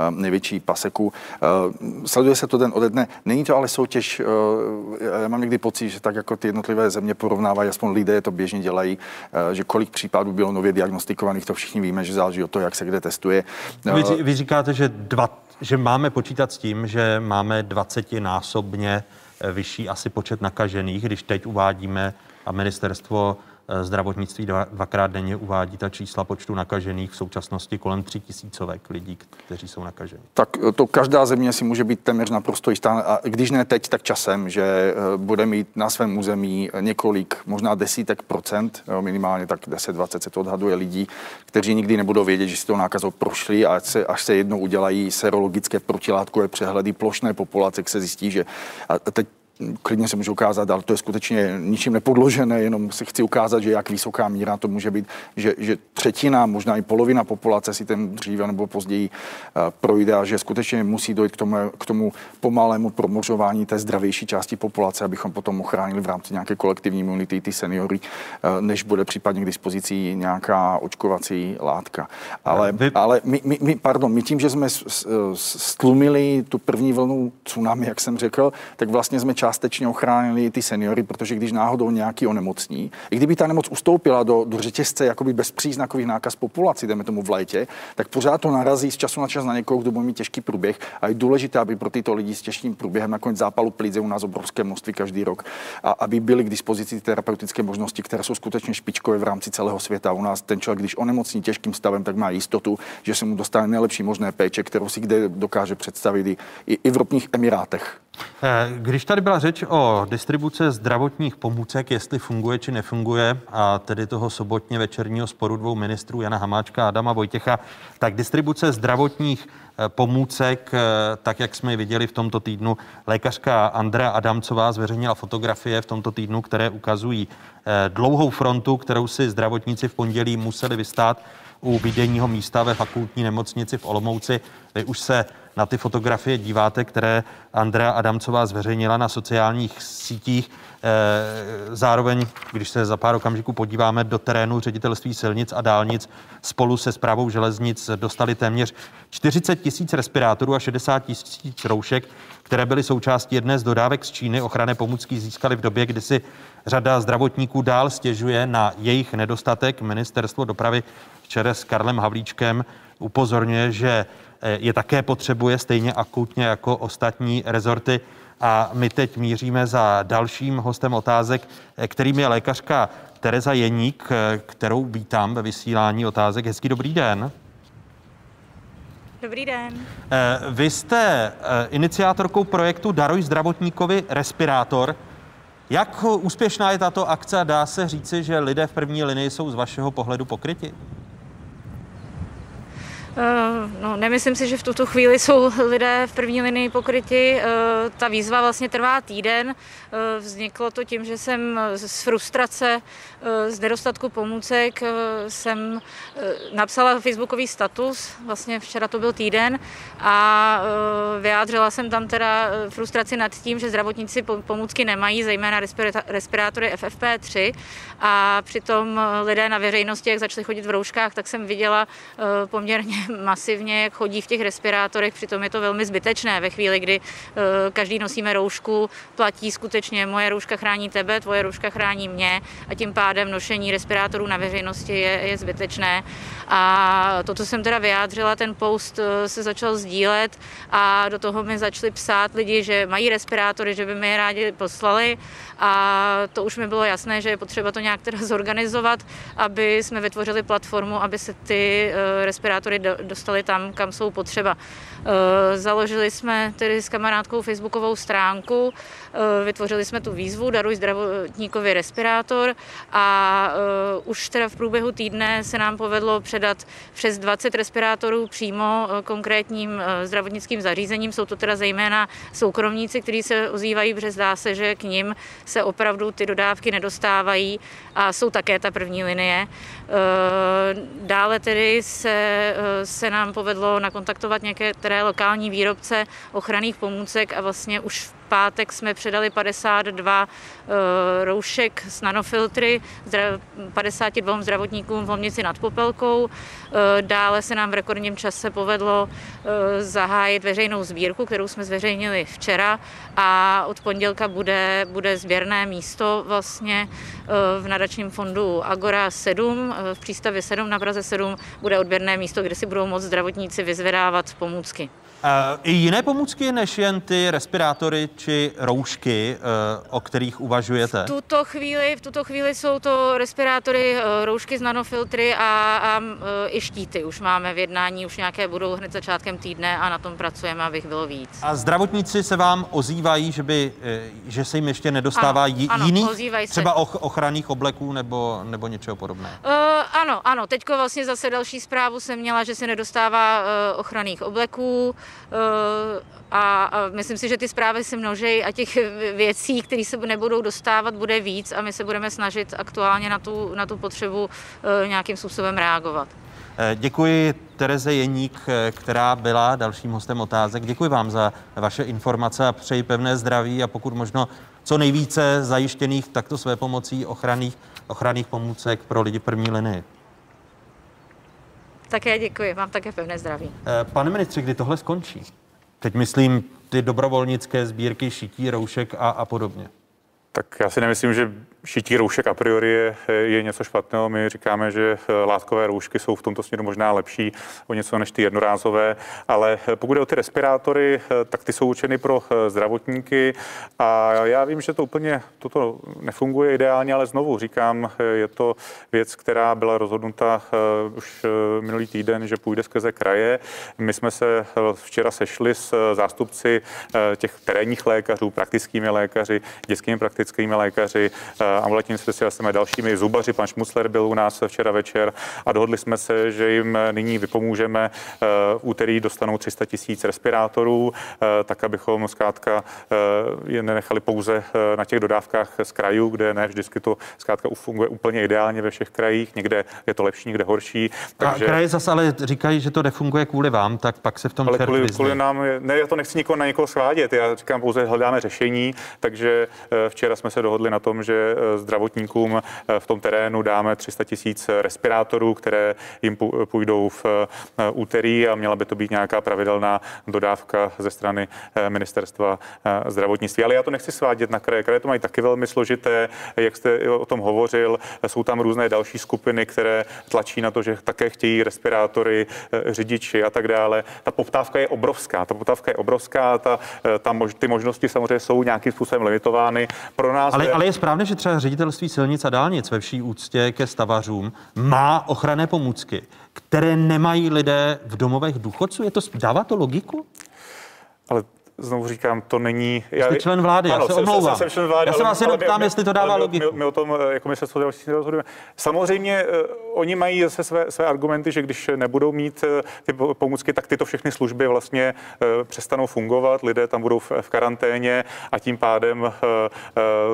Speaker 15: uh, největší paseku. Uh, sleduje se to den ode dne. Není to ale soutěž, uh, já mám někdy pocit, že tak jako ty jednotlivé země porovnávají, aspoň lidé to běžně dělají, Eh, že kolik případů bylo nově diagnostikovaných, to všichni víme, že záleží od toho, jak se kde testuje.
Speaker 1: Vy, eh, vy říkáte, že, dva, že máme počítat s tím, že máme 20-násobně eh, vyšší asi počet nakažených, když teď uvádíme a ministerstvo Eh, zdravotnictví dva, dvakrát denně uvádí ta čísla počtu nakažených v současnosti kolem tří tisícovek lidí, kteří jsou nakaženi.
Speaker 15: Tak eh, to každá země si může být téměř naprosto jistá, a když ne teď, tak časem, že eh, bude mít na svém území několik, možná desítek procent, minimálně tak 10-20 se to odhaduje lidí, kteří nikdy nebudou vědět, že si to nákazou prošli a až se, až se jednou udělají serologické protilátkové přehledy plošné populace, jak se zjistí, že a teď klidně se může ukázat, ale to je skutečně ničím nepodložené, jenom si chci ukázat, že jak vysoká míra to může být, že, že třetina, možná i polovina populace si ten dříve nebo později uh, projde a že skutečně musí dojít k tomu, k tomu pomalému promořování té zdravější části populace, abychom potom ochránili v rámci nějaké kolektivní imunity ty seniory, uh, než bude případně k dispozici nějaká očkovací látka. Ale, Vy... ale my, my, my, pardon, my tím, že jsme stlumili tu první vlnu tsunami, jak jsem řekl, tak vlastně jsme částečně ochránili ty seniory, protože když náhodou nějaký onemocní, i kdyby ta nemoc ustoupila do, do řetězce jakoby bezpříznakových nákaz populaci, jdeme tomu v létě, tak pořád to narazí z času na čas na někoho, kdo bude mít těžký průběh. A je důležité, aby pro tyto lidi s těžkým průběhem nakonec zápalu plíce u nás obrovské množství každý rok, a aby byly k dispozici terapeutické možnosti, které jsou skutečně špičkové v rámci celého světa. U nás ten člověk, když onemocní těžkým stavem, tak má jistotu, že se mu dostane nejlepší možné péče, kterou si kde dokáže představit i, i, v ropných emirátech.
Speaker 1: Eh, když tady byla řeč o distribuce zdravotních pomůcek, jestli funguje či nefunguje, a tedy toho sobotně večerního sporu dvou ministrů Jana Hamáčka a Adama Vojtěcha, tak distribuce zdravotních eh, pomůcek, eh, tak jak jsme viděli v tomto týdnu, lékařka Andrea Adamcová zveřejnila fotografie v tomto týdnu, které ukazují dlouhou frontu, kterou si zdravotníci v pondělí museli vystát u výdenního místa ve fakultní nemocnici v Olomouci. Vy už se na ty fotografie díváte, které Andrea Adamcová zveřejnila na sociálních sítích. Eh, zároveň, když se za pár okamžiků podíváme do terénu ředitelství silnic a dálnic, spolu se zprávou železnic dostali téměř 40 tisíc respirátorů a 60 tisíc roušek, které byly součástí jedné z dodávek z Číny. Ochranné pomůcky získali v době, kdy si řada zdravotníků dál stěžuje na jejich nedostatek. Ministerstvo dopravy včera s Karlem Havlíčkem upozorňuje, že eh, je také potřebuje stejně akutně jako ostatní rezorty. A my teď míříme za dalším hostem otázek, eh, kterým je lékařka Tereza Jeník, eh, kterou vítám ve vysílání otázek. Hezký dobrý den.
Speaker 17: Dobrý den.
Speaker 1: Vy jste iniciátorkou projektu Daruj zdravotníkovi respirátor. Jak úspěšná je tato akce? Dá se říci, že lidé v první linii jsou z vašeho pohledu pokryti?
Speaker 17: Eh, no, nemyslím si, že v tuto chvíli jsou lidé v první linii pokryti. Eh, ta výzva vlastně trvá týden. Eh, vzniklo to tím, že jsem z frustrace, z nedostatku pomůcek jsem napsala facebookový status, vlastně včera to byl týden, a vyjádřila jsem tam teda frustraci nad tím, že zdravotníci pomůcky nemají, zejména respirátory FFP3 a přitom lidé na veřejnosti, jak začali chodit v rouškách, tak jsem viděla poměrně (laughs) masivně, chodí v těch respirátorech, přitom je to velmi zbytečné. Ve chvíli, kdy každý nosíme roušku, platí skutečně moje rouška chrání tebe, tvoje rouška chrání mě. A tím pádem nošení respirátorů na veřejnosti je, je zbytečné. A to, co jsem teda vyjádřila, ten post se začal sdílet a do toho mi začali psát lidi, že mají respirátory, že by mi je rádi poslali. A to už mi bylo jasné, že je potřeba to nějak teda zorganizovat, aby jsme vytvořili platformu, aby se ty eh, respirátory dostaly tam, kam jsou potřeba. Eh, založili jsme tedy s kamarádkou facebookovou stránku, eh, vytvořili jsme tu výzvu Daruj zdravotníkovi respirátor a už teda v průběhu týdne se nám povedlo předat přes 20 respirátorů přímo konkrétním zdravotnickým zařízením. Jsou to teda zejména soukromníci, kteří se ozývají, protože zdá se, že k ním se opravdu ty dodávky nedostávají a jsou také ta první linie. Eh, dále tedy se, eh, se nám povedlo nakontaktovat některé lokální výrobce ochranných pomůcek a vlastně už v pátek jsme předali 52 eh, roušek s nanofiltry 52 zdravotníkům v Lomnici nad Popelkou. Eh, dále se nám v rekordním čase povedlo eh, zahájit veřejnou sbírku, kterou jsme zveřejnili včera a od pondělka bude, bude sběrné místo vlastně v nadačním fondu Agora 7, v přístavě 7 na Praze 7 bude odběrné místo, kde si budou moct zdravotníci vyzvedávat pomůcky.
Speaker 1: Uh, I jiné pomůcky než jen ty respirátory či roušky, uh, o kterých uvažujete?
Speaker 17: V tuto chvíli, v tuto chvíli jsou to respirátory, uh, roušky z nanofiltry a, a i štíty. Už máme v jednání, už nějaké budou hned začátkem týdne a na tom pracujeme, abych bylo víc.
Speaker 1: A zdravotníci se vám ozývají, že, by, že se jim ještě nedostává
Speaker 17: ano, ano,
Speaker 1: jiných, třeba ochranných obleků nebo, nebo něčeho podobného? Uh,
Speaker 17: ano, ano. Teďko vlastně zase další zprávu jsem měla, že se nedostává uh, ochranných obleků. Eh, a, myslím si, že ty zprávy se množejí a těch věcí, které se nebudou dostávat, bude víc a my se budeme snažit aktuálně na tu, na tu potřebu eh, nějakým způsobem reagovat.
Speaker 1: Eh, děkuji Tereze Jeník, která byla dalším hostem otázek. Děkuji vám za vaše informace a přeji pevné zdraví a pokud možno co nejvíce zajištěných takto své pomocí ochranných, ochranných pomůcek pro lidi první linii.
Speaker 17: Také děkuji, vám také pevné zdraví.
Speaker 1: Eh, pane ministře, kdy tohle skončí? Teď myslím ty dobrovolnické sbírky šití, roušek a, a podobně.
Speaker 13: Tak já si nemyslím, že šití roušek a priori je, je něco špatného. My říkáme, že eh, látkové roušky jsou v tomto směru možná lepší o něco než ty jednorázové, ale eh, pokud je o ty respirátory, eh, tak ty jsou určeny pro zdravotníky a já vím, že to úplně toto nefunguje ideálně, ale znovu říkám, je to věc, která byla rozhodnuta už minulý týden, že půjde skrze kraje. My jsme se včera sešli s zástupci těch terénních lékařů, praktickými lékaři, dětskými praktickými lékaři, ambulantním specialistem a dalšími zubaři. Pan Šmusler byl u nás včera večer a dohodli jsme se, že jim nyní vypomůžeme. Eh, v úterý dostanou 300 tisíc respirátorů, eh, tak abychom zkrátka eh, je nenechali pouze na těch dodávkách z krajů, kde ne vždycky to zkrátka funguje úplně ideálně ve všech krajích. Někde je to lepší, někde horší.
Speaker 1: Takže... A kraje zase ale říkají, že to nefunguje kvůli vám, tak pak se v tom
Speaker 13: ale kvůli, kvůli nám, ne, já to nechci nikoho na někoho svádět, já říkám pouze hledáme řešení, takže včera jsme se dohodli na tom, že zdravotníkům eh, v tom terénu dáme 300 tisíc respirátorů, které jim půjdou v eh, úterý a měla by to být nějaká pravidelná dodávka ze strany eh, ministerstva zdravotnictví. Ale já to nechci svádět na kraje. Kraje to mají taky velmi složité, jak jste o tom hovořil. Jsou tam různé další skupiny, které tlačí na to, že také chtějí respirátory, řidiči a tak dále. Ta poptávka je obrovská. Ta poptávka je obrovská, ta, ta mož, ty možnosti samozřejmě jsou nějakým způsobem limitovány. Pro nás
Speaker 1: ale, je... ale je správné, že třeba ředitelství silnic a dálnic ve vší úctě ke stavařům má ochranné pomůcky, které nemají lidé v domovech důchodců. Je to, dává to logiku?
Speaker 13: Ale znovu říkám, to není...
Speaker 1: Já, Jste člen vlády, ano, já se omlouvám. Jsem, jsem člen vlády, já se vás jenom ptám, jestli to dává logiku.
Speaker 13: My, my, o tom eh, jako se zdravotnictví rozhodujeme. Samozřejmě uh, oni mají zase své, své argumenty, že když nebudou mít uh, ty pomůcky, tak tyto všechny služby vlastně přestanou fungovat, lidé tam budou v, v karanténě a tím pádem uh,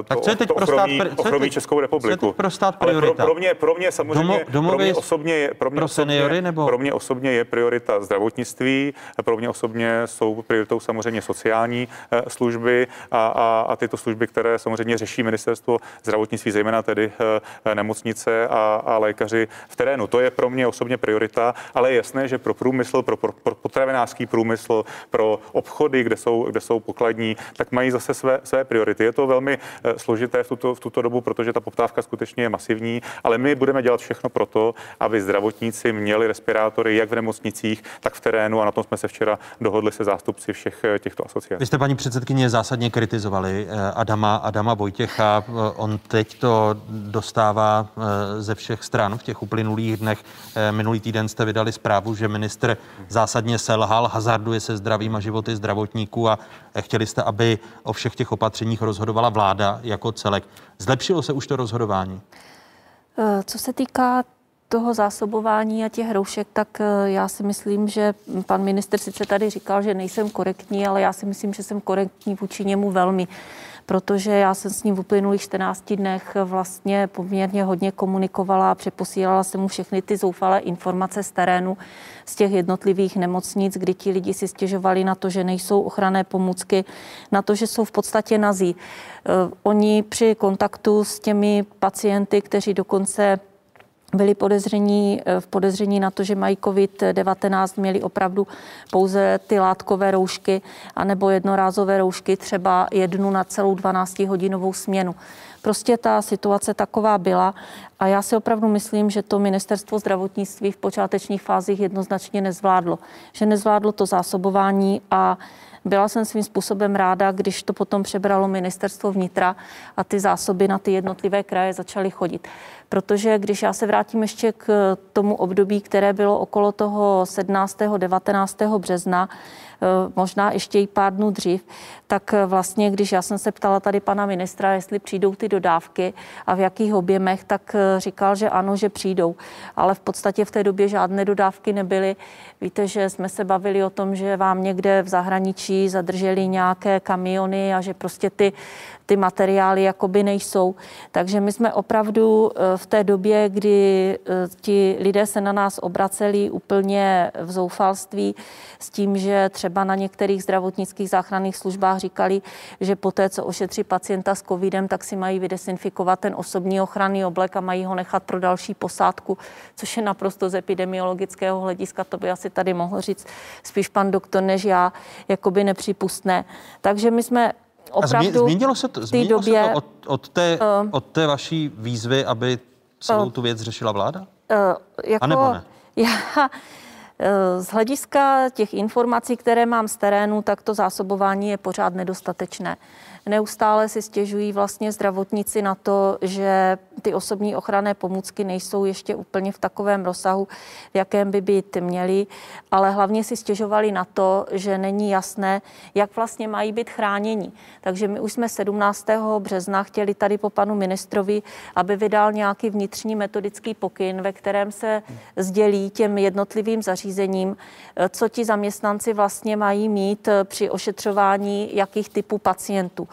Speaker 1: tak to, co je teď to ochromí,
Speaker 13: pro stát, ochromí Českou republiku. Co je
Speaker 1: teď pro stát priorita?
Speaker 13: Pro, pro, mě, pro mě samozřejmě, Domo, pro mě osobně je, pro mě
Speaker 1: pro seniory,
Speaker 13: osobně,
Speaker 1: nebo?
Speaker 13: pro mě osobně je priorita zdravotnictví, pro mě osobně jsou prioritou samozřejmě sociální služby a, a, a tyto služby, které samozřejmě řeší ministerstvo zdravotnictví, zejména tedy nemocnice a, a lékaři v terénu. To je pro mě osobně priorita, ale je jasné, že pro průmysl, pro, pro, pro potravinářský průmysl, pro obchody, kde jsou, kde jsou pokladní, tak mají zase své, své priority. Je to velmi složité v tuto, v tuto dobu, protože ta poptávka skutečně je masivní, ale my budeme dělat všechno pro to, aby zdravotníci měli respirátory jak v nemocnicích, tak v terénu a na tom jsme se včera dohodli se zástupci všech eh, těchto asociací.
Speaker 1: Vy jste, paní předsedkyně, zásadně kritizovali eh, Adama, Adama Vojtěcha. Eh, on teď to dostává ze všech stran v těch uplynulých dnech. Minulý týden jste vydali zprávu, že ministr zásadně selhal, hazarduje se zdravím a životy zdravotníků a chtěli jste, aby o všech těch opatřeních rozhodovala vláda jako celek. Zlepšilo se už to rozhodování?
Speaker 16: Co se týká toho zásobování a těch roušek, tak eh, já si myslím, že pan minister sice tady říkal, že nejsem korektní, ale já si myslím, že jsem korektní vůči němu velmi protože já jsem s ním v uplynulých 14 dnech vlastně poměrně hodně komunikovala a přeposílala jsem mu všechny ty zoufalé informace z terénu, z těch jednotlivých nemocnic, kdy ti lidi si stěžovali na to, že nejsou ochranné pomůcky, na to, že jsou v podstatě nazí. Eh, oni při kontaktu s těmi pacienty, kteří dokonce byli podezření, eh, v podezření na to, že mají COVID-19, měli opravdu pouze ty látkové roušky anebo jednorázové roušky, třeba jednu na celou 12-hodinovou směnu. Prostě ta situace taková byla a já si opravdu myslím, že to ministerstvo zdravotnictví v počátečních fázích jednoznačně nezvládlo. Že nezvládlo to zásobování a byla jsem svým způsobem ráda, když to potom přebralo ministerstvo vnitra a ty zásoby na ty jednotlivé kraje začaly chodit. Protože když já se vrátím ještě k tomu období, které bylo okolo toho 17. 19. března, možná ještě i pár dnů dřív, tak eh, vlastně, když já jsem se ptala tady pana ministra, jestli přijdou ty dodávky a v jakých objemech, tak eh, říkal, že ano, že přijdou. Ale v podstatě v té době žádné dodávky nebyly. Víte, že jsme se bavili o tom, že vám někde v zahraničí zadrželi nějaké kamiony a že prostě ty ty materiály jakoby nejsou. Takže my jsme opravdu eh, v té době, kdy eh, ti lidé se na nás obraceli úplně v zoufalství s tím, že třeba na některých zdravotnických záchranných službách říkali, že po té, co ošetří pacienta s covidem, tak si mají vydesinfikovat ten osobní ochranný oblek a mají ho nechat pro další posádku, což je naprosto z epidemiologického hlediska, to by asi tady mohl říct spíš pan doktor než já, jakoby nepřípustné. Takže my jsme opravdu...
Speaker 1: A změnilo se to, změnilo době, se to od, od, té, uh, od té vaší výzvy, aby celou uh, tu věc řešila vláda? Uh,
Speaker 16: jako, A nebo ne? (laughs) Já, z hlediska těch informací, které mám z terénu, tak to zásobování je pořád nedostatečné. Neustále si stěžují vlastně zdravotníci na to, že ty osobní ochranné pomůcky nejsou ještě úplně v takovém rozsahu, v jakém by být měly, ale hlavně si stěžovali na to, že není jasné, jak vlastně mají být chráněni. Takže my už jsme 17. března chtěli tady po panu ministrovi, aby vydal nějaký vnitřní metodický pokyn, ve kterém se sdělí těm jednotlivým zařízením, co ti zaměstnanci vlastně mají mít při ošetřování jakých typů pacientů.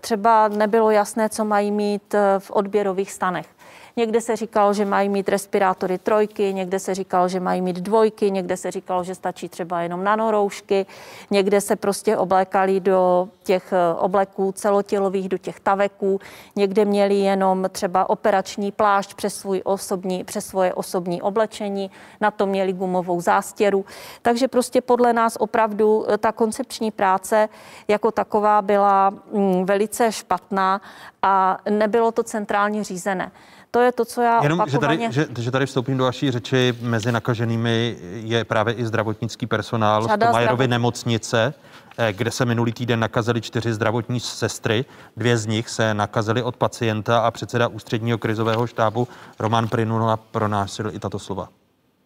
Speaker 16: Třeba nebylo jasné, co mají mít v odběrových stanech. Někde se říkalo, že mají mít respirátory trojky, někde se říkalo, že mají mít dvojky, někde se říkalo, že stačí třeba jenom nanoroušky, někde se prostě oblékali do těch eh, obleků celotělových, do těch taveků, někde měli jenom třeba operační plášť přes, svůj osobní, přes svoje osobní oblečení, na to měli gumovou zástěru. Takže prostě podle nás opravdu eh, ta koncepční práce jako taková byla mm, velice špatná a nebylo to centrálně řízené. To je to, co já
Speaker 1: Jenom, opakovaně... že, tady, že, že tady vstoupím do vaší řeči, mezi nakaženými je právě i zdravotnický personál z Tomajerovy zdravot... nemocnice, eh, kde se minulý týden nakazili čtyři zdravotní sestry. Dvě z nich se nakazily od pacienta a předseda ústředního krizového štábu Roman Prinula pronásil i tato slova.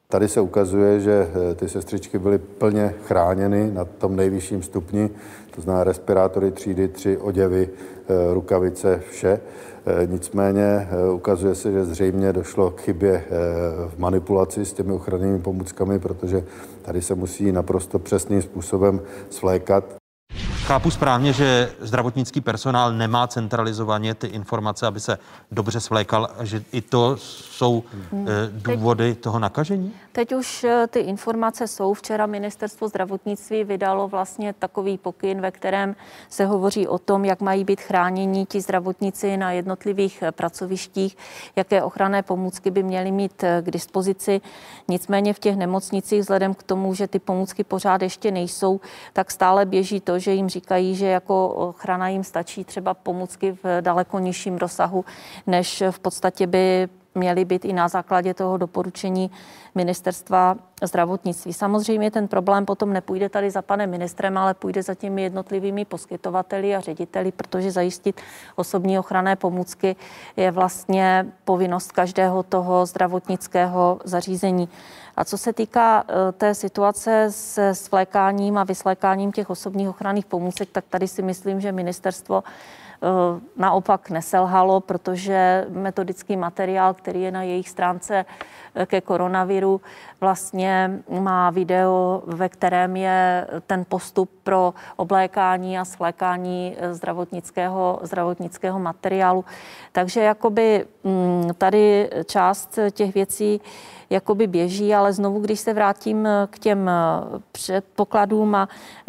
Speaker 11: Tady se ukazuje, že eh, ty sestřičky byly plně chráněny na tom nejvyšším stupni, to znamená respirátory třídy, tři oděvy, eh, rukavice, vše. Eh, nicméně ukazuje se, že zřejmě došlo k chybě v manipulaci s těmi ochrannými pomůckami, protože tady se musí naprosto přesným způsobem svlékat.
Speaker 1: Chápu správně, že zdravotnický personál nemá centralizovaně ty informace, aby se dobře svlékal, že i to jsou hmm. důvody toho nakažení?
Speaker 16: Teď už eh, ty informace jsou. Včera ministerstvo zdravotnictví vydalo vlastně takový pokyn, ve kterém se hovoří o tom, jak mají být chráněni ti zdravotníci na jednotlivých eh, pracovištích, jaké ochranné pomůcky by měly mít k dispozici. Nicméně v těch nemocnicích, vzhledem k tomu, že ty pomůcky pořád ještě nejsou, tak stále běží to, že jim říkají, že jako ochrana jim stačí třeba pomůcky v daleko nižším rozsahu, než v podstatě by měly být i na základě toho doporučení ministerstva zdravotnictví. Samozřejmě ten problém potom nepůjde tady za panem ministrem, ale půjde za těmi jednotlivými poskytovateli a řediteli, protože zajistit osobní ochranné pomůcky je vlastně povinnost každého toho zdravotnického zařízení. A co se týká eh, té situace s svlékáním a vyslékáním těch osobních ochranných pomůcek, tak tady si myslím, že ministerstvo Eh, naopak neselhalo, protože metodický materiál, který je na jejich stránce ke koronaviru, vlastně má video, ve kterém je ten postup pro oblékání a svlékání eh, zdravotnického, zdravotnického materiálu. Takže jakoby mm, tady část těch věcí jakoby běží, ale znovu, když se vrátím k těm předpokladům a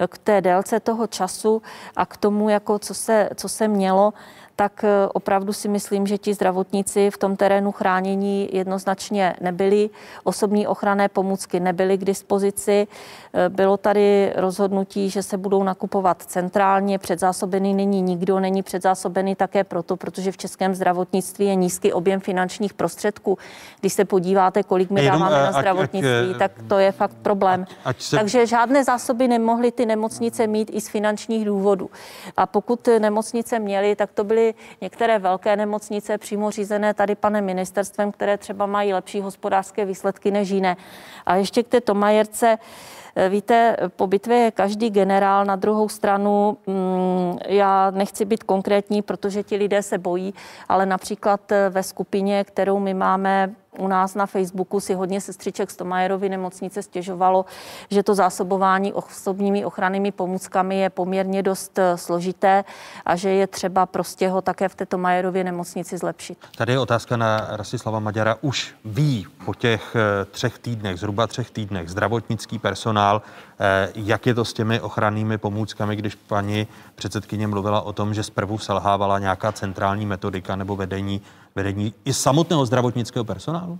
Speaker 16: k té délce toho času a k tomu, jako co se, co se mělo, tak eh, opravdu si myslím, že ti zdravotníci v tom terénu chránění jednoznačně nebyli. Osobní ochranné pomůcky nebyly k dispozici. Eh, bylo tady rozhodnutí, že se budou nakupovat centrálně. Předzásobený není nikdo, není předzásobený také proto, protože v českém zdravotnictví je nízký objem finančních prostředků. Když se podíváte, kolik my Jenom, dáváme na zdravotnictví, ať, tak to je fakt problém. Ať se... Takže žádné zásoby nemohly ty nemocnice mít i z finančních důvodů. A pokud nemocnice měly, tak to byly některé velké nemocnice přímo řízené tady panem ministerstvem, které třeba mají lepší hospodářské výsledky než jiné. A ještě k té Tomajerce, eh, Víte, po bitvě je každý generál. Na druhou stranu, mm, já nechci být konkrétní, protože ti lidé se bojí, ale například eh, ve skupině, kterou my máme u nás na Facebooku si hodně sestřiček z Tomajerovy nemocnice stěžovalo, že to zásobování osobními ochrannými pomůckami je poměrně dost eh, složité a že je třeba prostě ho také v té Tomajerově nemocnici zlepšit.
Speaker 1: Tady je otázka na Rastislava Maďara. Už ví po těch eh, třech týdnech, zhruba třech týdnech, zdravotnický personál, eh, jak je to s těmi ochrannými pomůckami, když paní předsedkyně mluvila o tom, že zprvu selhávala nějaká centrální metodika nebo vedení vedení i samotného zdravotnického personálu?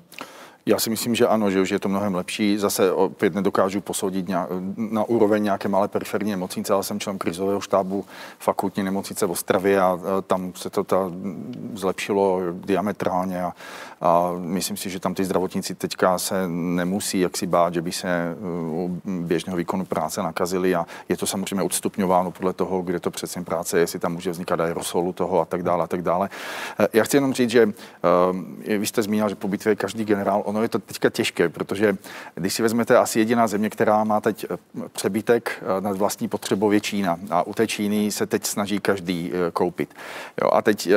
Speaker 15: Já si myslím, že ano, že už je to mnohem lepší. Zase opět nedokážu posoudit na úroveň nějaké malé periferní nemocnice, ale jsem člen krizového štábu fakultní nemocnice v Ostravě a tam se to ta zlepšilo diametrálně a, a myslím si, že tam ty zdravotníci teďka se nemusí jaksi bát, že by se u běžného výkonu práce nakazili a je to samozřejmě odstupňováno podle toho, kde to přesně práce je, jestli tam může vznikat aerosolu toho a tak dále a tak dále. Já chci jenom říct, že uh, vy jste zmínil, že po bitvě každý generál ono je to teďka těžké, protože když si vezmete asi jediná země, která má teď eh, přebytek eh, nad vlastní potřebou je Čína. A u té Číny se teď snaží každý eh, koupit. Jo, a teď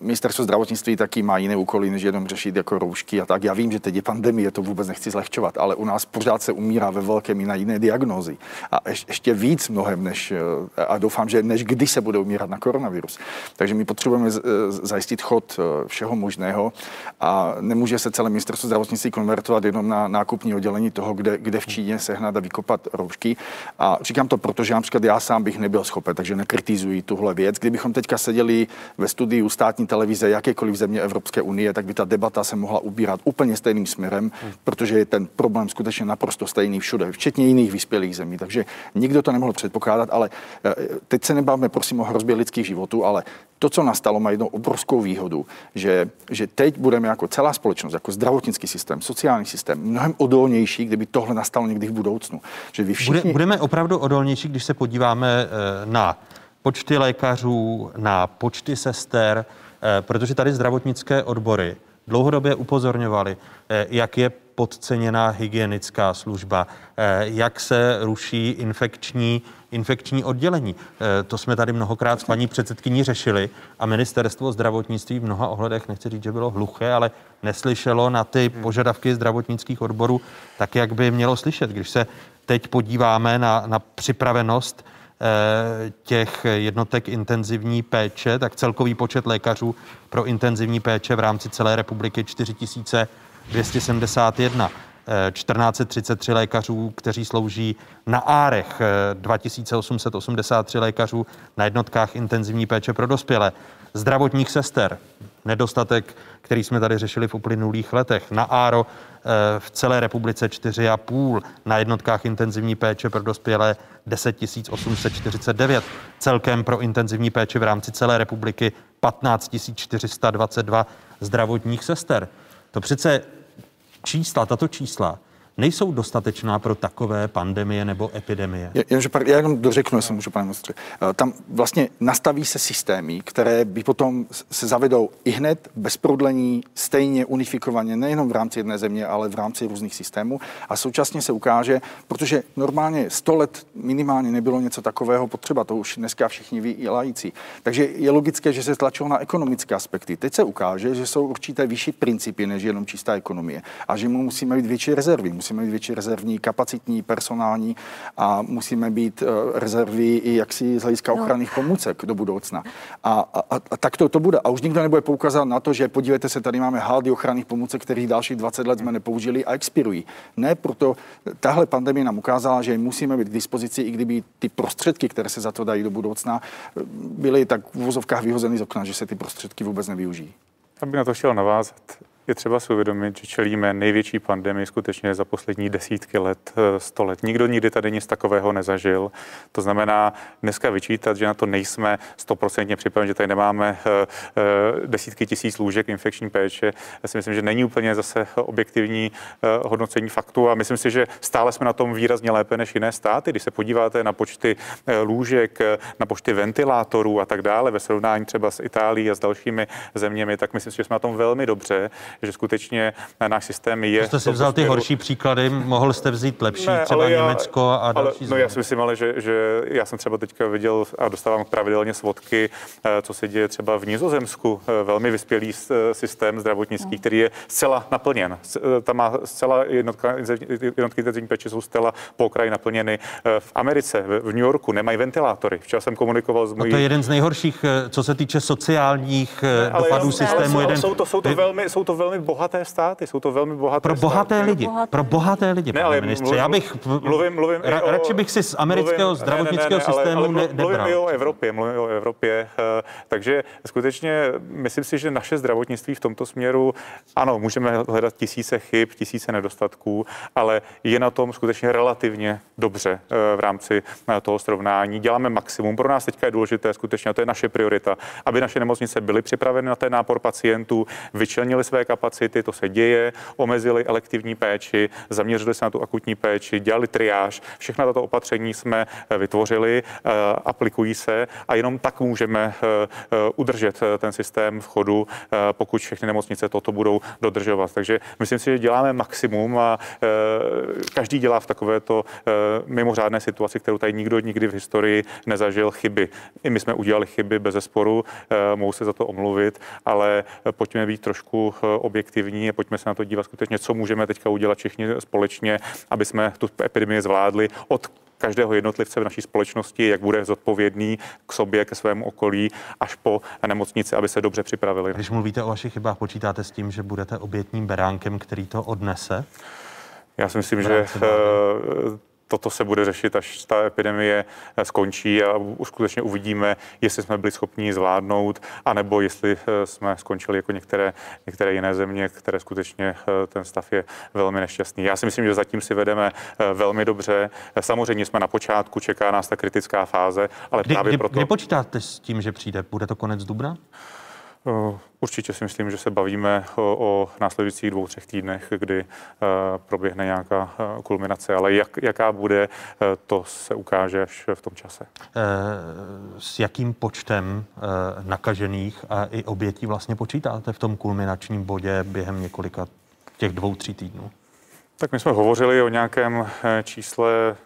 Speaker 15: ministerstvo zdravotnictví taky má jiné úkoly, než jenom řešit jako roušky a tak. Já vím, že teď je pandemie, to vůbec nechci zlehčovat, ale u nás pořád se umírá ve velkém i na jiné diagnózy. A ještě víc mnohem, než, a doufám, že než kdy se bude umírat na koronavirus. Takže my potřebujeme zajistit chod všeho možného a nemůže se celé ministerstvo zdravotnictví konvertovat jenom na nákupní oddělení toho, kde, kde v Číně sehnat a vykopat roušky. A říkám to proto, že například já sám bych nebyl schopen, takže nekritizuji tuhle věc. Kdybychom teďka seděli ve studiu státní televize jakékoliv země Evropské unie, tak by ta debata se mohla ubírat úplně stejným směrem, protože je ten problém skutečně naprosto stejný všude, včetně jiných vyspělých zemí. Takže nikdo to nemohl předpokládat, ale eh, teď se nebavíme prosím o hrozbě lidských životů, ale to, co nastalo, má jednu obrovskou výhodu, že, že teď budeme jako celá společnost, jako zdravotnický systém, sociální systém, mnohem odolnější, kdyby tohle nastalo někdy v budoucnu. Že vy
Speaker 1: všichni... Bude, budeme opravdu odolnější, když se podíváme eh, na počty lékařů, na počty sester, eh, protože tady zdravotnické odbory dlouhodobě upozorňovali, eh, jak je podceněná hygienická služba, jak se ruší infekční infekční oddělení. Eh, to jsme tady mnohokrát s paní předsedkyní řešili a ministerstvo zdravotnictví v mnoha ohledech, nechci říct, že bylo hluché, ale neslyšelo na ty hmm. požadavky zdravotnických odborů tak, jak by mělo slyšet. Když se teď podíváme na, na připravenost těch jednotek intenzivní péče, tak celkový počet lékařů pro intenzivní péče v rámci celé republiky 4271. 1433 lékařů, kteří slouží na árech, 2883 lékařů na jednotkách intenzivní péče pro dospělé, zdravotních sester, nedostatek, který jsme tady řešili v uplynulých letech, na áro eh, v celé republice 4,5, na jednotkách intenzivní péče pro dospělé 10 849, celkem pro intenzivní péči v rámci celé republiky 15 422 zdravotních sester. To přece čísla, tato čísla nejsou dostatečná pro takové pandemie nebo epidemie.
Speaker 15: Jenže já jenom dořeknu, jestli můžu, pane ministře. Eh, tam vlastně nastaví se systémy, které by potom se zavedou i hned bez prodlení, stejně unifikovaně, nejenom v rámci jedné země, ale v rámci různých systémů. A současně se ukáže, protože normálně 100 let minimálně nebylo něco takového potřeba, to už dneska všichni ví i lající. Takže je logické, že se tlačilo na ekonomické aspekty. Teď se ukáže, že jsou určité vyšší principy než jenom čistá ekonomie a že mu musíme být větší rezervy musíme být větší rezervní, kapacitní, personální a musíme být eh, rezervy i jaksi z hlediska no. ochranných pomůcek do budoucna. A, a, a tak to, to bude. A už nikdo nebude poukazat na to, že podívejte se, tady máme haldy ochranných pomůcek, kterých dalších 20 let jsme nepoužili a expirují. Ne, proto tahle pandemie nám ukázala, že musíme být k dispozici, i kdyby ty prostředky, které se za to dají do budoucna, byly tak v vozovkách vyhozeny z okna, že se ty prostředky vůbec nevyužijí.
Speaker 13: Aby na to chtěl navázat, je třeba si uvědomit, že čelíme největší pandemii skutečně za poslední desítky let, eh, sto let. Nikdo nikdy tady nic takového nezažil. To znamená, dneska vyčítat, že na to nejsme stoprocentně připraveni, že tady nemáme eh, eh, desítky tisíc lůžek infekční péče. Já si myslím, že není úplně zase objektivní hodnocení faktu a myslím si, že stále jsme na tom výrazně lépe než jiné státy. Když se podíváte na počty lůžek, na počty ventilátorů a tak dále ve srovnání třeba s Itálií a s dalšími zeměmi, tak myslím si, že jsme na tom velmi dobře že skutečně náš systém je.
Speaker 1: Jste si vzal ty horší příklady, mohl jste vzít lepší, ne, třeba já, Německo a další
Speaker 13: ale, No já si myslím ale, že, že já jsem třeba teďka viděl a dostávám pravidelně svodky, eh, co se děje třeba v Nizozemsku, eh, velmi vyspělý eh, systém zdravotnický, no. který je zcela naplněn. Tam má zcela jednotka, jednotky intenzivní péče jsou zcela po okraji naplněny. V Americe, v New Yorku nemají ventilátory. Včera jsem komunikoval s mojí...
Speaker 1: No to je jeden z nejhorších, co se týče sociálních ne, dopadů systému.
Speaker 13: Ale jsou, jeden... jsou, to, jsou, to velmi, jsou to velmi velmi bohaté státy, jsou to velmi bohaté
Speaker 1: Pro bohaté
Speaker 13: státy.
Speaker 1: lidi, bohaté. pro bohaté lidi, ne, ale ministře. Mluvím, Já bych,
Speaker 13: mluvím, mluvím
Speaker 1: ra, o, radši bych si z amerického mluvím, zdravotnického ne, ne, ne, systému ale, ale ne,
Speaker 13: nebral. Mluvím i o Evropě, mluvím o Evropě, uh, takže skutečně myslím si, že naše zdravotnictví v tomto směru, ano, můžeme hledat tisíce chyb, tisíce nedostatků, ale je na tom skutečně relativně dobře uh, v rámci uh, toho srovnání. Děláme maximum. Pro nás teďka je důležité skutečně, a to je naše priorita, aby naše nemocnice byly připraveny na ten nápor pacientů, vyčlenili své kapacity, to se děje, omezili elektivní péči, zaměřili se na tu akutní péči, dělali triáž. Všechna tato opatření jsme eh, vytvořili, eh, aplikují se a jenom tak můžeme eh, udržet ten systém v chodu, pokud všechny nemocnice toto budou dodržovat. Takže myslím si, že děláme maximum a každý dělá v takovéto mimořádné situaci, kterou tady nikdo nikdy v historii nezažil chyby. I my jsme udělali chyby bez zesporu, mohou se za to omluvit, ale pojďme být trošku objektivní a pojďme se na to dívat skutečně, co můžeme teďka udělat všichni společně, aby jsme tu epidemii zvládli od každého jednotlivce v naší společnosti, jak bude zodpovědný k sobě, ke svému okolí, až po nemocnici, aby se dobře připravili.
Speaker 1: Když mluvíte o vašich chybách, počítáte s tím, že budete obětním beránkem, který to odnese?
Speaker 13: Já si myslím, že toto se bude řešit, až ta epidemie eh, skončí a skutečně uvidíme, jestli jsme byli schopni zvládnout, anebo jestli eh, jsme skončili jako některé, některé jiné země, které skutečně eh, ten stav je velmi nešťastný. Já si myslím, že zatím si vedeme velmi dobře. Samozřejmě jsme na počátku, čeká nás ta kritická fáze, ale
Speaker 1: kdy,
Speaker 13: právě
Speaker 1: kdy,
Speaker 13: proto...
Speaker 1: Kdy počítáte s tím, že přijde? Bude to konec dubna?
Speaker 13: Určitě si myslím, že se bavíme o, o následujících dvou, třech týdnech, kdy uh, proběhne nějaká uh, kulminace, ale jak, jaká bude, to se ukáže až v tom čase.
Speaker 1: S jakým počtem nakažených a i obětí vlastně počítáte v tom kulminačním bodě během několika těch dvou, tří týdnů?
Speaker 13: Tak my jsme hovořili o nějakém čísle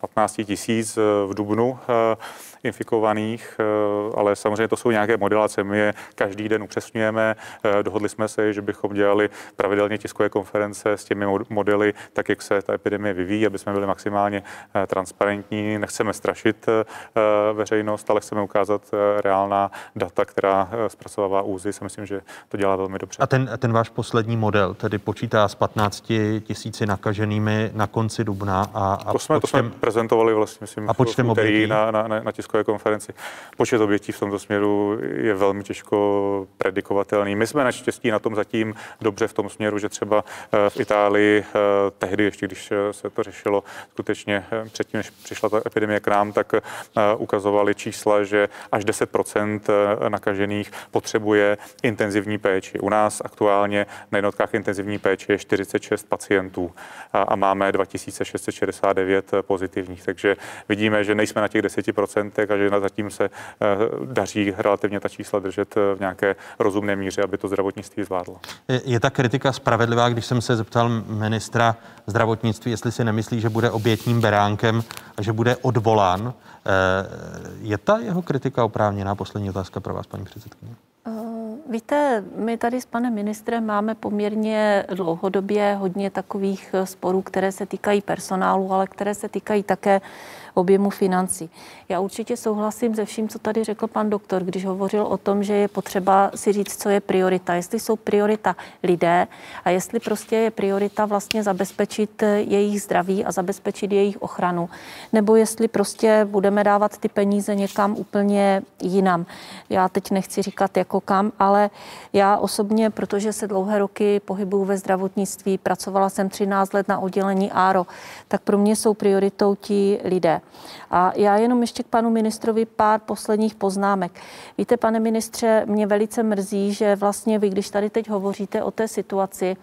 Speaker 13: 15 tisíc v dubnu infikovaných, eh, ale samozřejmě to jsou nějaké modelace. My je každý den upřesňujeme. Eh, dohodli jsme se, že bychom dělali pravidelně tiskové konference s těmi modely, tak jak se ta epidemie vyvíjí, aby jsme byli maximálně eh, transparentní. Nechceme strašit veřejnost, ale chceme ukázat reálná data, která zpracovává úzy. Si myslím, že to dělá velmi dobře.
Speaker 1: A ten, ten váš poslední model tedy počítá s 15 tisíci nakaženými na konci dubna a, a
Speaker 13: to jsme, počtem, to jsme prezentovali vlastně, myslím,
Speaker 1: a počtem v
Speaker 13: na, na, na, na tiskové konferenci. Počet obětí v tomto směru je velmi těžko predikovatelný. My jsme naštěstí na tom zatím dobře v tom směru, že třeba eh, v Itálii eh, tehdy, ještě když eh, se to řešilo skutečně předtím, než přišla ta epidemie k nám, tak ukazovali čísla, že až 10% nakažených potřebuje intenzivní péči. U nás aktuálně na jednotkách intenzivní péče je 46 pacientů a máme 2669 pozitivních, takže vidíme, že nejsme na těch 10 a že zatím se eh, daří relativně ta čísla držet eh, v nějaké rozumné míře, aby to zdravotnictví zvládlo.
Speaker 1: Je, je ta kritika spravedlivá, když jsem se zeptal ministra zdravotnictví, jestli si nemyslí, že bude obětním beránkem a že bude odvolán. Eh, je ta jeho kritika oprávněná? Poslední otázka pro vás, paní předsedkyně.
Speaker 16: Víte, my tady s panem ministrem máme poměrně dlouhodobě hodně takových sporů, které se týkají personálu, ale které se týkají také objemu financí. Já určitě souhlasím se vším, co tady řekl pan doktor, když hovořil o tom, že je potřeba si říct, co je priorita. Jestli jsou priorita lidé a jestli prostě je priorita vlastně zabezpečit jejich zdraví a zabezpečit jejich ochranu, nebo jestli prostě budeme dávat ty peníze někam úplně jinam. Já teď nechci říkat jako kam, ale já osobně, protože se dlouhé roky pohybuju ve zdravotnictví, pracovala jsem 13 let na oddělení ARO, tak pro mě jsou prioritou ti lidé. A já jenom ještě k panu ministrovi pár posledních poznámek. Víte, pane ministře, mě velice mrzí, že vlastně vy, když tady teď hovoříte o té situaci,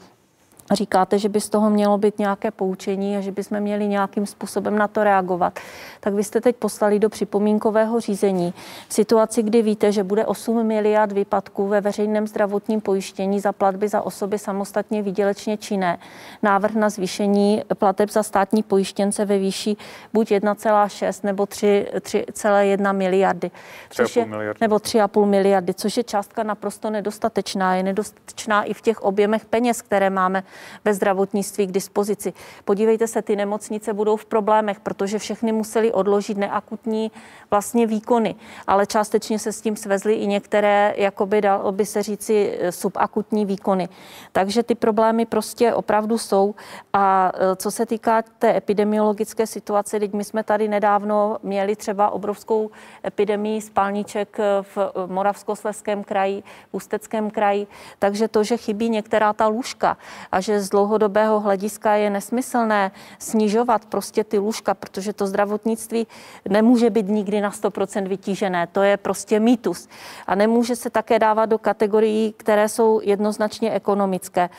Speaker 16: říkáte, že by z toho mělo být nějaké poučení a že bychom měli nějakým způsobem na to reagovat, tak vy jste teď poslali do připomínkového řízení v situaci, kdy víte, že bude 8 miliard výpadků ve veřejném zdravotním pojištění za platby za osoby samostatně výdělečně činné. Návrh na zvýšení plateb za státní pojištěnce ve výši buď 1,6 nebo 3,1 miliardy.
Speaker 13: Což je, miliardy.
Speaker 16: Nebo 3,5 miliardy, což je částka naprosto nedostatečná. Je nedostatečná i v těch objemech peněz, které máme ve zdravotnictví k dispozici. Podívejte se, ty nemocnice budou v problémech, protože všechny museli odložit neakutní vlastně výkony, ale částečně se s tím svezly i některé, jakoby dalo by se říci, subakutní výkony. Takže ty problémy prostě opravdu jsou. A e, co se týká té epidemiologické situace, teď my jsme tady nedávno měli třeba obrovskou epidemii spálniček v Moravskosleském kraji, v Ústeckém kraji, takže to, že chybí některá ta lůžka a že z dlouhodobého hlediska je nesmyslné snižovat prostě ty lůžka, protože to zdravotnictví nemůže být nikdy na 100% vytížené. To je prostě mýtus. A nemůže se také dávat do kategorií, které jsou jednoznačně ekonomické.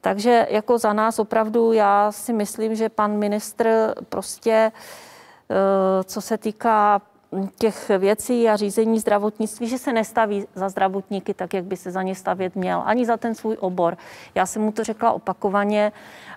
Speaker 16: Takže jako za nás opravdu já si myslím, že pan ministr prostě, eh, co se týká těch věcí a řízení zdravotnictví, že se nestaví za zdravotníky tak, jak by se za ně stavět měl, ani za ten svůj obor. Já jsem mu to řekla opakovaně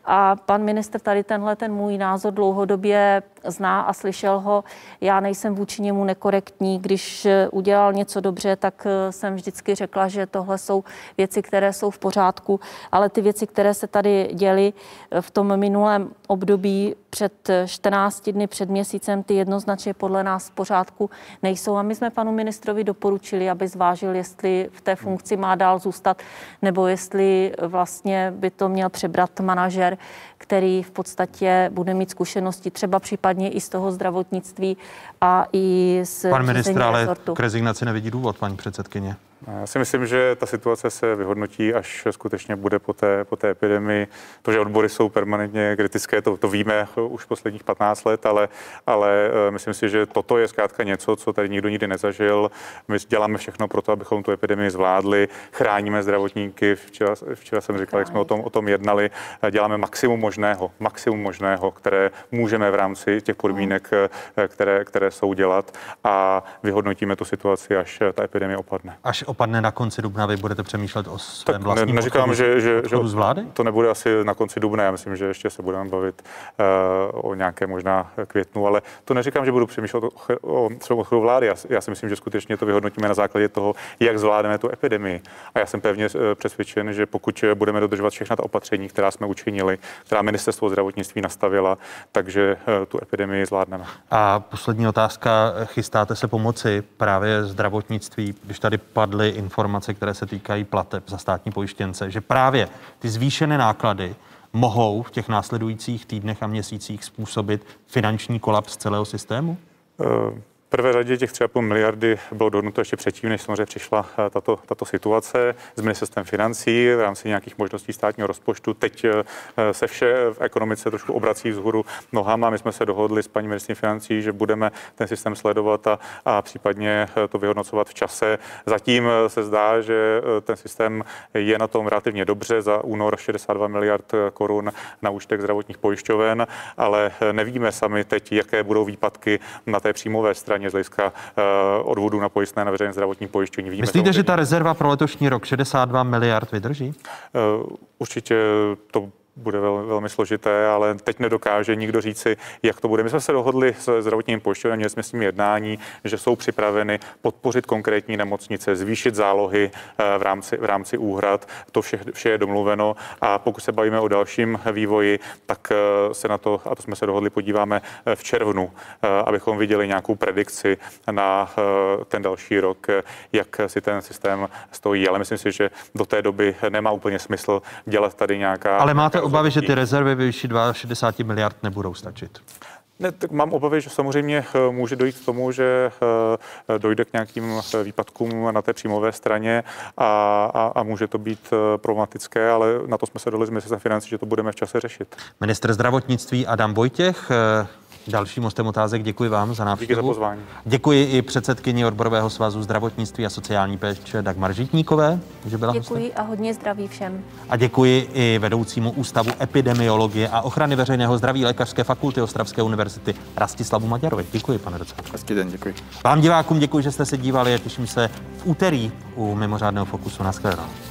Speaker 16: a pan ministr tady tenhle ten můj názor dlouhodobě zná a slyšel ho. Já nejsem vůči němu nekorektní. Když udělal něco dobře, tak eh, jsem vždycky řekla, že tohle jsou věci, které jsou v pořádku, ale ty věci, které se tady děly eh, v tom minulém období před 14 dny, před měsícem, ty jednoznačně podle nás v pořádku nejsou. A my jsme panu ministrovi doporučili, aby zvážil, jestli v té funkci má dál zůstat, nebo jestli vlastně by to měl přebrat manažer, který v podstatě bude mít zkušenosti třeba případně i z toho zdravotnictví a i z
Speaker 1: Pan ministr ale k rezignaci nevidí důvod, paní předsedkyně.
Speaker 13: Já si myslím, že ta situace se vyhodnotí, až skutečně bude po té, po té epidemii. To, že odbory jsou permanentně kritické, to, to víme už posledních 15 let, ale, ale eh, myslím si, že toto je zkrátka něco, co tady nikdo nikdy nezažil. My děláme všechno pro to, abychom tu epidemii zvládli, chráníme zdravotníky. Včera, včera jsem říkal, jak jsme o tom, o tom jednali, děláme maximum možného, maximum možného, které můžeme v rámci těch podmínek, eh, které, které jsou dělat a vyhodnotíme tu situaci, až ta epidemie opadne.
Speaker 1: Až opadne na konci dubna, vy budete přemýšlet o svém
Speaker 13: tak
Speaker 1: vlastním
Speaker 13: ne, neříkám,
Speaker 1: odchodu,
Speaker 13: že, že,
Speaker 1: odchodu z vlády?
Speaker 13: to nebude asi na konci dubna, já myslím, že ještě se budeme bavit uh, o nějaké možná květnu, ale to neříkám, že budu přemýšlet o, o svém odchodu vlády. Já, já si myslím, že skutečně to vyhodnotíme na základě toho, jak zvládneme tu epidemii. A já jsem pevně uh, přesvědčen, že pokud budeme dodržovat všechna ta opatření, která jsme učinili, která ministerstvo zdravotnictví nastavila, takže uh, tu epidemii zvládneme.
Speaker 1: A poslední otázka. Chystáte se pomoci právě zdravotnictví, když tady padly informace, které se týkají plateb za státní pojištěnce, že právě ty zvýšené náklady mohou v těch následujících týdnech a měsících způsobit finanční kolaps celého systému?
Speaker 13: Prvé řadě těch 3,5 miliardy bylo dohodnuto ještě předtím, než samozřejmě přišla eh, tato, tato situace s ministerstvem financí v rámci nějakých možností státního rozpočtu. Teď eh, se vše v ekonomice trošku obrací vzhůru nohama. My jsme se dohodli s paní ministrní financí, že budeme ten systém sledovat a, a případně eh, to vyhodnocovat v čase. Zatím se zdá, že ten systém je na tom relativně dobře. Za únor 62 miliard korun na účtech zdravotních pojišťoven, ale nevíme sami teď, jaké budou výpadky na té příjmové straně straně z hlediska uh, odvodu na pojistné na veřejné zdravotní pojištění.
Speaker 1: Víme Myslíte, že ta rezerva pro letošní rok 62 miliard vydrží?
Speaker 13: Uh, určitě to bude vel, velmi složité, ale teď nedokáže nikdo říci, jak to bude. My jsme se dohodli s zdravotním pojišťovnem, měli jsme s ním jednání, že jsou připraveny podpořit konkrétní nemocnice, zvýšit zálohy eh, v rámci, v rámci úhrad. To vše, vše je domluveno a pokud se bavíme o dalším vývoji, tak eh, se na to, a to jsme se dohodli, podíváme eh, v červnu, abychom viděli nějakou predikci na ten další rok, jak si ten systém stojí. Ale myslím si, že do té doby nemá úplně smysl dělat tady nějaká.
Speaker 1: Ale máte obavy, že ty rezervy ve výši 62 miliard nebudou stačit?
Speaker 13: Ne, tak mám obavy, že samozřejmě eh, může dojít k tomu, že eh, dojde k nějakým eh, výpadkům na té příjmové straně a, a, a může to být problematické, ale na to jsme se dohodli s ministerstvem financí, že to budeme v čase řešit.
Speaker 1: Minister zdravotnictví Adam Vojtěch Dalším mostem otázek děkuji vám za návštěvu.
Speaker 13: Díky za pozvání.
Speaker 1: Děkuji i předsedkyni odborového svazu zdravotnictví a sociální péče Dagmar Žítníkové, že byla
Speaker 16: Děkuji
Speaker 1: hostem.
Speaker 16: a hodně zdraví všem.
Speaker 1: A děkuji i vedoucímu Ústavu epidemiologie a ochrany veřejného zdraví Lékařské fakulty Ostravské univerzity Rastislavu Maďarovi. Děkuji, pane docent.
Speaker 15: Hezký den, děkuji.
Speaker 1: Vám divákům děkuji, že jste se dívali a těším se v úterý u mimořádného fokusu. na Naschledanou.